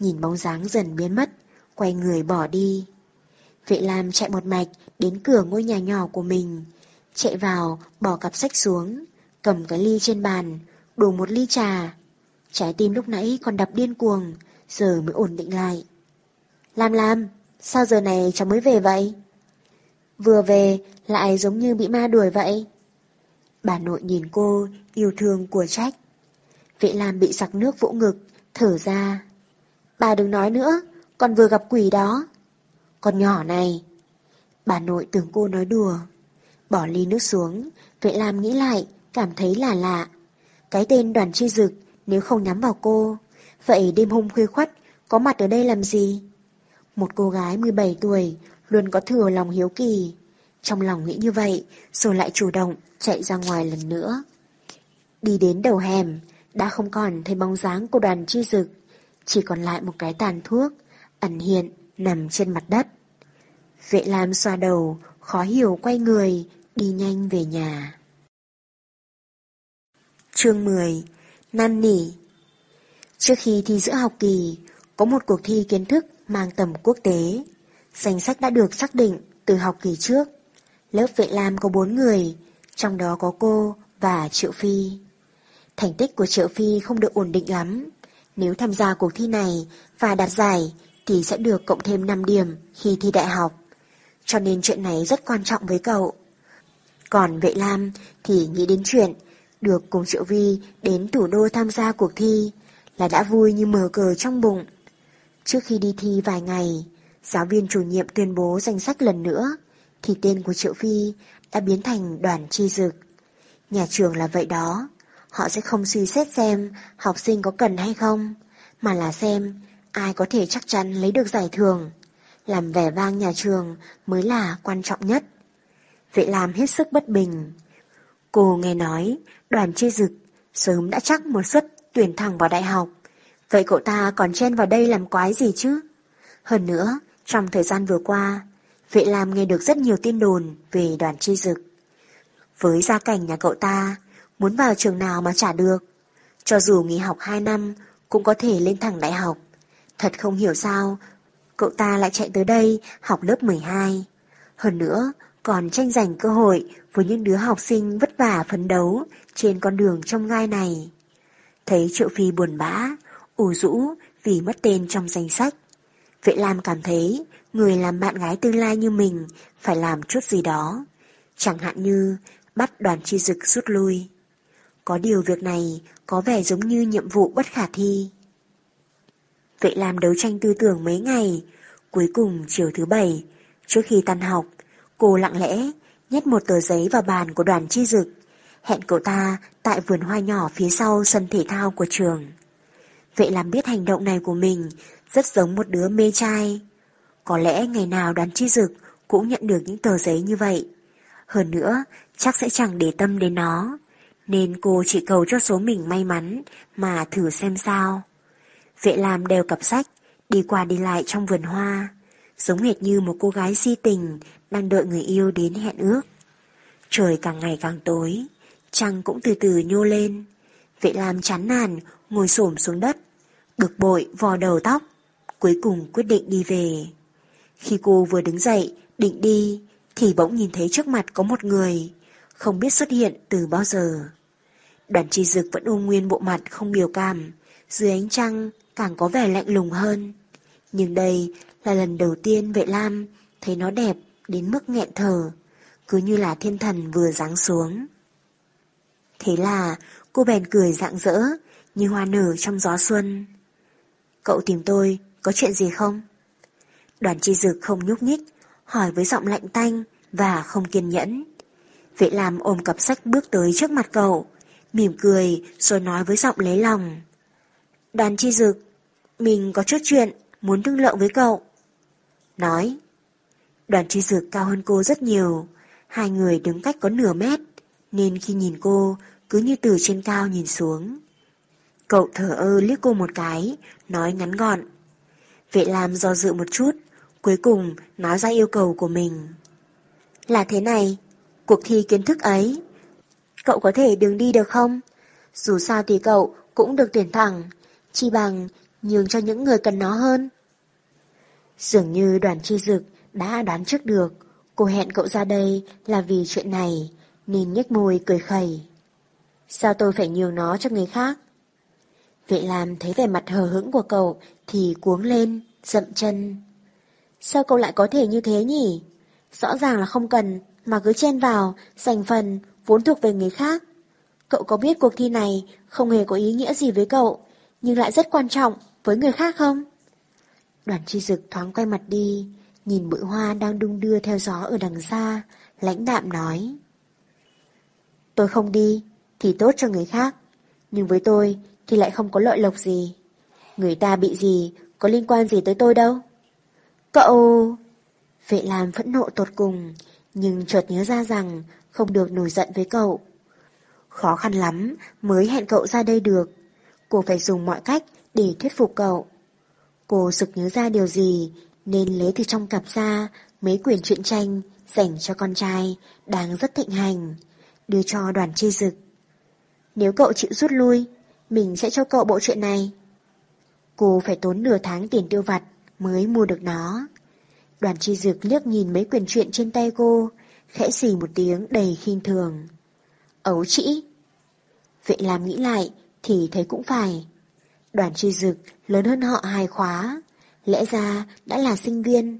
Nhìn bóng dáng dần biến mất, quay người bỏ đi. Vệ Lam chạy một mạch đến cửa ngôi nhà nhỏ của mình, chạy vào, bỏ cặp sách xuống, cầm cái ly trên bàn, đổ một ly trà. Trái tim lúc nãy còn đập điên cuồng, giờ mới ổn định lại. Lam Lam, sao giờ này cháu mới về vậy? Vừa về, lại giống như bị ma đuổi vậy. Bà nội nhìn cô, yêu thương của trách. Vệ Lam bị sặc nước vỗ ngực, thở ra. Bà đừng nói nữa, con vừa gặp quỷ đó. Con nhỏ này. Bà nội tưởng cô nói đùa. Bỏ ly nước xuống, vệ Lam nghĩ lại, cảm thấy là lạ. Cái tên đoàn chi dực, nếu không nhắm vào cô, vậy đêm hôm khuya khuất, có mặt ở đây làm gì? Một cô gái 17 tuổi, luôn có thừa lòng hiếu kỳ. Trong lòng nghĩ như vậy, rồi lại chủ động chạy ra ngoài lần nữa. Đi đến đầu hẻm, đã không còn thấy bóng dáng của đoàn chi dực, chỉ còn lại một cái tàn thuốc, ẩn hiện, nằm trên mặt đất. Vệ Lam xoa đầu, khó hiểu quay người, đi nhanh về nhà. Chương 10 Năn nỉ Trước khi thi giữa học kỳ, có một cuộc thi kiến thức mang tầm quốc tế. Danh sách đã được xác định từ học kỳ trước. Lớp vệ lam có bốn người, trong đó có cô và Triệu Phi. Thành tích của Triệu Phi không được ổn định lắm. Nếu tham gia cuộc thi này và đạt giải thì sẽ được cộng thêm 5 điểm khi thi đại học. Cho nên chuyện này rất quan trọng với cậu. Còn vệ lam thì nghĩ đến chuyện được cùng Triệu Vi đến thủ đô tham gia cuộc thi là đã vui như mở cờ trong bụng. Trước khi đi thi vài ngày, giáo viên chủ nhiệm tuyên bố danh sách lần nữa, thì tên của Triệu Phi đã biến thành đoàn chi dực. Nhà trường là vậy đó, họ sẽ không suy xét xem học sinh có cần hay không, mà là xem ai có thể chắc chắn lấy được giải thưởng. Làm vẻ vang nhà trường mới là quan trọng nhất. Vậy làm hết sức bất bình. Cô nghe nói đoàn chi dực sớm đã chắc một suất tuyển thẳng vào đại học. Vậy cậu ta còn chen vào đây làm quái gì chứ? Hơn nữa, trong thời gian vừa qua, Vệ Lam nghe được rất nhiều tin đồn về đoàn chi dực. Với gia cảnh nhà cậu ta, muốn vào trường nào mà trả được. Cho dù nghỉ học 2 năm, cũng có thể lên thẳng đại học. Thật không hiểu sao, cậu ta lại chạy tới đây học lớp 12. Hơn nữa, còn tranh giành cơ hội với những đứa học sinh vất vả phấn đấu trên con đường trong gai này. Thấy Triệu Phi buồn bã, ủ rũ vì mất tên trong danh sách. Vệ Lam cảm thấy người làm bạn gái tương lai như mình phải làm chút gì đó. Chẳng hạn như bắt đoàn chi dực rút lui. Có điều việc này có vẻ giống như nhiệm vụ bất khả thi. Vệ làm đấu tranh tư tưởng mấy ngày, cuối cùng chiều thứ bảy, trước khi tan học, cô lặng lẽ nhét một tờ giấy vào bàn của đoàn chi dực, hẹn cậu ta tại vườn hoa nhỏ phía sau sân thể thao của trường. Vệ làm biết hành động này của mình rất giống một đứa mê trai. Có lẽ ngày nào đoàn chi dực cũng nhận được những tờ giấy như vậy. Hơn nữa, chắc sẽ chẳng để tâm đến nó. Nên cô chỉ cầu cho số mình may mắn mà thử xem sao. Vệ làm đều cặp sách, đi qua đi lại trong vườn hoa. Giống hệt như một cô gái si tình đang đợi người yêu đến hẹn ước. Trời càng ngày càng tối, trăng cũng từ từ nhô lên. Vệ làm chán nản, ngồi xổm xuống đất, bực bội vò đầu tóc, cuối cùng quyết định đi về. Khi cô vừa đứng dậy, định đi, thì bỗng nhìn thấy trước mặt có một người, không biết xuất hiện từ bao giờ. Đoàn chi dực vẫn ôm nguyên bộ mặt không biểu cảm, dưới ánh trăng càng có vẻ lạnh lùng hơn. Nhưng đây là lần đầu tiên vệ lam thấy nó đẹp đến mức nghẹn thở, cứ như là thiên thần vừa giáng xuống. Thế là cô bèn cười rạng rỡ, như hoa nở trong gió xuân. Cậu tìm tôi, có chuyện gì không? Đoàn chi dực không nhúc nhích, hỏi với giọng lạnh tanh và không kiên nhẫn. Vệ làm ôm cặp sách bước tới trước mặt cậu, mỉm cười rồi nói với giọng lấy lòng. Đoàn chi dực, mình có chút chuyện muốn thương lượng với cậu. Nói, đoàn chi dực cao hơn cô rất nhiều, hai người đứng cách có nửa mét, nên khi nhìn cô cứ như từ trên cao nhìn xuống. Cậu thở ơ liếc cô một cái, nói ngắn gọn. Vệ Lam do dự một chút, cuối cùng nói ra yêu cầu của mình. Là thế này, cuộc thi kiến thức ấy, cậu có thể đừng đi được không? Dù sao thì cậu cũng được tuyển thẳng, chi bằng nhường cho những người cần nó hơn. Dường như đoàn chi dực đã đoán trước được, cô hẹn cậu ra đây là vì chuyện này, nên nhếch môi cười khẩy. Sao tôi phải nhường nó cho người khác? Vệ làm thấy vẻ mặt hờ hững của cậu thì cuống lên, dậm chân. Sao cậu lại có thể như thế nhỉ? Rõ ràng là không cần, mà cứ chen vào, giành phần, vốn thuộc về người khác. Cậu có biết cuộc thi này không hề có ý nghĩa gì với cậu, nhưng lại rất quan trọng với người khác không? Đoàn chi dực thoáng quay mặt đi, nhìn bụi hoa đang đung đưa theo gió ở đằng xa, lãnh đạm nói. Tôi không đi, thì tốt cho người khác, nhưng với tôi thì lại không có lợi lộc gì. Người ta bị gì, có liên quan gì tới tôi đâu. Cậu... Vệ làm phẫn nộ tột cùng, nhưng chợt nhớ ra rằng không được nổi giận với cậu. Khó khăn lắm mới hẹn cậu ra đây được. Cô phải dùng mọi cách để thuyết phục cậu. Cô sực nhớ ra điều gì nên lấy từ trong cặp ra mấy quyển truyện tranh dành cho con trai đang rất thịnh hành, đưa cho đoàn chi dực. Nếu cậu chịu rút lui, mình sẽ cho cậu bộ chuyện này. Cô phải tốn nửa tháng tiền tiêu vặt mới mua được nó. Đoàn chi dực liếc nhìn mấy quyển truyện trên tay cô, khẽ xì một tiếng đầy khinh thường. Ấu trĩ! Vệ làm nghĩ lại thì thấy cũng phải. Đoàn chi dực lớn hơn họ hai khóa, lẽ ra đã là sinh viên.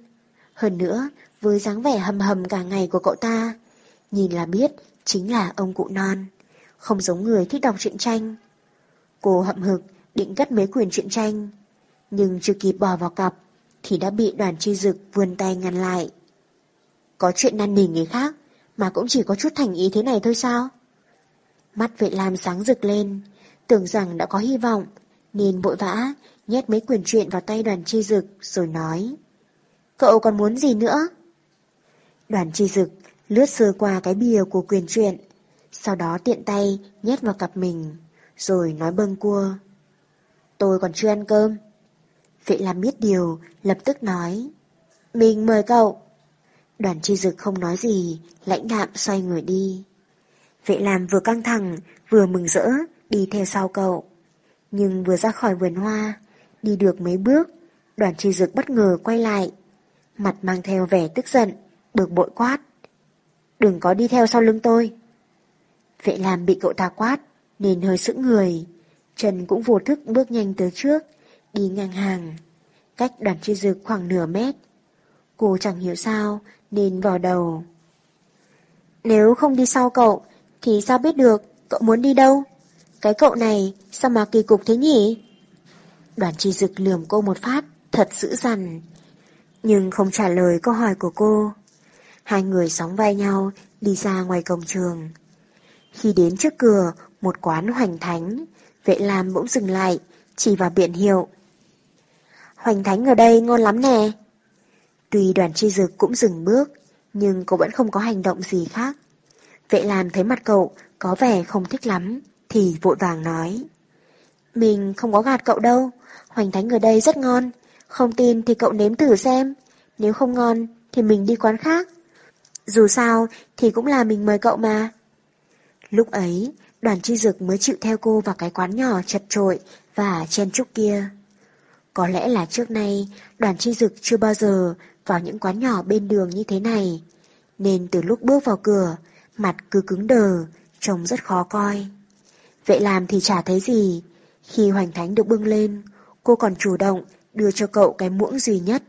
Hơn nữa, với dáng vẻ hầm hầm cả ngày của cậu ta, nhìn là biết chính là ông cụ non, không giống người thích đọc truyện tranh. Cô hậm hực định cất mấy quyển truyện tranh, nhưng chưa kịp bỏ vào cặp thì đã bị đoàn chi dực vươn tay ngăn lại. Có chuyện năn nỉ người khác mà cũng chỉ có chút thành ý thế này thôi sao? Mắt vệ lam sáng rực lên, tưởng rằng đã có hy vọng, nên vội vã nhét mấy quyển truyện vào tay đoàn chi dực rồi nói. Cậu còn muốn gì nữa? Đoàn chi dực lướt sơ qua cái bìa của quyền truyện, sau đó tiện tay nhét vào cặp mình, rồi nói bâng cua. Tôi còn chưa ăn cơm. Vệ Lam biết điều, lập tức nói. Mình mời cậu. Đoàn chi dực không nói gì, lãnh đạm xoay người đi. Vệ Lam vừa căng thẳng, vừa mừng rỡ, đi theo sau cậu. Nhưng vừa ra khỏi vườn hoa, đi được mấy bước, đoàn chi dực bất ngờ quay lại. Mặt mang theo vẻ tức giận, bực bội quát. Đừng có đi theo sau lưng tôi. Vệ Lam bị cậu ta quát, nên hơi sững người. Trần cũng vô thức bước nhanh tới trước, đi ngang hàng, cách đoàn chi dực khoảng nửa mét. Cô chẳng hiểu sao, nên vào đầu. Nếu không đi sau cậu, thì sao biết được cậu muốn đi đâu? Cái cậu này sao mà kỳ cục thế nhỉ? Đoàn chi dực lườm cô một phát, thật dữ dằn. Nhưng không trả lời câu hỏi của cô. Hai người sóng vai nhau đi ra ngoài cổng trường. Khi đến trước cửa một quán hoành thánh, vệ làm bỗng dừng lại, chỉ vào biển hiệu. Hoành thánh ở đây ngon lắm nè. Tuy đoàn chi dực cũng dừng bước, nhưng cậu vẫn không có hành động gì khác. Vệ làm thấy mặt cậu có vẻ không thích lắm, thì vội vàng nói. Mình không có gạt cậu đâu, hoành thánh ở đây rất ngon, không tin thì cậu nếm thử xem, nếu không ngon thì mình đi quán khác. Dù sao thì cũng là mình mời cậu mà. Lúc ấy, đoàn chi dực mới chịu theo cô vào cái quán nhỏ chật trội và chen chúc kia. Có lẽ là trước nay, đoàn chi dực chưa bao giờ vào những quán nhỏ bên đường như thế này, nên từ lúc bước vào cửa, mặt cứ cứng đờ, trông rất khó coi. Vậy làm thì chả thấy gì, khi hoành thánh được bưng lên, cô còn chủ động đưa cho cậu cái muỗng duy nhất.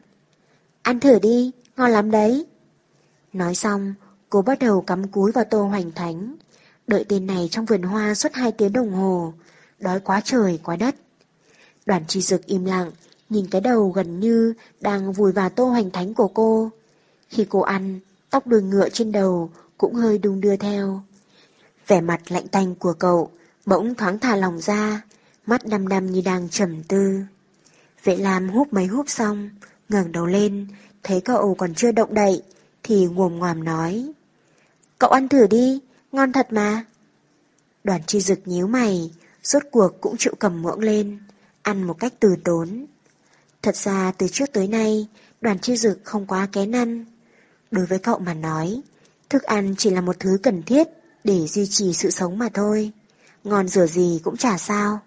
Ăn thử đi, ngon lắm đấy. Nói xong, cô bắt đầu cắm cúi vào tô hoành thánh, đợi tên này trong vườn hoa suốt hai tiếng đồng hồ, đói quá trời quá đất. Đoàn chi dực im lặng, nhìn cái đầu gần như đang vùi vào tô hoành thánh của cô. Khi cô ăn, tóc đuôi ngựa trên đầu cũng hơi đung đưa theo. Vẻ mặt lạnh tanh của cậu bỗng thoáng thả lòng ra, mắt đăm đăm như đang trầm tư. Vệ Lam húp mấy húp xong, ngẩng đầu lên, thấy cậu còn chưa động đậy, thì ngồm ngoàm nói. Cậu ăn thử đi, ngon thật mà. Đoàn chi dực nhíu mày, rốt cuộc cũng chịu cầm muỗng lên, ăn một cách từ tốn. Thật ra từ trước tới nay, đoàn chi dực không quá kén ăn. Đối với cậu mà nói, thức ăn chỉ là một thứ cần thiết để duy trì sự sống mà thôi. Ngon rửa gì cũng chả sao.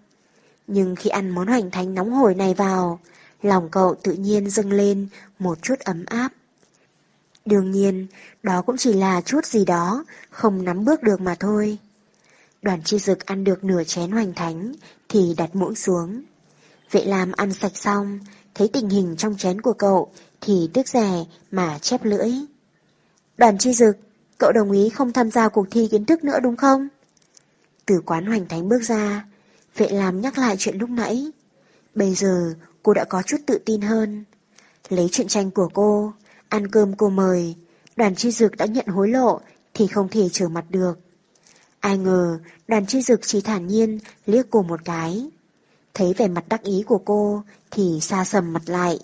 Nhưng khi ăn món hoành thánh nóng hổi này vào, lòng cậu tự nhiên dâng lên một chút ấm áp. Đương nhiên, đó cũng chỉ là chút gì đó, không nắm bước được mà thôi. Đoàn chi dực ăn được nửa chén hoành thánh, thì đặt muỗng xuống. Vệ Lam ăn sạch xong, thấy tình hình trong chén của cậu, thì tiếc rẻ mà chép lưỡi. Đoàn chi dực, cậu đồng ý không tham gia cuộc thi kiến thức nữa đúng không? Từ quán hoành thánh bước ra, vệ làm nhắc lại chuyện lúc nãy. Bây giờ cô đã có chút tự tin hơn. Lấy chuyện tranh của cô, ăn cơm cô mời, đoàn chi dực đã nhận hối lộ thì không thể trở mặt được. Ai ngờ đoàn chi dực chỉ thản nhiên liếc cô một cái. Thấy vẻ mặt đắc ý của cô thì xa sầm mặt lại.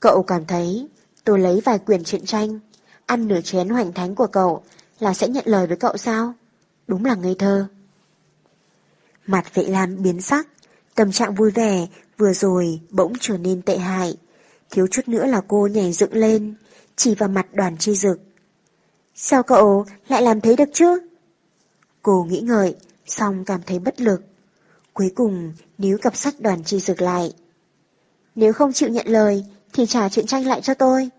Cậu cảm thấy tôi lấy vài quyền truyện tranh, ăn nửa chén hoành thánh của cậu là sẽ nhận lời với cậu sao? Đúng là ngây thơ. Mặt vệ lam biến sắc, tâm trạng vui vẻ vừa rồi bỗng trở nên tệ hại. Thiếu chút nữa là cô nhảy dựng lên, chỉ vào mặt đoàn chi dực. Sao cậu lại làm thế được chứ? Cô nghĩ ngợi, xong cảm thấy bất lực. Cuối cùng níu cặp sách đoàn chi dược lại. Nếu không chịu nhận lời thì trả chuyện tranh lại cho tôi.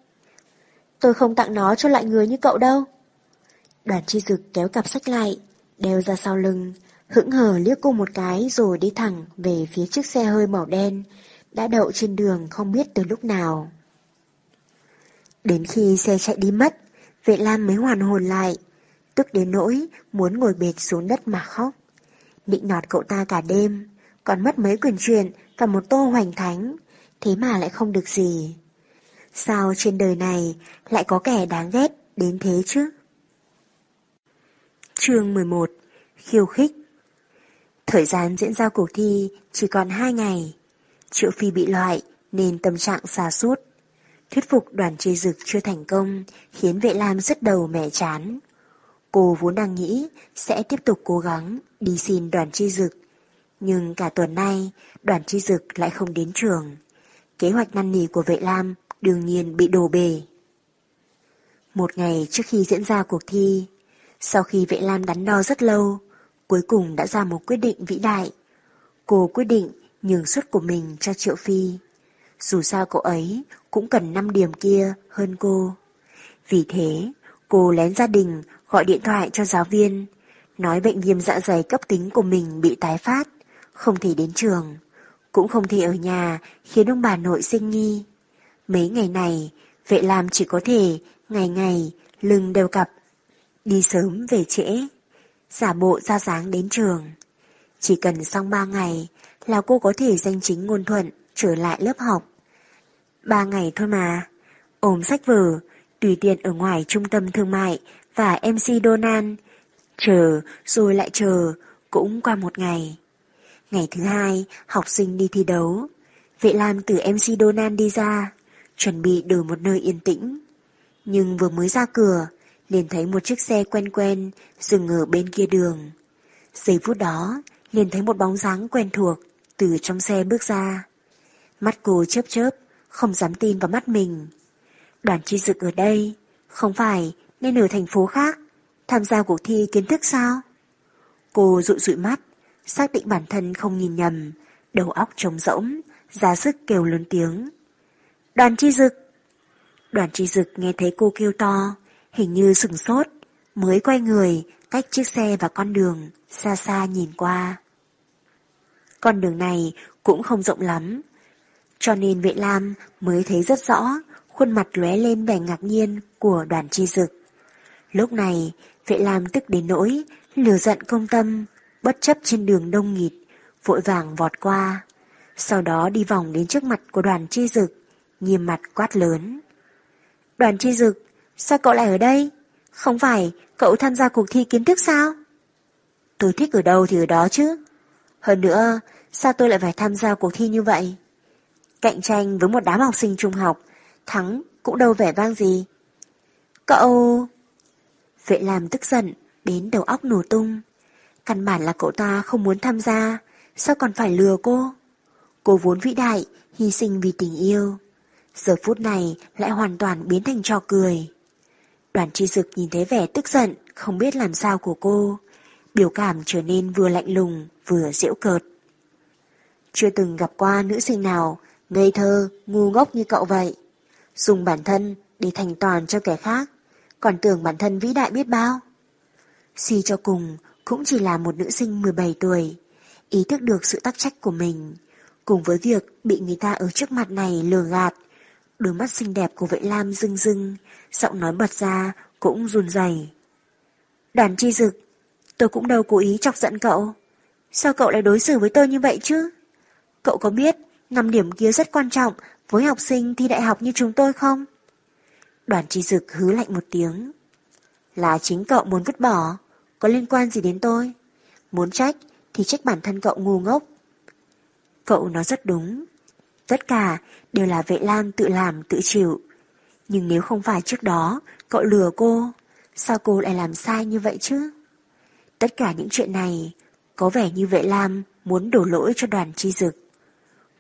Tôi không tặng nó cho lại người như cậu đâu. Đoàn chi dực kéo cặp sách lại, đeo ra sau lưng, hững hờ liếc cô một cái rồi đi thẳng về phía chiếc xe hơi màu đen, đã đậu trên đường không biết từ lúc nào. Đến khi xe chạy đi mất, vệ lam mới hoàn hồn lại, tức đến nỗi muốn ngồi bệt xuống đất mà khóc. Định nọt cậu ta cả đêm, còn mất mấy quyền truyện và một tô hoành thánh, thế mà lại không được gì. Sao trên đời này lại có kẻ đáng ghét đến thế chứ? Chương 11 Khiêu khích Thời gian diễn ra cuộc thi chỉ còn 2 ngày. Triệu Phi bị loại nên tâm trạng xa suốt. Thuyết phục đoàn chê dực chưa thành công khiến vệ lam rất đầu mẹ chán. Cô vốn đang nghĩ sẽ tiếp tục cố gắng đi xin đoàn chi dực. Nhưng cả tuần nay, đoàn chi dực lại không đến trường. Kế hoạch năn nỉ của vệ lam đương nhiên bị đổ bể. Một ngày trước khi diễn ra cuộc thi, sau khi vệ lam đắn đo rất lâu, cuối cùng đã ra một quyết định vĩ đại. Cô quyết định nhường suất của mình cho Triệu Phi. Dù sao cậu ấy cũng cần 5 điểm kia hơn cô. Vì thế, cô lén gia đình gọi điện thoại cho giáo viên, nói bệnh viêm dạ dày cấp tính của mình bị tái phát, không thể đến trường, cũng không thể ở nhà khiến ông bà nội sinh nghi. Mấy ngày này, vệ làm chỉ có thể ngày ngày lưng đều cặp, đi sớm về trễ, giả bộ ra dáng đến trường. Chỉ cần xong 3 ngày là cô có thể danh chính ngôn thuận trở lại lớp học. Ba ngày thôi mà, ôm sách vở, tùy tiện ở ngoài trung tâm thương mại và MC Donan, chờ rồi lại chờ, cũng qua một ngày. Ngày thứ hai, học sinh đi thi đấu. Vệ Lam từ MC Donan đi ra, chuẩn bị đổi một nơi yên tĩnh. Nhưng vừa mới ra cửa, liền thấy một chiếc xe quen quen dừng ở bên kia đường. Giây phút đó, liền thấy một bóng dáng quen thuộc từ trong xe bước ra. Mắt cô chớp chớp, không dám tin vào mắt mình. Đoàn chi dực ở đây, không phải nên ở thành phố khác, tham gia cuộc thi kiến thức sao? Cô dụi dụi mắt, xác định bản thân không nhìn nhầm, đầu óc trống rỗng, ra sức kêu lớn tiếng. Đoàn chi dực! Đoàn chi dực nghe thấy cô kêu to, hình như sừng sốt, mới quay người, cách chiếc xe và con đường, xa xa nhìn qua. Con đường này cũng không rộng lắm, cho nên vệ lam mới thấy rất rõ khuôn mặt lóe lên vẻ ngạc nhiên của đoàn chi dực. Lúc này, vệ lam tức đến nỗi, lừa giận công tâm, bất chấp trên đường đông nghịt, vội vàng vọt qua. Sau đó đi vòng đến trước mặt của đoàn chi dực, nghiêm mặt quát lớn. Đoàn chi dực, sao cậu lại ở đây? Không phải cậu tham gia cuộc thi kiến thức sao? Tôi thích ở đâu thì ở đó chứ. Hơn nữa, sao tôi lại phải tham gia cuộc thi như vậy? Cạnh tranh với một đám học sinh trung học, thắng cũng đâu vẻ vang gì. Cậu... Vệ làm tức giận, đến đầu óc nổ tung. Căn bản là cậu ta không muốn tham gia, sao còn phải lừa cô? Cô vốn vĩ đại, hy sinh vì tình yêu. Giờ phút này lại hoàn toàn biến thành trò cười. Đoàn chi dực nhìn thấy vẻ tức giận, không biết làm sao của cô. Biểu cảm trở nên vừa lạnh lùng, vừa diễu cợt. Chưa từng gặp qua nữ sinh nào ngây thơ, ngu ngốc như cậu vậy. Dùng bản thân để thành toàn cho kẻ khác, còn tưởng bản thân vĩ đại biết bao. Suy cho cùng, cũng chỉ là một nữ sinh 17 tuổi, ý thức được sự tắc trách của mình, cùng với việc bị người ta ở trước mặt này lừa gạt. Đôi mắt xinh đẹp của vệ lam rưng rưng, giọng nói bật ra cũng run rẩy. Đoàn chi dực, tôi cũng đâu cố ý chọc giận cậu. Sao cậu lại đối xử với tôi như vậy chứ? Cậu có biết năm điểm kia rất quan trọng với học sinh thi đại học như chúng tôi không? Đoàn chi dực hứ lạnh một tiếng. Là chính cậu muốn vứt bỏ, có liên quan gì đến tôi? Muốn trách thì trách bản thân cậu ngu ngốc. Cậu nói rất đúng. Tất cả đều là vệ lam tự làm tự chịu. Nhưng nếu không phải trước đó cậu lừa cô, sao cô lại làm sai như vậy chứ? Tất cả những chuyện này có vẻ như vệ lam muốn đổ lỗi cho đoàn chi dực.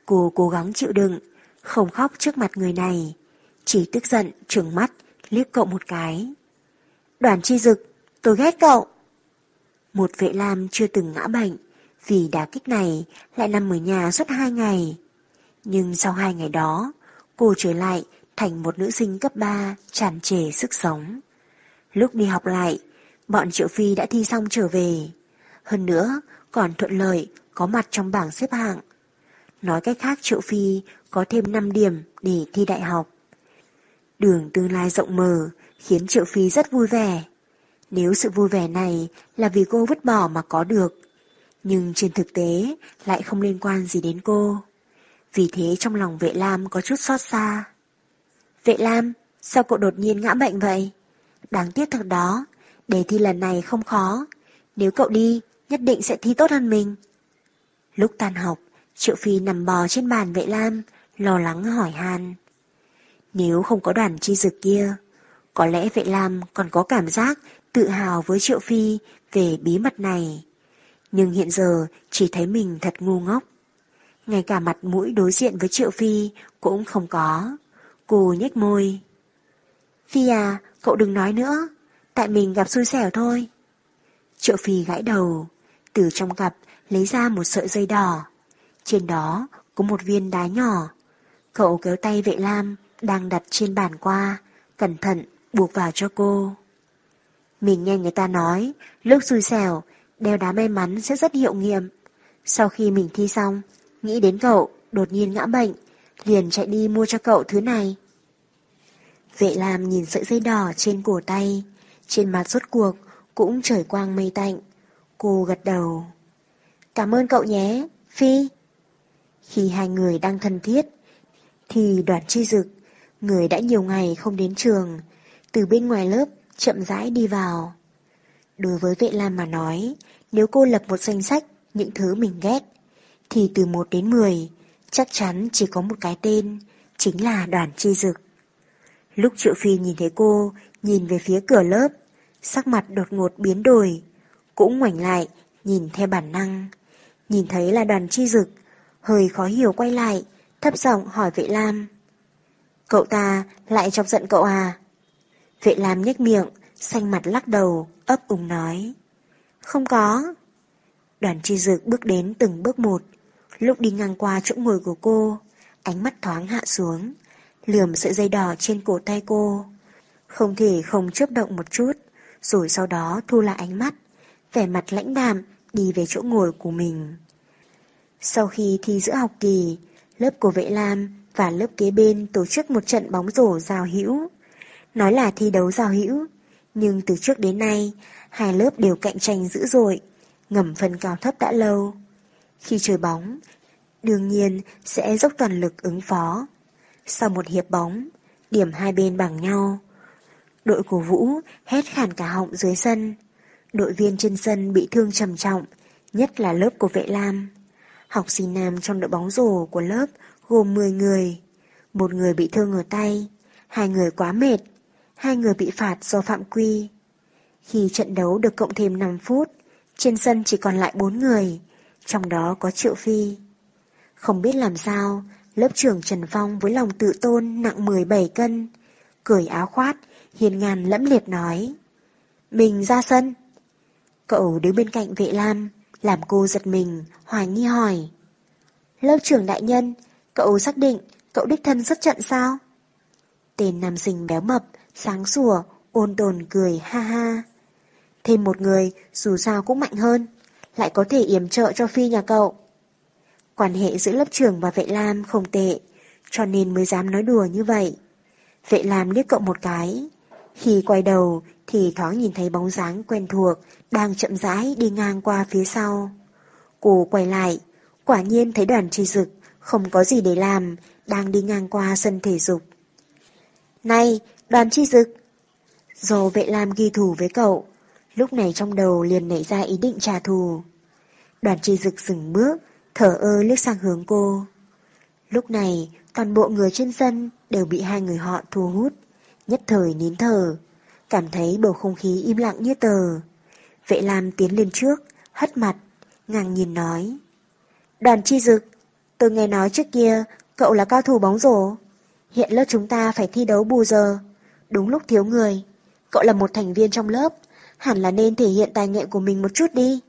Cô cố gắng chịu đựng, không khóc trước mặt người này, chỉ tức giận trừng mắt liếc cậu một cái. Đoàn chi dực, tôi ghét cậu. Một vệ lam chưa từng ngã bệnh, vì đá kích này lại nằm ở nhà suốt hai ngày. Nhưng sau hai ngày đó, cô trở lại thành một nữ sinh cấp 3 tràn trề sức sống. Lúc đi học lại, bọn Triệu Phi đã thi xong trở về. Hơn nữa, còn thuận lợi có mặt trong bảng xếp hạng Nói cách khác Triệu Phi có thêm 5 điểm để thi đại học. Đường tương lai rộng mở khiến Triệu Phi rất vui vẻ. Nếu sự vui vẻ này là vì cô vứt bỏ mà có được, nhưng trên thực tế lại không liên quan gì đến cô. Vì thế trong lòng vệ lam có chút xót xa. Vệ lam, sao cậu đột nhiên ngã bệnh vậy? Đáng tiếc thật đó, đề thi lần này không khó. Nếu cậu đi, nhất định sẽ thi tốt hơn mình. Lúc tan học, Triệu Phi nằm bò trên bàn vệ lam, lo lắng hỏi han. Nếu không có đoàn chi dực kia, có lẽ vệ lam còn có cảm giác tự hào với Triệu Phi về bí mật này. nhưng hiện giờ chỉ thấy mình thật ngu ngốc. Ngay cả mặt mũi đối diện với Triệu Phi cũng không có. Cô nhếch môi. Phi à, cậu đừng nói nữa, tại mình gặp xui xẻo thôi. Triệu Phi gãi đầu, từ trong cặp lấy ra một sợi dây đỏ. Trên đó có một viên đá nhỏ. Cậu kéo tay vệ lam đang đặt trên bàn qua, cẩn thận buộc vào cho cô. Mình nghe người ta nói, lúc xui xẻo, đeo đá may mắn sẽ rất hiệu nghiệm. Sau khi mình thi xong, nghĩ đến cậu, đột nhiên ngã bệnh, liền chạy đi mua cho cậu thứ này. Vệ làm nhìn sợi dây đỏ trên cổ tay, trên mặt rốt cuộc cũng trời quang mây tạnh. Cô gật đầu. Cảm ơn cậu nhé, Phi. Khi hai người đang thân thiết, thì đoàn chi dực, người đã nhiều ngày không đến trường, từ bên ngoài lớp chậm rãi đi vào. Đối với vệ lam mà nói, nếu cô lập một danh sách những thứ mình ghét, thì từ 1 đến 10, chắc chắn chỉ có một cái tên, chính là đoàn chi dực. Lúc Triệu Phi nhìn thấy cô, nhìn về phía cửa lớp, sắc mặt đột ngột biến đổi, cũng ngoảnh lại, nhìn theo bản năng. Nhìn thấy là đoàn chi dực, hơi khó hiểu quay lại, thấp giọng hỏi vệ lam. Cậu ta lại chọc giận cậu à? Vệ lam nhếch miệng, xanh mặt lắc đầu, ấp úng nói. Không có. Đoàn chi dược bước đến từng bước một, lúc đi ngang qua chỗ ngồi của cô, ánh mắt thoáng hạ xuống, lườm sợi dây đỏ trên cổ tay cô. Không thể không chớp động một chút, rồi sau đó thu lại ánh mắt, vẻ mặt lãnh đạm đi về chỗ ngồi của mình. Sau khi thi giữa học kỳ, lớp của Vệ Lam và lớp kế bên tổ chức một trận bóng rổ giao hữu. Nói là thi đấu giao hữu, nhưng từ trước đến nay, hai lớp đều cạnh tranh dữ dội, ngầm phân cao thấp đã lâu. Khi chơi bóng, đương nhiên sẽ dốc toàn lực ứng phó. Sau một hiệp bóng, điểm hai bên bằng nhau. Đội của Vũ hét khàn cả họng dưới sân. Đội viên trên sân bị thương trầm trọng, nhất là lớp của vệ lam. Học sinh nam trong đội bóng rổ của lớp gồm 10 người. Một người bị thương ở tay, hai người quá mệt, hai người bị phạt do phạm quy. Khi trận đấu được cộng thêm 5 phút, trên sân chỉ còn lại 4 người, trong đó có Triệu Phi. Không biết làm sao, lớp trưởng Trần Phong với lòng tự tôn nặng 17 cân, cởi áo khoát, hiền ngàn lẫm liệt nói. Mình ra sân. Cậu đứng bên cạnh vệ lam, làm cô giật mình, hoài nghi hỏi. Lớp trưởng đại nhân, cậu xác định cậu đích thân xuất trận sao? Tên nam sinh béo mập, sáng sủa, ôn tồn cười ha ha. Thêm một người dù sao cũng mạnh hơn, lại có thể yểm trợ cho phi nhà cậu. Quan hệ giữa lớp trưởng và vệ lam không tệ, cho nên mới dám nói đùa như vậy. Vệ lam liếc cậu một cái. Khi quay đầu thì thoáng nhìn thấy bóng dáng quen thuộc đang chậm rãi đi ngang qua phía sau. Cô quay lại, quả nhiên thấy đoàn tri dực, không có gì để làm, đang đi ngang qua sân thể dục. Này, đoàn tri dực! Dồ vệ lam ghi thù với cậu, lúc này trong đầu liền nảy ra ý định trả thù. Đoàn tri dực dừng bước, thở ơ liếc sang hướng cô. Lúc này, toàn bộ người trên sân đều bị hai người họ thu hút, nhất thời nín thở, cảm thấy bầu không khí im lặng như tờ. Vệ Lam tiến lên trước, hất mặt, ngang nhìn nói. Đoàn chi dực, tôi nghe nói trước kia cậu là cao thủ bóng rổ. Hiện lớp chúng ta phải thi đấu bù giờ, đúng lúc thiếu người. Cậu là một thành viên trong lớp, hẳn là nên thể hiện tài nghệ của mình một chút đi.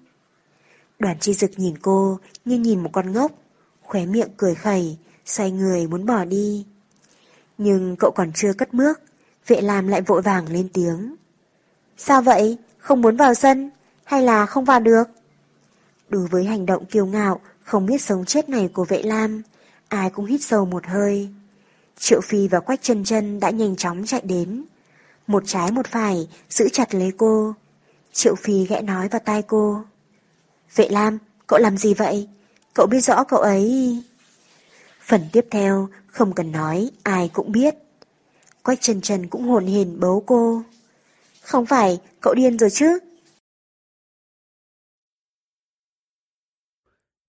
Đoàn chi dực nhìn cô như nhìn một con ngốc, khóe miệng cười khẩy, xoay người muốn bỏ đi. Nhưng cậu còn chưa cất bước, vệ làm lại vội vàng lên tiếng. Sao vậy? Không muốn vào sân? Hay là không vào được? Đối với hành động kiêu ngạo, không biết sống chết này của vệ lam, ai cũng hít sâu một hơi. Triệu Phi và Quách chân chân đã nhanh chóng chạy đến. Một trái một phải, giữ chặt lấy cô. Triệu Phi ghẽ nói vào tai cô. Vệ Lam, cậu làm gì vậy? Cậu biết rõ cậu ấy... Phần tiếp theo, không cần nói, ai cũng biết. Quách chân chân cũng hồn hền bấu cô. Không phải, cậu điên rồi chứ?